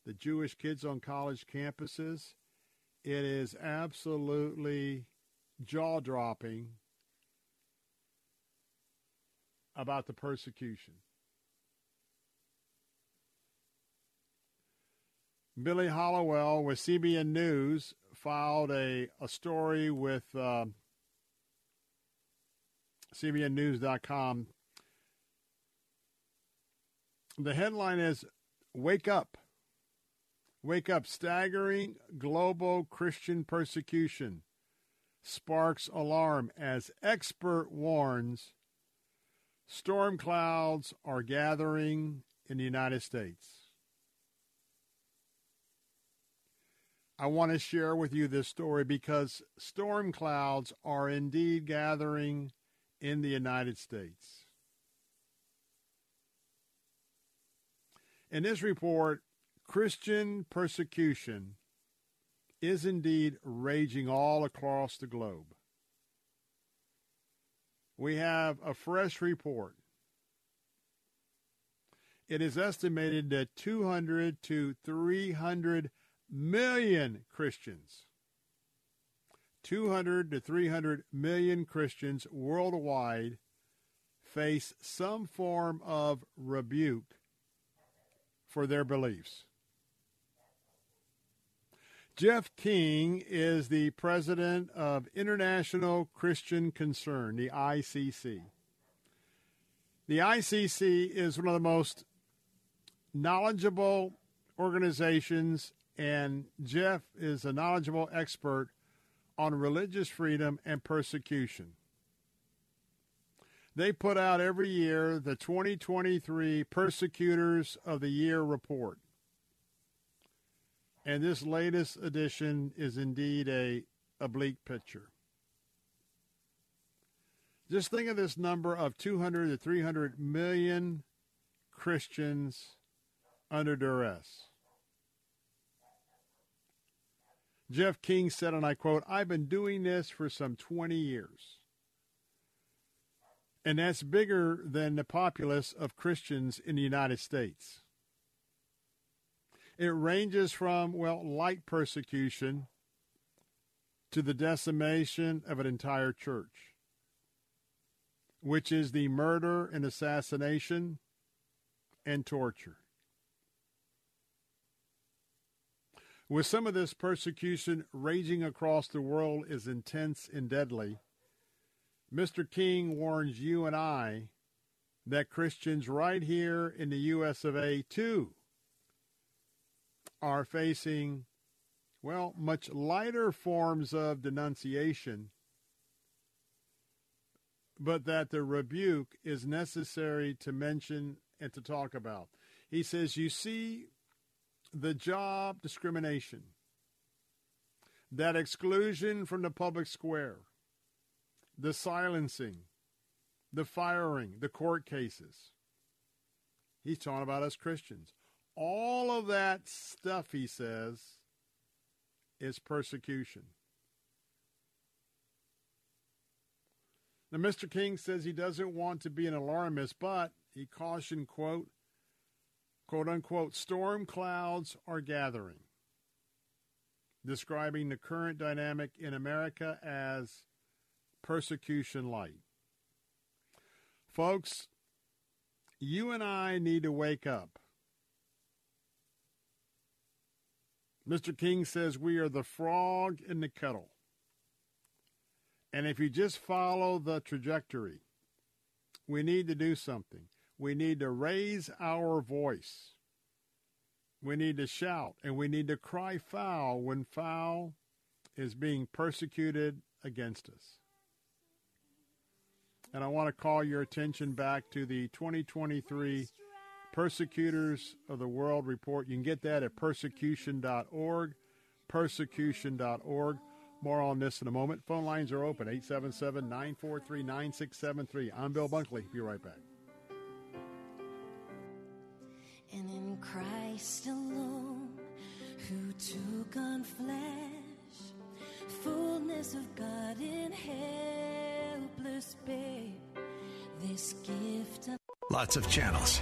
the Jewish kids on college campuses. It is absolutely jaw dropping about the persecution. Billy Hallowell with CBN News filed a, a story with uh, CBNNews.com. The headline is Wake Up. Wake Up. Staggering global Christian persecution sparks alarm as expert warns storm clouds are gathering in the United States. I want to share with you this story because storm clouds are indeed gathering in the United States. In this report, Christian persecution is indeed raging all across the globe. We have a fresh report. It is estimated that 200 to 300 million Christians, 200 to 300 million Christians worldwide face some form of rebuke for their beliefs. Jeff King is the president of International Christian Concern, the ICC. The ICC is one of the most knowledgeable organizations and Jeff is a knowledgeable expert on religious freedom and persecution. They put out every year the 2023 Persecutors of the Year report. And this latest edition is indeed a, bleak picture. Just think of this number of 200 to 300 million Christians under duress. Jeff King said, and I quote, I've been doing this for some 20 years. And that's bigger than the populace of Christians in the United States. It ranges from, well, light persecution to the decimation of an entire church, which is the murder and assassination and torture. With some of this persecution raging across the world is intense and deadly, Mr. King warns you and I that Christians right here in the U.S. of A. too are facing, well, much lighter forms of denunciation, but that the rebuke is necessary to mention and to talk about. He says, You see, the job discrimination, that exclusion from the public square, the silencing, the firing, the court cases. He's talking about us Christians. All of that stuff, he says, is persecution. Now, Mr. King says he doesn't want to be an alarmist, but he cautioned, quote, quote unquote, storm clouds are gathering, describing the current dynamic in America as persecution light. Folks, you and I need to wake up. Mr. King says we are the frog in the kettle. And if you just follow the trajectory, we need to do something. We need to raise our voice. We need to shout and we need to cry foul when foul is being persecuted against us. And I want to call your attention back to the 2023 Persecutors of the World report. You can get that at persecution.org. Persecution.org. More on this in a moment. Phone lines are open 877 943 9673. I'm Bill Bunkley. Be right back. and in Christ alone, who took on flesh, fullness of God in help worthless, babe. This gift of Lots of channels,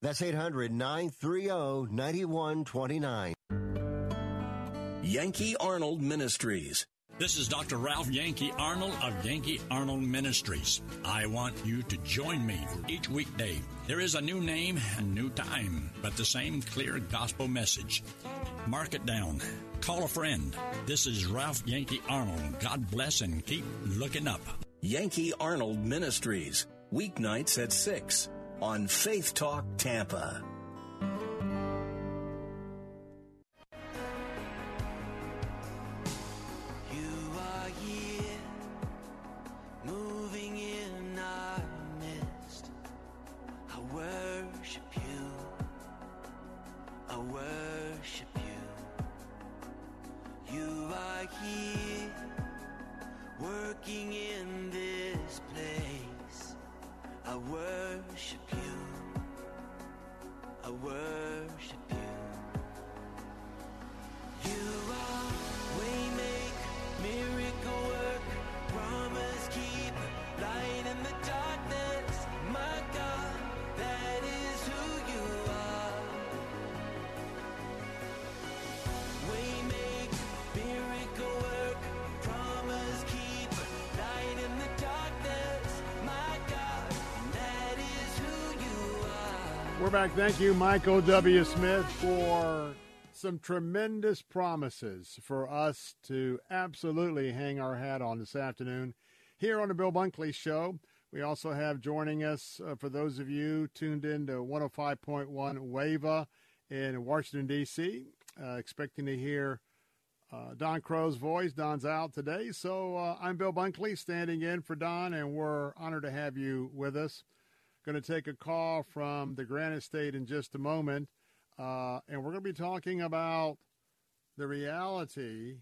That's 800 930 9129. Yankee Arnold Ministries. This is Dr. Ralph Yankee Arnold of Yankee Arnold Ministries. I want you to join me for each weekday. There is a new name and new time, but the same clear gospel message. Mark it down. Call a friend. This is Ralph Yankee Arnold. God bless and keep looking up. Yankee Arnold Ministries. Weeknights at 6 on Faith Talk Tampa. We're back. Thank you, Michael W. Smith, for some tremendous promises for us to absolutely hang our hat on this afternoon here on the Bill Bunkley Show. We also have joining us, uh, for those of you tuned in to 105.1 WAVA in Washington, D.C., uh, expecting to hear uh, Don Crow's voice. Don's out today, so uh, I'm Bill Bunkley standing in for Don, and we're honored to have you with us. Going to take a call from the Granite State in just a moment, uh, and we're going to be talking about the reality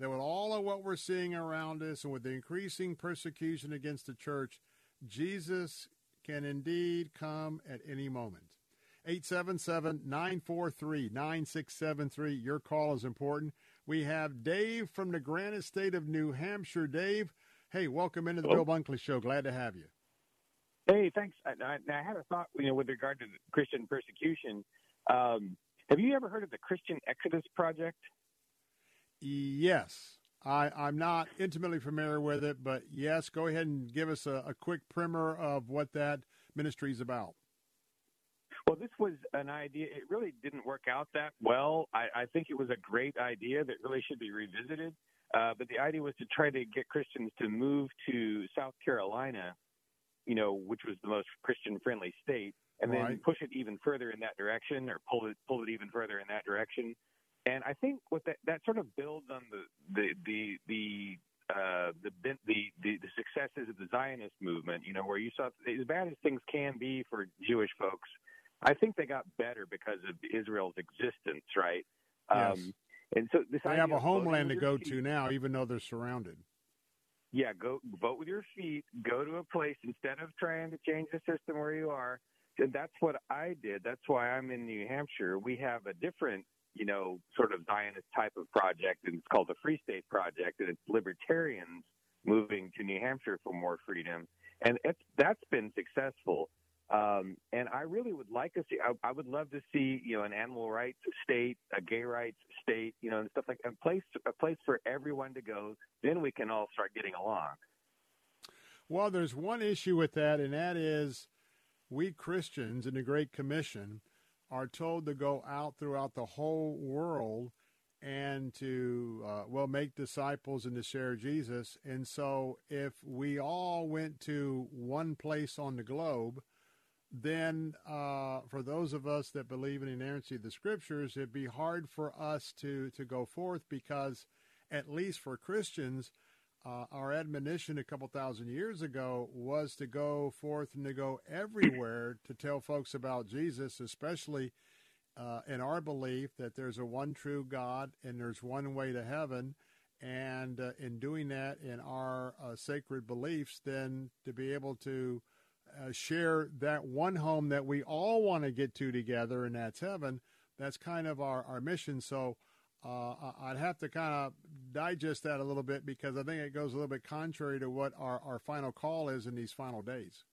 that with all of what we're seeing around us and with the increasing persecution against the church, Jesus can indeed come at any moment. 877 943 9673. Your call is important. We have Dave from the Granite State of New Hampshire. Dave, hey, welcome into the Hello. Bill Bunkley Show. Glad to have you. Hey, thanks. I, I, I had a thought, you know, with regard to Christian persecution. Um, have you ever heard of the Christian Exodus Project? Yes. I, I'm not intimately familiar with it, but yes, go ahead and give us a, a quick primer of what that ministry is about. Well, this was an idea. It really didn't work out that well. I, I think it was a great idea that really should be revisited. Uh, but the idea was to try to get Christians to move to South Carolina, you know, which was the most Christian-friendly state, and then Right. push it even further in that direction, or pull it pull it even further in that direction. And I think what that that sort of builds on the the the the uh, the, the the the successes of the Zionist movement. You know, where you saw as bad as things can be for Jewish folks, I think they got better because of Israel's existence, right? Yes. Um, and so this They have a homeland to go to now, even though they're surrounded. Yeah, go vote with your feet. Go to a place instead of trying to change the system where you are. And that's what I did. That's why I'm in New Hampshire. We have a different, you know, sort of Zionist type of project, and it's called the Free State Project, and it's libertarians moving to New Hampshire for more freedom, and it's that's been successful. Um, and I really would like to see. I, I would love to see, you know, an animal rights state, a gay rights state, you know, and stuff like a place, a place for everyone to go. Then we can all start getting along. Well, there's one issue with that, and that is we Christians in the Great Commission are told to go out throughout the whole world and to, uh, well, make disciples and to share Jesus. And so if we all went to one place on the globe, then uh, for those of us that believe in inerrancy of the scriptures, it'd be hard for us to, to go forth because, at least for Christians, uh, our admonition a couple thousand years ago was to go forth and to go everywhere to tell folks about Jesus, especially uh, in our belief that there's a one true God and there's one way to heaven. And uh, in doing that in our uh, sacred beliefs, then to be able to uh, share that one home that we all want to get to together, and that's heaven. That's kind of our, our mission. So uh, I'd have to kind of digest that a little bit because I think it goes a little bit contrary to what our, our final call is in these final days.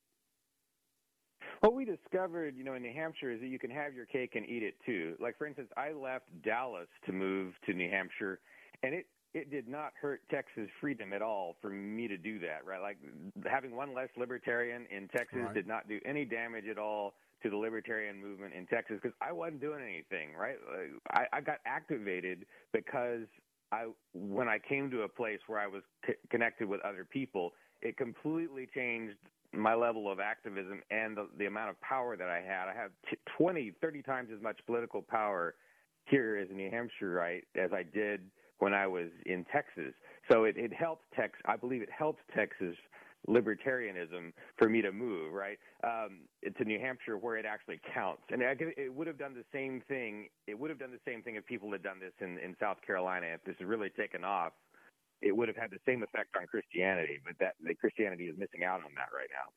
What we discovered, you know, in New Hampshire is that you can have your cake and eat it too. Like, for instance, I left Dallas to move to New Hampshire, and it it did not hurt Texas freedom at all for me to do that, right? Like having one less libertarian in Texas right. did not do any damage at all to the libertarian movement in Texas because I wasn't doing anything, right? I, I got activated because I, when I came to a place where I was c- connected with other people, it completely changed my level of activism and the, the amount of power that I had. I have t- 20, 30 times as much political power here as in New Hampshire, right, as I did when I was in Texas. So it, it helped Texas. I believe it helped Texas libertarianism for me to move right um, to New Hampshire where it actually counts. And it would have done the same thing. It would have done the same thing if people had done this in, in South Carolina. If this had really taken off, it would have had the same effect on Christianity. But that the Christianity is missing out on that right now.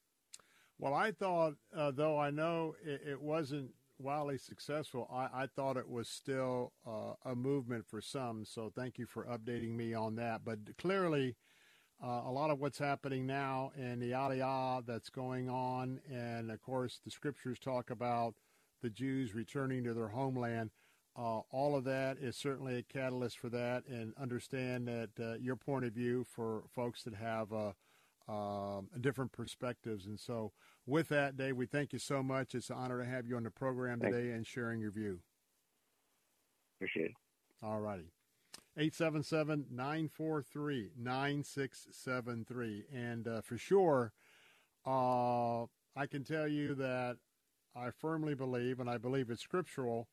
Well, I thought, uh, though I know it, it wasn't wildly successful, I, I, thought it was still uh, a movement for some. So thank you for updating me on that. But clearly, uh, a lot of what's happening now and the aliyah that's going on, and of course the scriptures talk about the Jews returning to their homeland. Uh, all of that is certainly a catalyst for that, and understand that uh, your point of view for folks that have uh, um, different perspectives. And so, with that, Dave, we thank you so much. It's an honor to have you on the program today and sharing your view. Appreciate it. All righty. 877 943 9673. And uh, for sure, uh, I can tell you that I firmly believe, and I believe it's scriptural,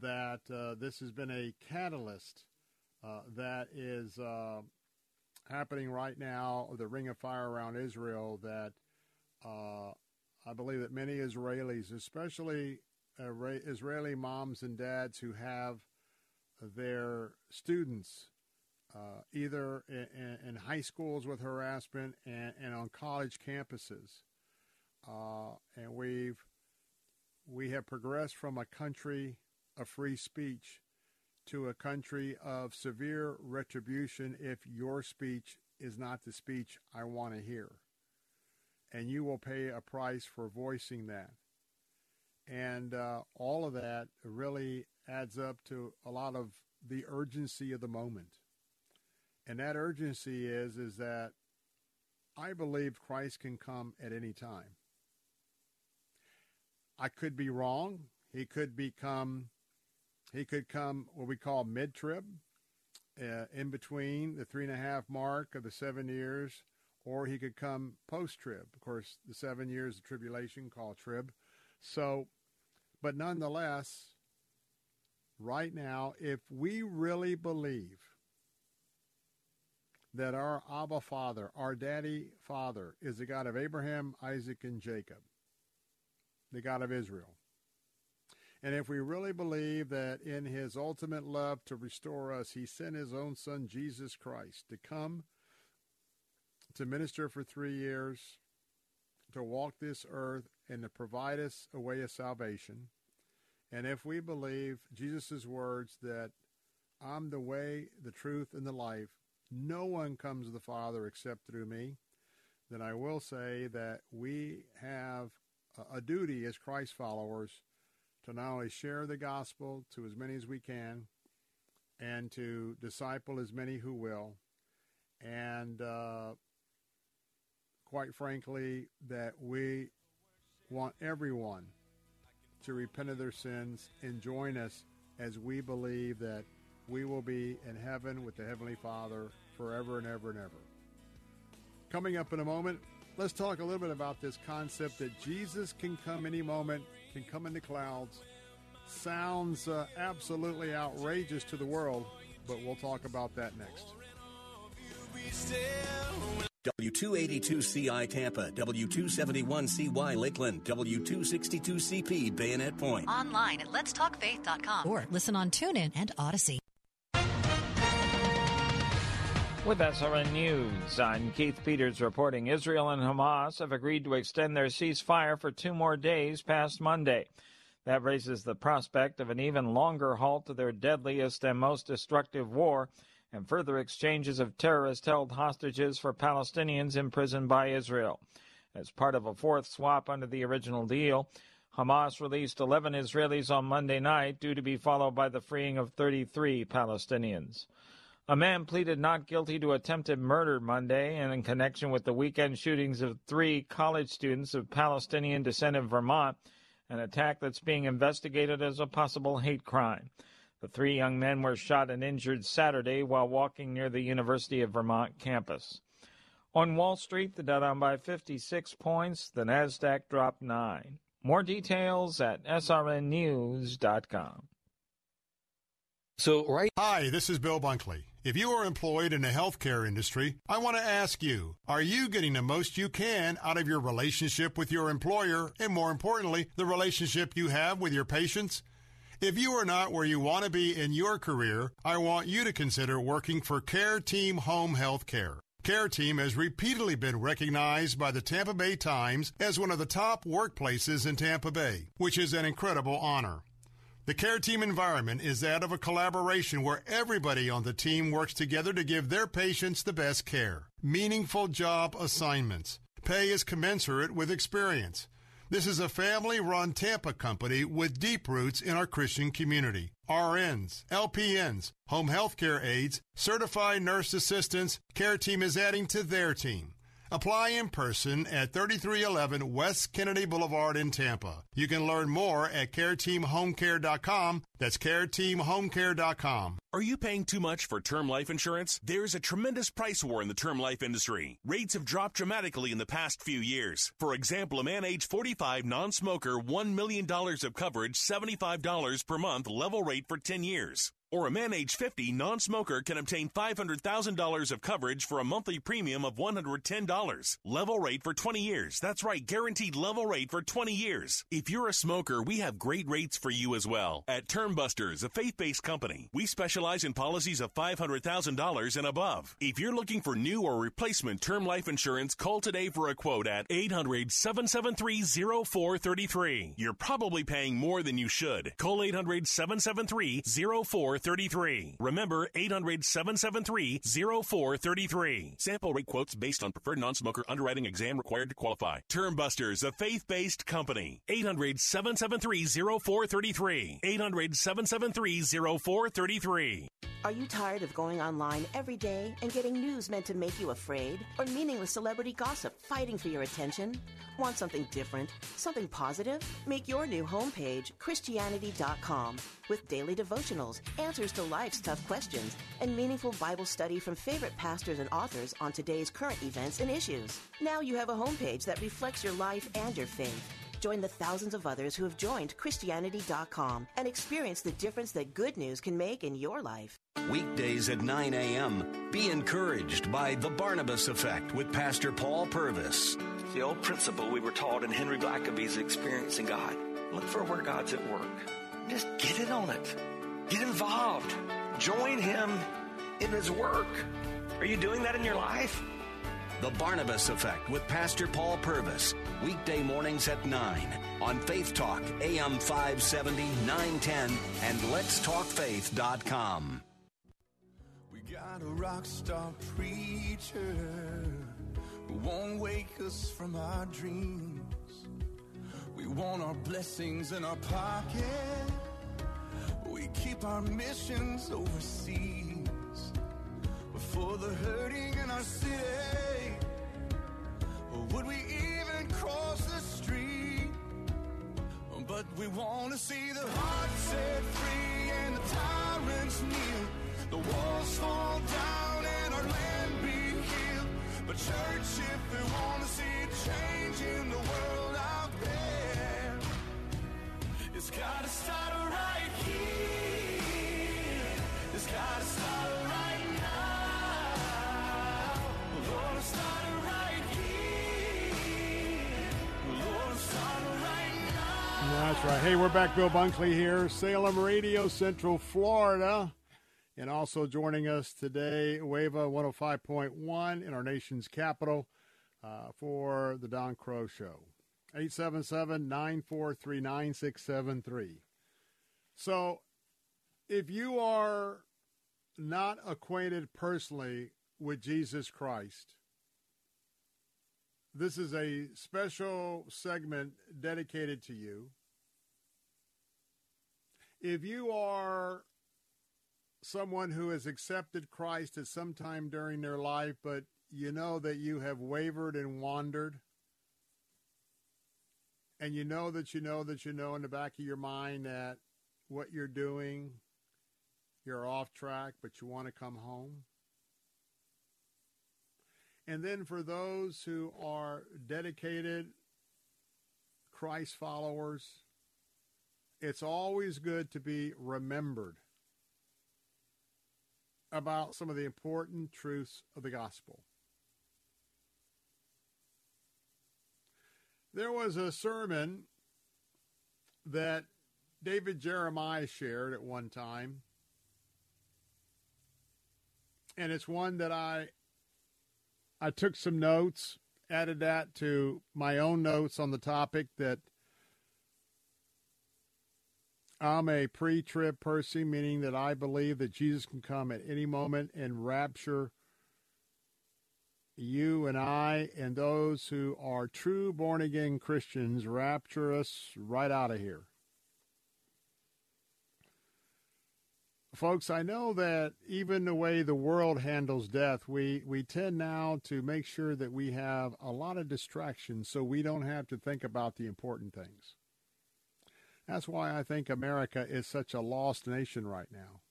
that uh, this has been a catalyst uh, that is uh, happening right now, the ring of fire around Israel, that uh, I believe that many Israelis, especially Israeli moms and dads who have their students uh, either in, in, high schools with harassment and, and on college campuses. Uh, and we've we have progressed from a country of free speech to a country of severe retribution if your speech is not the speech I want to hear. And you will pay a price for voicing that. And uh, all of that really adds up to a lot of the urgency of the moment. And that urgency is is that I believe Christ can come at any time. I could be wrong. He could become he could come what we call mid trib, uh, in between the three and a half mark of the seven years, or he could come post trib. Of course, the seven years of tribulation called trib. So, but nonetheless, right now, if we really believe that our Abba Father, our Daddy Father, is the God of Abraham, Isaac, and Jacob, the God of Israel, and if we really believe that in his ultimate love to restore us, he sent his own son, Jesus Christ, to come to minister for three years, to walk this earth and to provide us a way of salvation. And if we believe Jesus' words that I'm the way, the truth, and the life, no one comes to the Father except through me, then I will say that we have a duty as Christ followers to not only share the gospel to as many as we can and to disciple as many who will, and uh, quite frankly, that we want everyone to repent of their sins and join us as we believe that we will be in heaven with the Heavenly Father forever and ever and ever. Coming up in a moment, let's talk a little bit about this concept that Jesus can come any moment, can come in the clouds. Sounds uh, absolutely outrageous to the world, but we'll talk about that next. W282CI Tampa, W271CY Lakeland, W262CP Bayonet Point. Online at letstalkfaith.com or listen on TuneIn and Audacy. With SRN News, I'm Keith Peters reporting Israel and Hamas have agreed to extend their ceasefire for two more days past Monday. That raises the prospect of an even longer halt to their deadliest and most destructive war and further exchanges of terrorist held hostages for Palestinians imprisoned by Israel. As part of a fourth swap under the original deal, Hamas released 11 Israelis on Monday night, due to be followed by the freeing of 33 Palestinians. A man pleaded not guilty to attempted murder Monday and in connection with the weekend shootings of three college students of Palestinian descent in Vermont, an attack that's being investigated as a possible hate crime. The three young men were shot and injured Saturday while walking near the University of Vermont campus. On Wall Street, the Dow down by 56 points, the Nasdaq dropped 9. More details at srnnews.com. So, right. Hi, this is Bill Bunkley. If you are employed in the healthcare industry, I want to ask you are you getting the most you can out of your relationship with your employer, and more importantly, the relationship you have with your patients? If you are not where you want to be in your career, I want you to consider working for Care Team Home Health Care. Care Team has repeatedly been recognized by the Tampa Bay Times as one of the top workplaces in Tampa Bay, which is an incredible honor. The care team environment is that of a collaboration where everybody on the team works together to give their patients the best care. Meaningful job assignments. Pay is commensurate with experience. This is a family run Tampa company with deep roots in our Christian community. RNs, LPNs, home health care aides, certified nurse assistants, care team is adding to their team. Apply in person at 3311 West Kennedy Boulevard in Tampa. You can learn more at careteamhomecare.com. That's careteamhomecare.com. Are you paying too much for term life insurance? There's a tremendous price war in the term life industry. Rates have dropped dramatically in the past few years. For example, a man age 45 non-smoker, $1 million of coverage, $75 per month, level rate for 10 years. Or a man age 50 non smoker can obtain $500,000 of coverage for a monthly premium of $110. Level rate for 20 years. That's right, guaranteed level rate for 20 years. If you're a smoker, we have great rates for you as well. At Termbusters, a faith based company, we specialize in policies of $500,000 and above. If you're looking for new or replacement term life insurance, call today for a quote at 800 773 0433. You're probably paying more than you should. Call 800 773 0433. 0433. Remember 800 773 0433. Sample rate quotes based on preferred non smoker underwriting exam required to qualify. Term Busters, a faith based company. 800 773 0433. 800 773 0433. Are you tired of going online every day and getting news meant to make you afraid? Or meaningless celebrity gossip fighting for your attention? Want something different? Something positive? Make your new homepage Christianity.com with daily devotionals, answers to life's tough questions, and meaningful Bible study from favorite pastors and authors on today's current events and issues. Now you have a homepage that reflects your life and your faith. Join the thousands of others who have joined Christianity.com and experience the difference that good news can make in your life. Weekdays at 9 a.m. Be encouraged by The Barnabas Effect with Pastor Paul Purvis. It's the old principle we were taught in Henry Blackaby's Experiencing God. Look for where God's at work. Just get in on it. Get involved. Join Him in His work. Are you doing that in your life? The Barnabas Effect with Pastor Paul Purvis. Weekday mornings at 9 on Faith Talk, AM 570, 910, and letstalkfaith.com. We got a rock star preacher who won't wake us from our dreams. We want our blessings in our pocket. We keep our missions overseas. For the hurting in our city, would we even cross the street? But we want to see the heart set free and the tyrants kneel. The walls fall down and our land be healed. But church, if we want to see change in the world out there, it's gotta start right here. It's gotta start right now. Lord, start That's right. Hey, we're back. Bill Bunkley here, Salem Radio, Central Florida. And also joining us today, Wava 105.1 in our nation's capital uh, for the Don Crow Show. 877 943 9673. So if you are not acquainted personally with Jesus Christ, this is a special segment dedicated to you. If you are someone who has accepted Christ at some time during their life, but you know that you have wavered and wandered, and you know that you know that you know in the back of your mind that what you're doing, you're off track, but you want to come home. And then for those who are dedicated Christ followers, it's always good to be remembered about some of the important truths of the gospel. There was a sermon that David Jeremiah shared at one time, and it's one that I I took some notes, added that to my own notes on the topic that I'm a pre trib person, meaning that I believe that Jesus can come at any moment and rapture you and I and those who are true born again Christians, rapture us right out of here. Folks, I know that even the way the world handles death, we, we tend now to make sure that we have a lot of distractions so we don't have to think about the important things. That's why I think America is such a lost nation right now.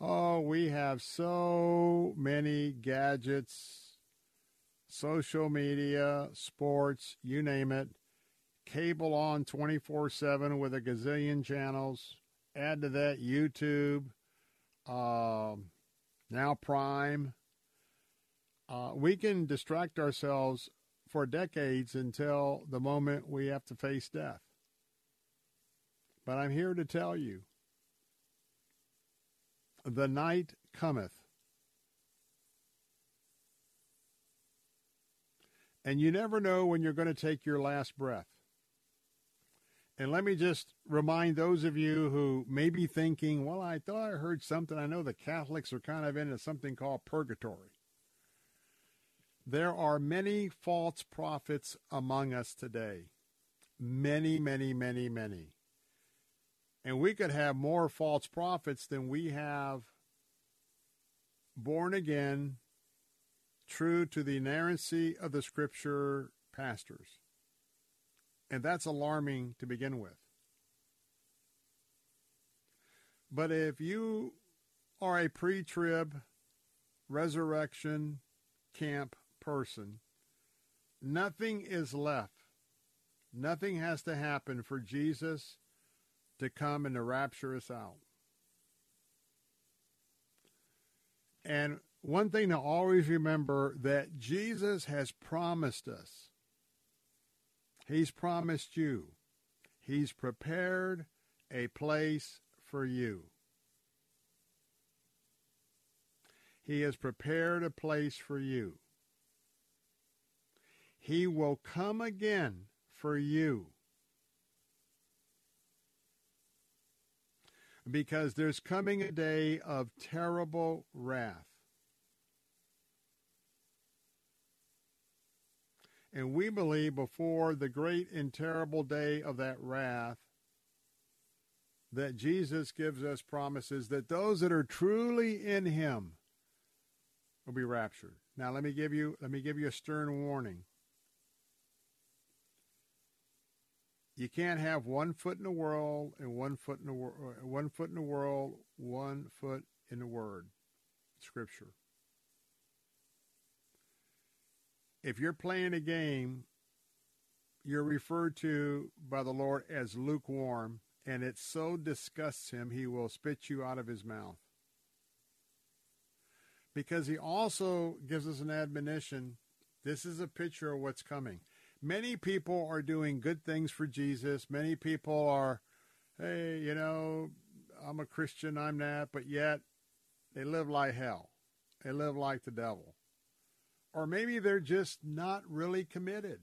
Oh, we have so many gadgets, social media, sports, you name it. Cable on 24 7 with a gazillion channels. Add to that YouTube, uh, now Prime. Uh, we can distract ourselves for decades until the moment we have to face death. But I'm here to tell you the night cometh. And you never know when you're going to take your last breath. And let me just remind those of you who may be thinking, well, I thought I heard something. I know the Catholics are kind of into something called purgatory. There are many false prophets among us today. Many, many, many, many. And we could have more false prophets than we have born again, true to the inerrancy of the scripture pastors. And that's alarming to begin with. But if you are a pre trib resurrection camp person, nothing is left. Nothing has to happen for Jesus to come and to rapture us out. And one thing to always remember that Jesus has promised us. He's promised you. He's prepared a place for you. He has prepared a place for you. He will come again for you. Because there's coming a day of terrible wrath. And we believe before the great and terrible day of that wrath, that Jesus gives us promises that those that are truly in him will be raptured. Now let me give you let me give you a stern warning. You can't have one foot in the world and one foot in the wor- uh, one foot in the world, one foot in the word, scripture. If you're playing a game, you're referred to by the Lord as lukewarm, and it so disgusts him, he will spit you out of his mouth. Because he also gives us an admonition this is a picture of what's coming. Many people are doing good things for Jesus. Many people are, hey, you know, I'm a Christian, I'm that, but yet they live like hell. They live like the devil. Or maybe they're just not really committed.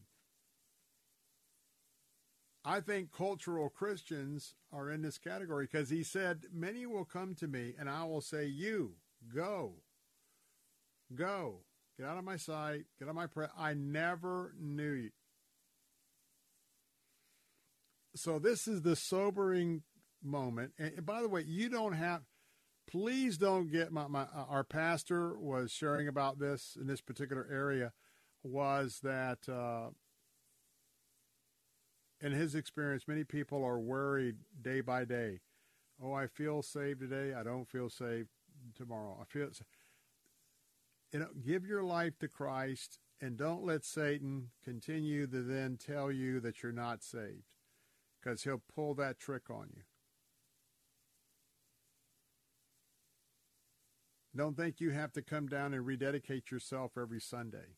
I think cultural Christians are in this category because he said, Many will come to me, and I will say, You, go, go, get out of my sight, get out of my presence. I never knew you. So, this is the sobering moment. And by the way, you don't have, please don't get my, my uh, our pastor was sharing about this in this particular area was that uh, in his experience, many people are worried day by day. Oh, I feel saved today. I don't feel saved tomorrow. I feel, you know, give your life to Christ and don't let Satan continue to then tell you that you're not saved because he'll pull that trick on you. Don't think you have to come down and rededicate yourself every Sunday.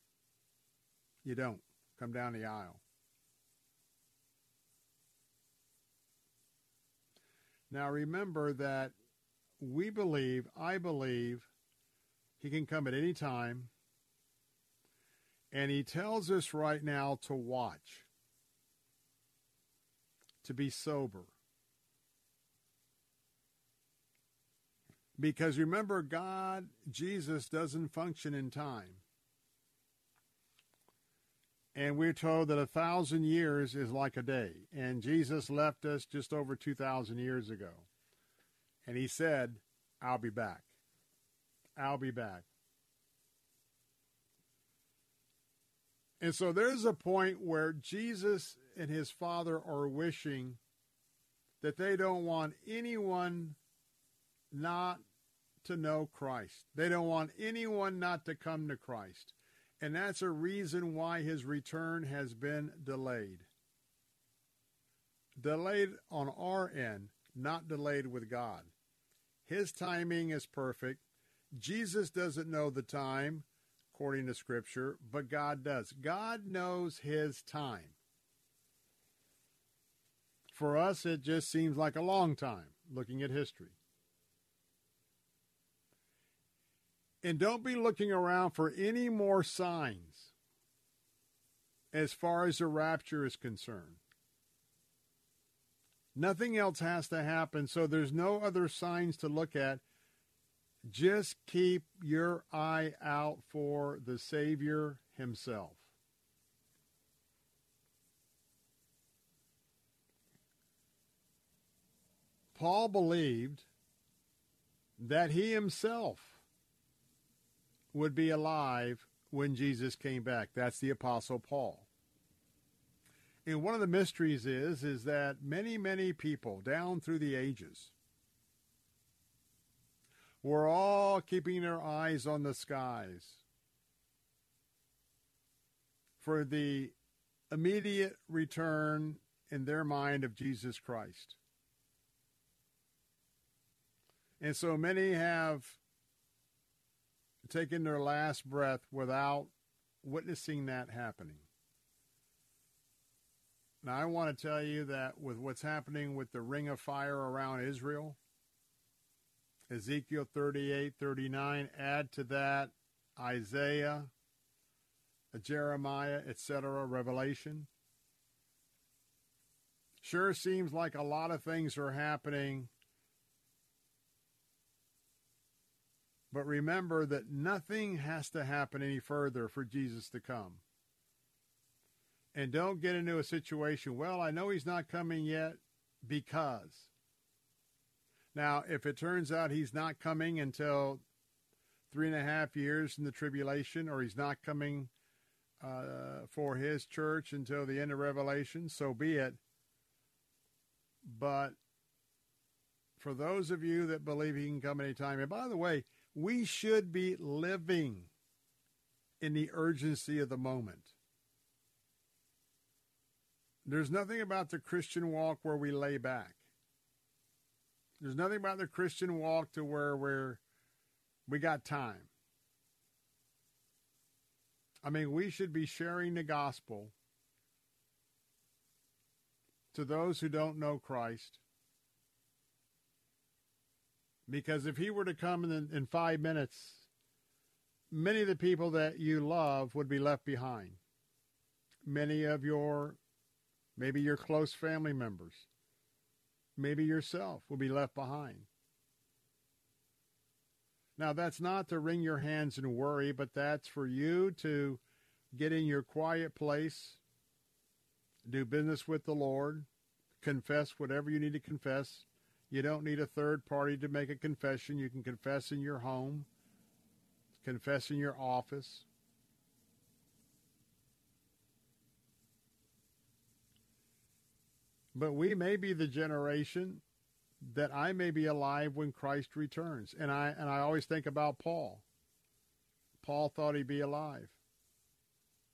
You don't. Come down the aisle. Now remember that we believe, I believe, he can come at any time. And he tells us right now to watch, to be sober. Because remember, God, Jesus, doesn't function in time. And we're told that a thousand years is like a day. And Jesus left us just over 2,000 years ago. And he said, I'll be back. I'll be back. And so there's a point where Jesus and his Father are wishing that they don't want anyone not to know Christ. They don't want anyone not to come to Christ. And that's a reason why his return has been delayed. Delayed on our end, not delayed with God. His timing is perfect. Jesus doesn't know the time, according to Scripture, but God does. God knows his time. For us, it just seems like a long time looking at history. And don't be looking around for any more signs as far as the rapture is concerned. Nothing else has to happen, so there's no other signs to look at. Just keep your eye out for the Savior himself. Paul believed that he himself would be alive when Jesus came back. That's the apostle Paul. And one of the mysteries is is that many many people down through the ages were all keeping their eyes on the skies for the immediate return in their mind of Jesus Christ. And so many have taken their last breath without witnessing that happening. Now, I want to tell you that with what's happening with the ring of fire around Israel Ezekiel 38, 39. Add to that Isaiah, uh, Jeremiah, etc., Revelation. Sure seems like a lot of things are happening. But remember that nothing has to happen any further for Jesus to come. And don't get into a situation, well, I know he's not coming yet because. Now, if it turns out he's not coming until three and a half years in the tribulation, or he's not coming uh, for his church until the end of Revelation, so be it. But for those of you that believe he can come anytime, and by the way, we should be living in the urgency of the moment. There's nothing about the Christian walk where we lay back. There's nothing about the Christian walk to where we're we got time. I mean, we should be sharing the gospel to those who don't know Christ. Because if he were to come in, in five minutes, many of the people that you love would be left behind. Many of your, maybe your close family members, maybe yourself will be left behind. Now, that's not to wring your hands and worry, but that's for you to get in your quiet place, do business with the Lord, confess whatever you need to confess. You don't need a third party to make a confession. You can confess in your home, confess in your office. But we may be the generation that I may be alive when Christ returns. And I and I always think about Paul. Paul thought he'd be alive.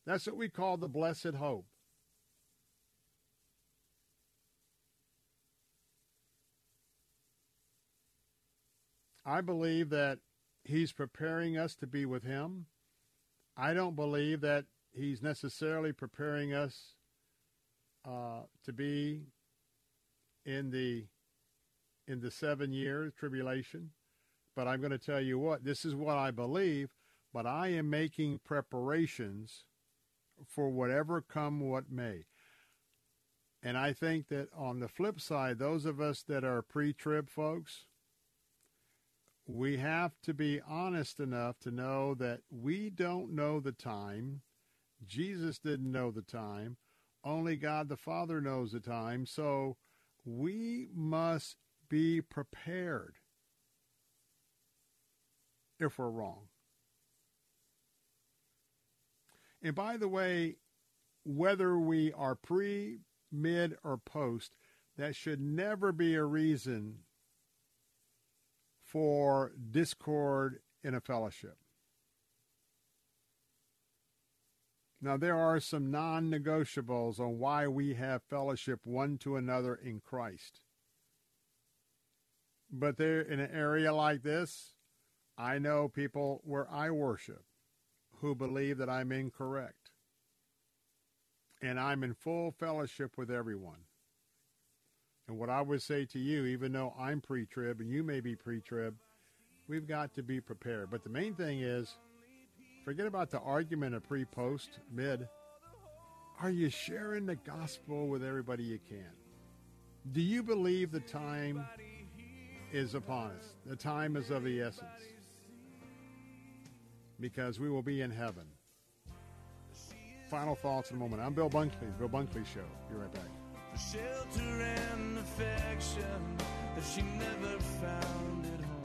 That's what we call the blessed hope. I believe that he's preparing us to be with him. I don't believe that he's necessarily preparing us uh, to be in the in the seven year tribulation. But I'm going to tell you what, this is what I believe, but I am making preparations for whatever come what may. And I think that on the flip side, those of us that are pre trib folks, we have to be honest enough to know that we don't know the time. Jesus didn't know the time. Only God the Father knows the time. So we must be prepared if we're wrong. And by the way, whether we are pre, mid, or post, that should never be a reason for discord in a fellowship. Now, there are some non negotiables on why we have fellowship one to another in Christ. But there, in an area like this, I know people where I worship who believe that I'm incorrect. And I'm in full fellowship with everyone. And what I would say to you, even though I'm pre trib and you may be pre trib, we've got to be prepared. But the main thing is forget about the argument of pre, post, mid. Are you sharing the gospel with everybody you can? Do you believe the time is upon us. The time is of the essence. Because we will be in heaven. Final thoughts in a moment. I'm Bill Bunkley, Bill Bunkley Show. Be right back. Shelter and affection that she never found at home.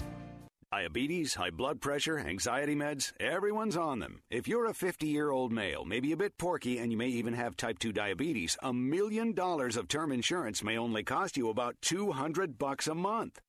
Diabetes, high blood pressure, anxiety meds, everyone's on them. If you're a 50 year old male, maybe a bit porky, and you may even have type 2 diabetes, a million dollars of term insurance may only cost you about 200 bucks a month.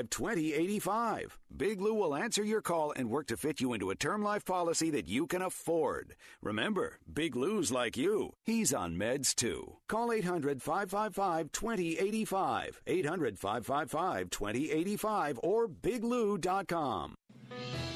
855 2085. Big Lou will answer your call and work to fit you into a term life policy that you can afford. Remember, Big Lou's like you. He's on meds too. Call 800 555 2085. 800 555 2085 or biglou.com.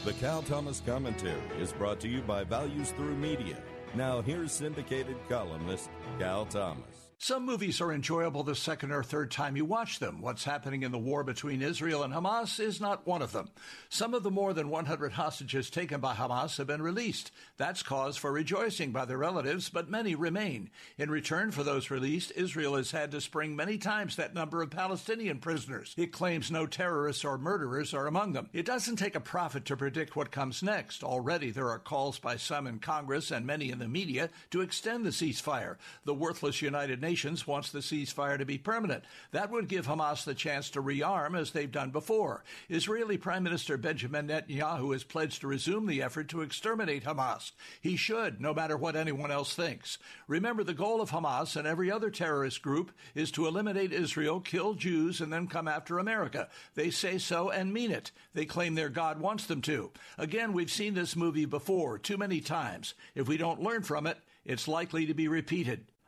The Cal Thomas Commentary is brought to you by Values Through Media. Now, here's syndicated columnist Cal Thomas. Some movies are enjoyable the second or third time you watch them. What's happening in the war between Israel and Hamas is not one of them. Some of the more than 100 hostages taken by Hamas have been released. That's cause for rejoicing by their relatives, but many remain. In return for those released, Israel has had to spring many times that number of Palestinian prisoners. It claims no terrorists or murderers are among them. It doesn't take a prophet to predict what comes next. Already there are calls by some in Congress and many in the media to extend the ceasefire. The worthless United Nations wants the ceasefire to be permanent. That would give Hamas the chance to rearm as they've done before. Israeli Prime Minister Benjamin Netanyahu has pledged to resume the effort to exterminate Hamas. He should, no matter what anyone else thinks. Remember, the goal of Hamas and every other terrorist group is to eliminate Israel, kill Jews, and then come after America. They say so and mean it. They claim their God wants them to. Again, we've seen this movie before, too many times. If we don't learn from it, it's likely to be repeated.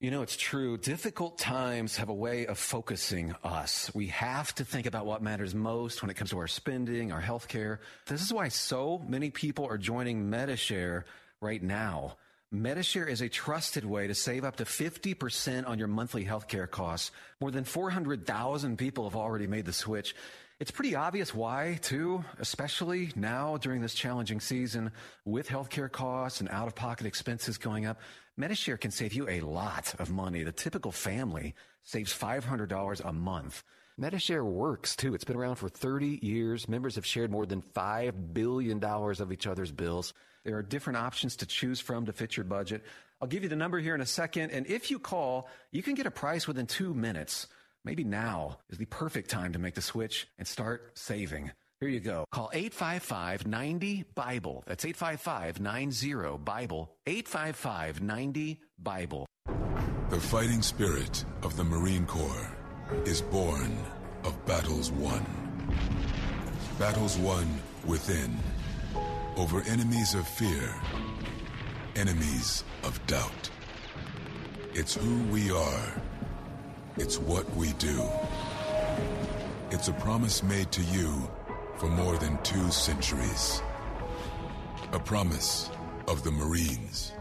You know, it's true. Difficult times have a way of focusing us. We have to think about what matters most when it comes to our spending, our health care. This is why so many people are joining Medi-Share right now. Medi-Share is a trusted way to save up to 50% on your monthly healthcare costs. More than 400,000 people have already made the switch. It's pretty obvious why, too, especially now during this challenging season with healthcare costs and out of pocket expenses going up. Medi-Share can save you a lot of money. The typical family saves $500 a month. Medi-Share works too. It's been around for 30 years. Members have shared more than $5 billion of each other's bills. There are different options to choose from to fit your budget. I'll give you the number here in a second. And if you call, you can get a price within two minutes. Maybe now is the perfect time to make the switch and start saving. Here you go. Call 855 90 Bible. That's 855 90 Bible. 855 90 Bible. The fighting spirit of the Marine Corps is born of battles won. Battles won within, over enemies of fear, enemies of doubt. It's who we are. It's what we do. It's a promise made to you for more than two centuries. A promise of the Marines.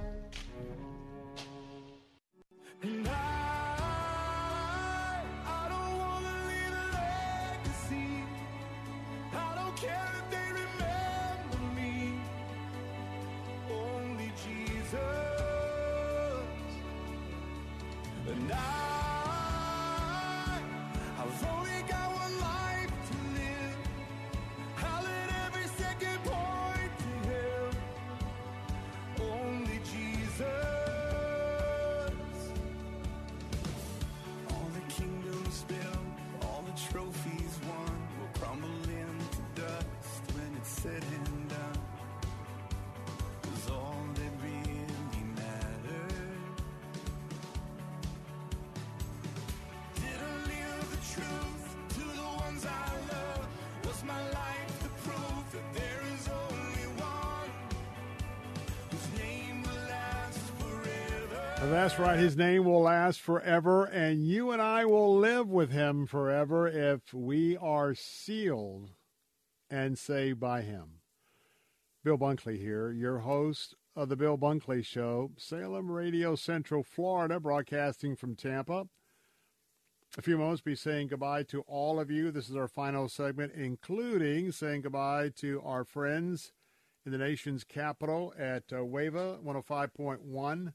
His name will last forever, and you and I will live with him forever if we are sealed and saved by him. Bill Bunkley here, your host of the Bill Bunkley Show, Salem Radio Central, Florida, broadcasting from Tampa. A few moments, be saying goodbye to all of you. This is our final segment, including saying goodbye to our friends in the nation's capital at uh, WAVA 105.1.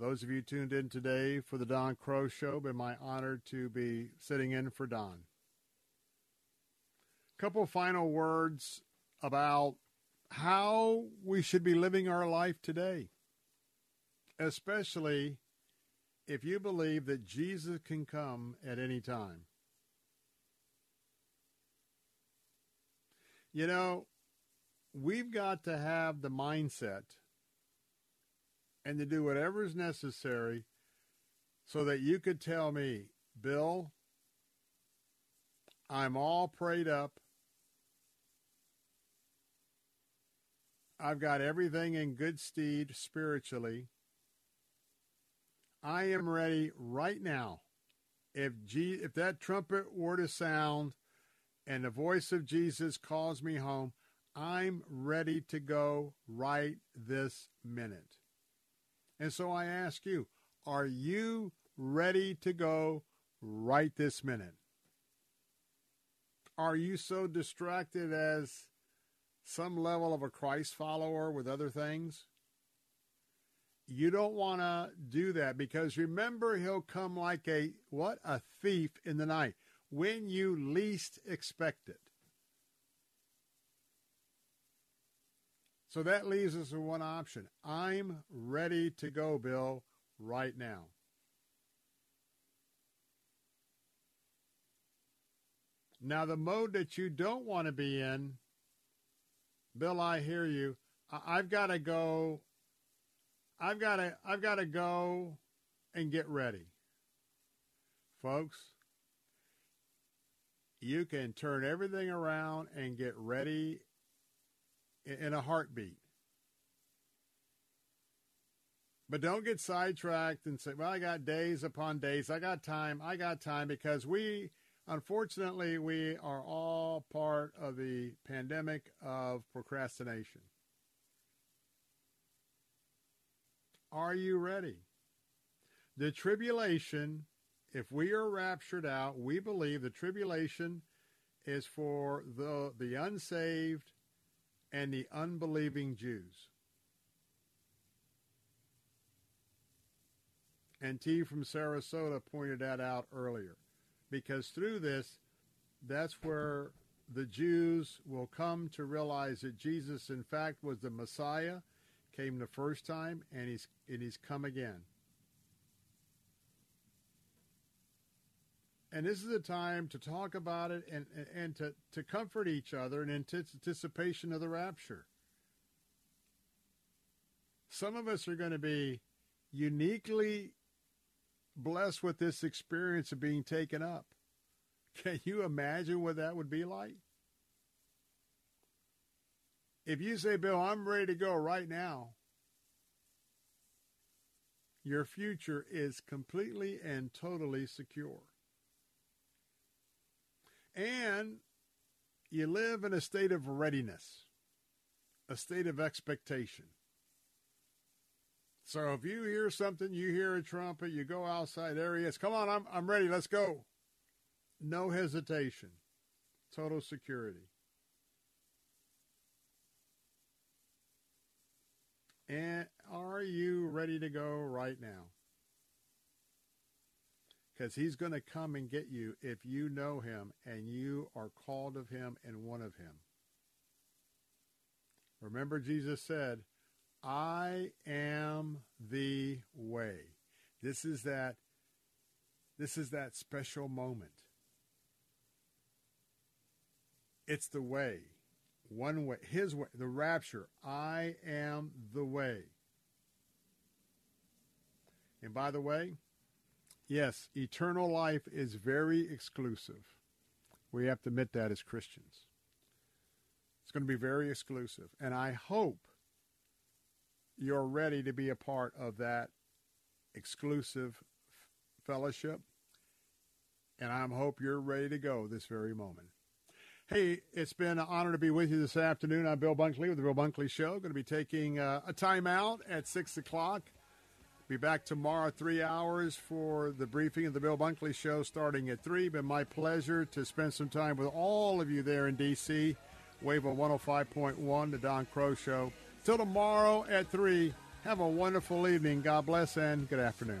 Those of you tuned in today for the Don Crow Show, been my honor to be sitting in for Don. Couple final words about how we should be living our life today. especially if you believe that Jesus can come at any time. You know, we've got to have the mindset and to do whatever is necessary so that you could tell me, Bill, I'm all prayed up. I've got everything in good stead spiritually. I am ready right now. If G- if that trumpet were to sound and the voice of Jesus calls me home, I'm ready to go right this minute. And so I ask you, are you ready to go right this minute? Are you so distracted as some level of a Christ follower with other things? You don't want to do that because remember he'll come like a what? A thief in the night when you least expect it. So that leaves us with one option. I'm ready to go, Bill, right now. Now, the mode that you don't want to be in, Bill, I hear you. I- have got to go. I've got to. I've got to go and get ready, folks. You can turn everything around and get ready in a heartbeat. But don't get sidetracked and say, well, I got days upon days. I got time. I got time because we, unfortunately, we are all part of the pandemic of procrastination. Are you ready? The tribulation, if we are raptured out, we believe the tribulation is for the, the unsaved and the unbelieving Jews. And T from Sarasota pointed that out earlier. Because through this, that's where the Jews will come to realize that Jesus, in fact, was the Messiah, came the first time, and he's, and he's come again. And this is a time to talk about it and, and to, to comfort each other in anticipation of the rapture. Some of us are going to be uniquely blessed with this experience of being taken up. Can you imagine what that would be like? If you say, Bill, I'm ready to go right now, your future is completely and totally secure and you live in a state of readiness, a state of expectation. So if you hear something, you hear a trumpet, you go outside, is. Come on, I'm, I'm ready, let's go. No hesitation, total security. And are you ready to go right now? Because he's going to come and get you if you know him and you are called of him and one of him. Remember, Jesus said, I am the way. This is that this is that special moment. It's the way. One way. His way. The rapture. I am the way. And by the way, Yes, eternal life is very exclusive. We have to admit that as Christians. It's going to be very exclusive. And I hope you're ready to be a part of that exclusive fellowship. And I hope you're ready to go this very moment. Hey, it's been an honor to be with you this afternoon. I'm Bill Bunkley with the Bill Bunkley Show. Going to be taking uh, a timeout at 6 o'clock. Be back tomorrow, three hours for the briefing of the Bill Bunkley Show starting at 3. Been my pleasure to spend some time with all of you there in D.C. Wave on 105.1, the Don Crow Show. Till tomorrow at 3, have a wonderful evening. God bless and good afternoon.